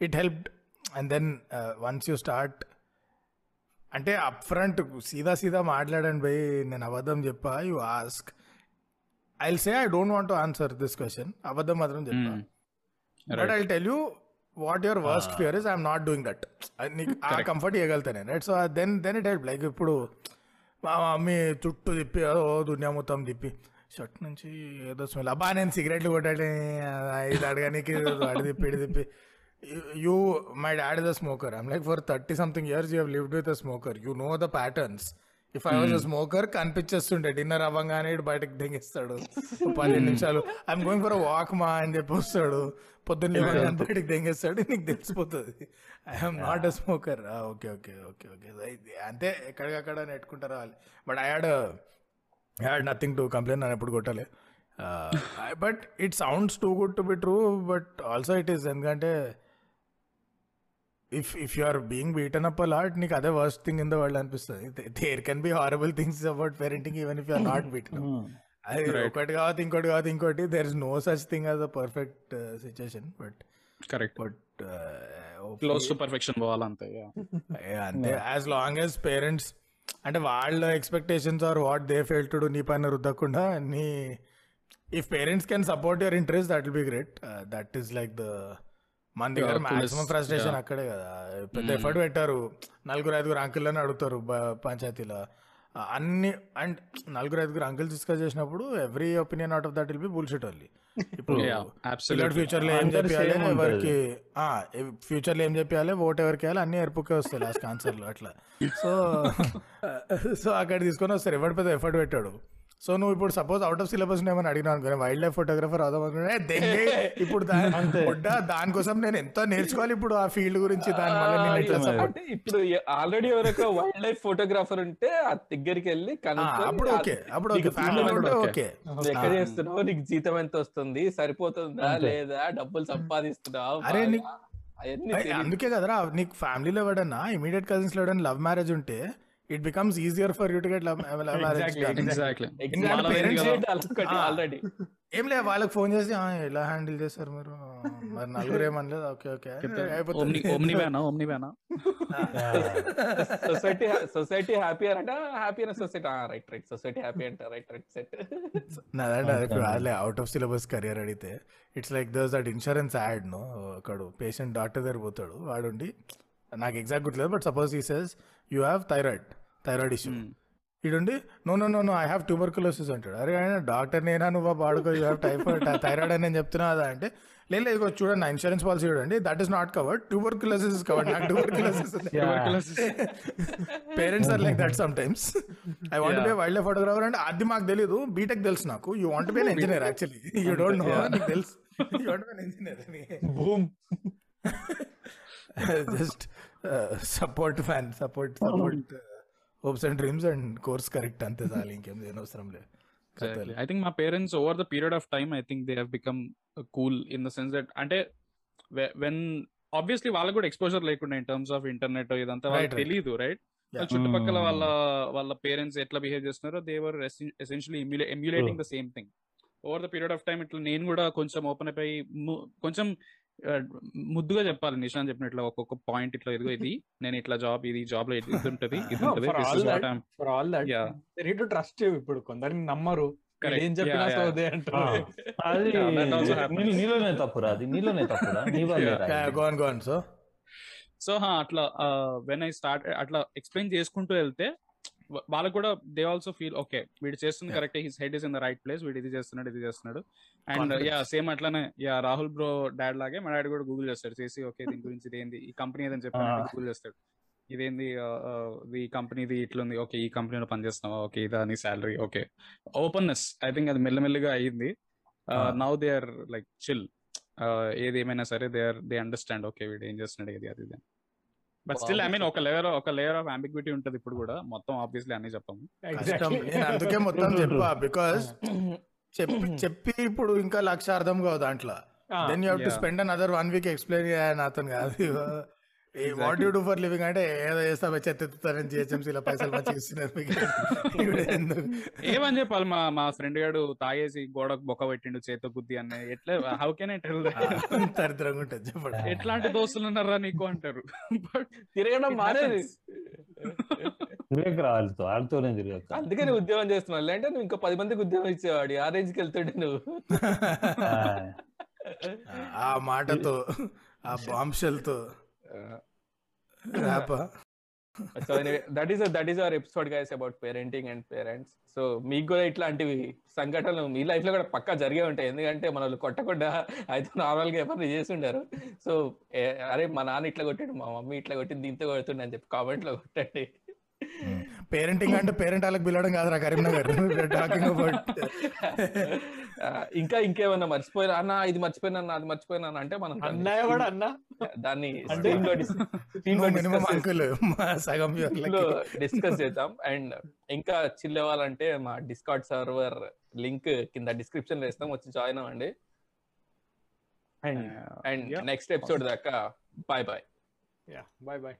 [SPEAKER 3] it help and then once you start అంటే అప్ ఫ్రంట్ సీదా సీదా మాట్లాడండి భయ్ నేను అబద్ధం చెప్పా you ask I say I don't want to answer this question అబద్ధం మాత్రం చెప్పా. But I tell you what your worst fear is I'm not doing that నీకు ఆ కంఫర్ట్ ఇవ్వగలుగుతాను నేను right so then then it help like ఇప్పుడు మా mummy చుట్టూ తిప్పి ఓ దునియా మొత్తం తిప్పి షర్ట్ నుంచి ఏదో స్మెల్. అబ్బా నేను సిగరెట్లు కొట్టాలి ఇది అడగానికి అడి తిప్పి ఇడి తిప్పి. You dad is a smoker I'm like for thirty something years you have lived with a smoker you know the patterns if I was smoker కనిపించేస్తుండే. Dinner అవ్వగానే బయటకు దింగిస్తాడు. పదిహేను నిమిషాలు. ఐఎమ్ గోయింగ్ ఫర్ వాక్ మా అని చెప్పి వస్తాడు. పొద్దున్న బయటకు దింగేస్తాడు. నీకు తెలిసిపోతుంది. I'm not a smoker okay okay okay okay. అంతే ఎక్కడికక్కడ నెట్టుకుంటారు వాళ్ళు but I had I had nothing to complain నన్ను ఎప్పుడు కొట్టాలి. But it sounds too good to be true but also it is ఎందుకంటే if if you are being beaten up lot నీకు అదే worst thing in the world అనిపిస్తుంది. There can be horrible things about parenting even if you are not beaten అది ఒకటి కాదు ఇంకోటి కాదు ఇంకోటి. There is no such thing as a perfect situation but
[SPEAKER 1] correct
[SPEAKER 3] but
[SPEAKER 1] close to perfection పోవాలంతే yeah. (laughs)
[SPEAKER 3] అంతే. As long as parents అంటే వాళ్ళ expectations are what they fail to do నీ పైన రుద్దకుండా నీ if parents can support your interest that will be great that is like the మన దగ్గర maximum frustration. అక్కడే కదా. పెద్ద ఎఫర్ట్ పెట్టారు. నలుగురు ఐదుగురు అంకుల్ని అడుగుతారు పంచాయతీలో. అన్ని అండ్ నలుగురు ఐదుగురు అంకుల్ డిస్కస్ చేసినప్పుడు every opinion out of that will be bullshit only ఇప్పుడు. ఫ్యూచర్లో ఏం చెప్పాలి. ఎవరికి ఫ్యూచర్లో ఏం చెప్పాలి ఓట్ ఎవరికి వేయాలి అన్ని ఎరుపుకే వస్తాయి లాస్ట్ ఆన్సర్లో అట్లా. (laughs) సో (laughs) సో అక్కడ తీసుకొని వస్తారు. ఎవరి పెద్ద ఎఫర్ట్ పెట్టాడు? సో నువ్వు ఇప్పుడు సపోజ్ అవుట్ ఆఫ్ సిలబస్ ఏమైనా అడిగినా అనుకో వైల్డ్ లైఫ్ ఫోటోగ్రఫర్ అవుదాం అనుకున్నా దెంగే ఇప్పుడు దానికోసం నేను ఎంతో నేర్చుకోవాలి ఇప్పుడు ఆ ఫీల్డ్ గురించి దాని వల్ల
[SPEAKER 2] ఇప్పుడు ఆల్రెడీ ఎవరొక వైల్డ్ లైఫ్ ఫోటోగ్రాఫర్ ఉంటే ఆ దగ్గరికి వెళ్ళి
[SPEAKER 3] అప్పుడు ఓకే అప్పుడు ఓకే
[SPEAKER 2] ఎక్కడ చేస్తున్నావు? నీకు జీతం ఎంత వస్తుంది? సరిపోతుందా? లేదా? డబ్బులు సంపాదిస్తున్నావు?
[SPEAKER 3] అరే. అందుకే కదరా నీకు ఫ్యామిలీలో ఎవడన్నా ఇమీడియట్ కజిన్స్లో ఎవడన్నా లవ్ మ్యారేజ్ ఉంటే it becomes easier for you to get. ఏం లేదు వాళ్ళకి ఫోన్ చేసి "ఆ, ఎలా హ్యాండిల్ చేస్తారు మీరు? మరి నలుగురు ఏమనలేదు. Okay okay.
[SPEAKER 2] Society society happier అంటే happy society right right society happy అంట రైట్ రైట్ సెట్
[SPEAKER 3] నాదంటే అవుట్ ఆఫ్ సిలబస్ కెరియర్ అడిగితే it's like thus that insurance ad no ఒకడు పేషెంట్ డాక్టర్ దగ్గర పోతాడు వాడుండి నాకు ఎగ్జాక్ట్ గుర్తులేదు బట్ సపోజ్ ఈ says you have thyroid thyroid issue ఇడుండి no no no no I have tuberculosis అంటాడు. అరే ఆయన డాక్టర్ నేనా నువ్వు బాడుకో యూ హ్యావ్ టైఫాయిడ్ థైరాయిడ్ అని నేను చెప్తున్నా కదా అంటే లేదు లేదు ఇదిగో చూడండి నా ఇన్సూరెన్స్ పాలసీ చూడండి that is not covered tuberculosis is covered నాకు tuberculosis parents are like that sometimes I want be wildlife photographer అంటే అది మాకు తెలియదు బీటెక్ తెలుసు నాకు. You want be engineer actually you don't know నీకు తెలుసు. You want be engineer
[SPEAKER 4] boom
[SPEAKER 3] just support fan support support hopes and dreams and course correct అంతే చాలు ఇంకేం దేని అవసరం లేదు
[SPEAKER 1] think my parents over the period of time, I think they have become uh, cool in the sense that అంటే when obviously వాళ్ళకు కూడా exposure లేకుండా ఇన్ టర్మ్స్ ఆఫ్ ఇంటర్నెట్ ఇదంతా
[SPEAKER 3] Right,
[SPEAKER 1] వాళ్ళకి
[SPEAKER 3] right.
[SPEAKER 1] తెలియదు రైట్. చుట్టుపక్కల
[SPEAKER 5] Mm.
[SPEAKER 1] వాళ్ళ వాళ్ళ పేరెంట్స్ ఎట్లా బిహేవ్ చేస్తున్నారో they're essentially emulating the same thing over the period of time ఇట్లా నేను కూడా కొంచెం ఓపెన్ అయిపోయి ము- కొంచెం ముద్దుగా చెప్పాలి. నిషాన్ చెప్పినట్లు ఒక్కొక్క పాయింట్ ఇట్లా ఇదిగో ఇది నేను ఇట్లా జాబ్ ఇది జాబ్లో ఇది ఉంటది ఇది ఉంటది
[SPEAKER 4] ట్రస్ట్ ఇప్పుడు కొందరిని నమ్మరు. (laughs)
[SPEAKER 5] నీలోనే తప్పురా అది నీలోనే తప్పురా
[SPEAKER 3] సో
[SPEAKER 1] సో హా అట్లా వెన్ ఐ స్టార్ట్ అట్లా ఎక్స్ప్లెయిన్ చేసుకుంటూ వెళ్తే వాళ్ళకు కూడా దే ఆల్సో ఫీల్ ఓకే వీడు చేస్తుంది. Correct his head is in the right place వీడు ఇది చేస్తున్నాడు ఇది చేస్తున్నాడు అండ్. యా సేమ్ అట్లానే యా రాహుల్ బ్రో డాడ్ లాగే మా డాడీ కూడా గూగుల్ చేస్తాడు చేసి ఓకే దీని గురించి ఇదేంది ఈ కంపెనీ ఏదని చెప్పి
[SPEAKER 5] Ah.
[SPEAKER 1] గూగుల్ చేస్తాడు ఇదేంది ఈ కంపెనీది ఇట్లుంది ఓకే ఈ కంపెనీలో పనిచేస్తున్నావా ఓకే ఇదా నీ salary okay openness I think అది మెల్లమెల్లగా అయ్యింది
[SPEAKER 3] Ah.
[SPEAKER 1] Now they are like chill ఏది ఏమైనా సరే they are they understand okay వీడు ఏం చేస్తున్నాడు ఇది అది ఇది బట్ స్టిల్ ఐ మీన్ ఒక లేయర్ ఒక లేయర్ ఆఫ్ అంబిగ్విటీ ఉంటది ఇప్పుడు కూడా. మొత్తం ఆబ్వియస్లీ అన్ని చెప్పాము
[SPEAKER 3] కష్టం. నేను అందుకే మొత్తం చెప్పా. బికాస్ చెప్పి చెప్పి ఇప్పుడు ఇంకా లక్ష అర్థం కావు దాంట్లో. Then you have to. Spend another one week explain అతను కాదు. What you do for living అంటే ఏదో చేస్తా చెత్త ఎత్తుతారని జిహెచ్ఎంసీలో పైసలు మంచిగా ఇస్తున్నారు?
[SPEAKER 1] ఏమని చెప్పాలి? మా మా ఫ్రెండ్ గాడు తాగేసి గోడకు బొక్క పెట్టిండు చేత గుద్ది అన్న. ఎట్లా హౌ కెన్ ఐ టెల్
[SPEAKER 3] దరిద్రంగా ఉంటుంది చెప్పండి.
[SPEAKER 1] ఎట్లాంటి దోస్తులు ఉన్నారా నీకు అంటారు? బట్
[SPEAKER 2] తిరగడం
[SPEAKER 1] It
[SPEAKER 2] మానేది.
[SPEAKER 5] వాళ్ళతో తిరగక.
[SPEAKER 2] అందుకే నువ్వు ఉద్యోగం చేస్తున్నావు. లేదంటే నువ్వు ఇంకా పది మందికి ఉద్యోగం ఇచ్చేవాడు ఆ రేంజ్కి వెళ్తాడు నువ్వు. (laughs)
[SPEAKER 5] ఆ,
[SPEAKER 3] ఆ మాటతో ఆ (laughs) బాంషల్తో ర్యాపా
[SPEAKER 2] so that is that is our episode guys about parenting and parents so మీకు కూడా ఇట్లాంటివి సంఘటనలు మీ లైఫ్లో కూడా పక్కా జరిగే ఉంటాయి. ఎందుకంటే మన వాళ్ళు కొట్టకుండా అయితే నార్మల్గా ఎవరు చేసి ఉండరు సో అరే మా నాన్న ఇట్లా కొట్టాడు మా మమ్మీ ఇట్లా కొట్టింది దీంతో కొడుతుండే అని చెప్పి కామెంట్లో కొట్టండి.
[SPEAKER 3] పేరెంటింగ్ అంటే పేరెంట్ వాళ్ళకి పిలవడం కాదురా కరీంనగర్. (laughs) టాకింగ్ అబౌట్
[SPEAKER 2] ఇంకా ఇంకేమన్నా మర్చిపోయినా? అన్న ఇది మర్చిపోయినా అన్న అది మర్చిపోయినా అన్న అంటే మనం
[SPEAKER 4] అన్నయ్య కూడా అన్న?
[SPEAKER 2] దాన్ని లో. డిస్కస్ చేద్దాం. అండ్ ఇంకా చిల్ అవ్వాలంటే మా డిస్కార్డ్ సర్వర్ లింక్ కింద డిస్క్రిప్షన్లో ఇస్తాం వచ్చి జాయిన్ అవ్వండి. And and
[SPEAKER 1] Yeah.
[SPEAKER 2] Next episode దాకా బాయ్ బాయ్
[SPEAKER 4] బాయ్ బాయ్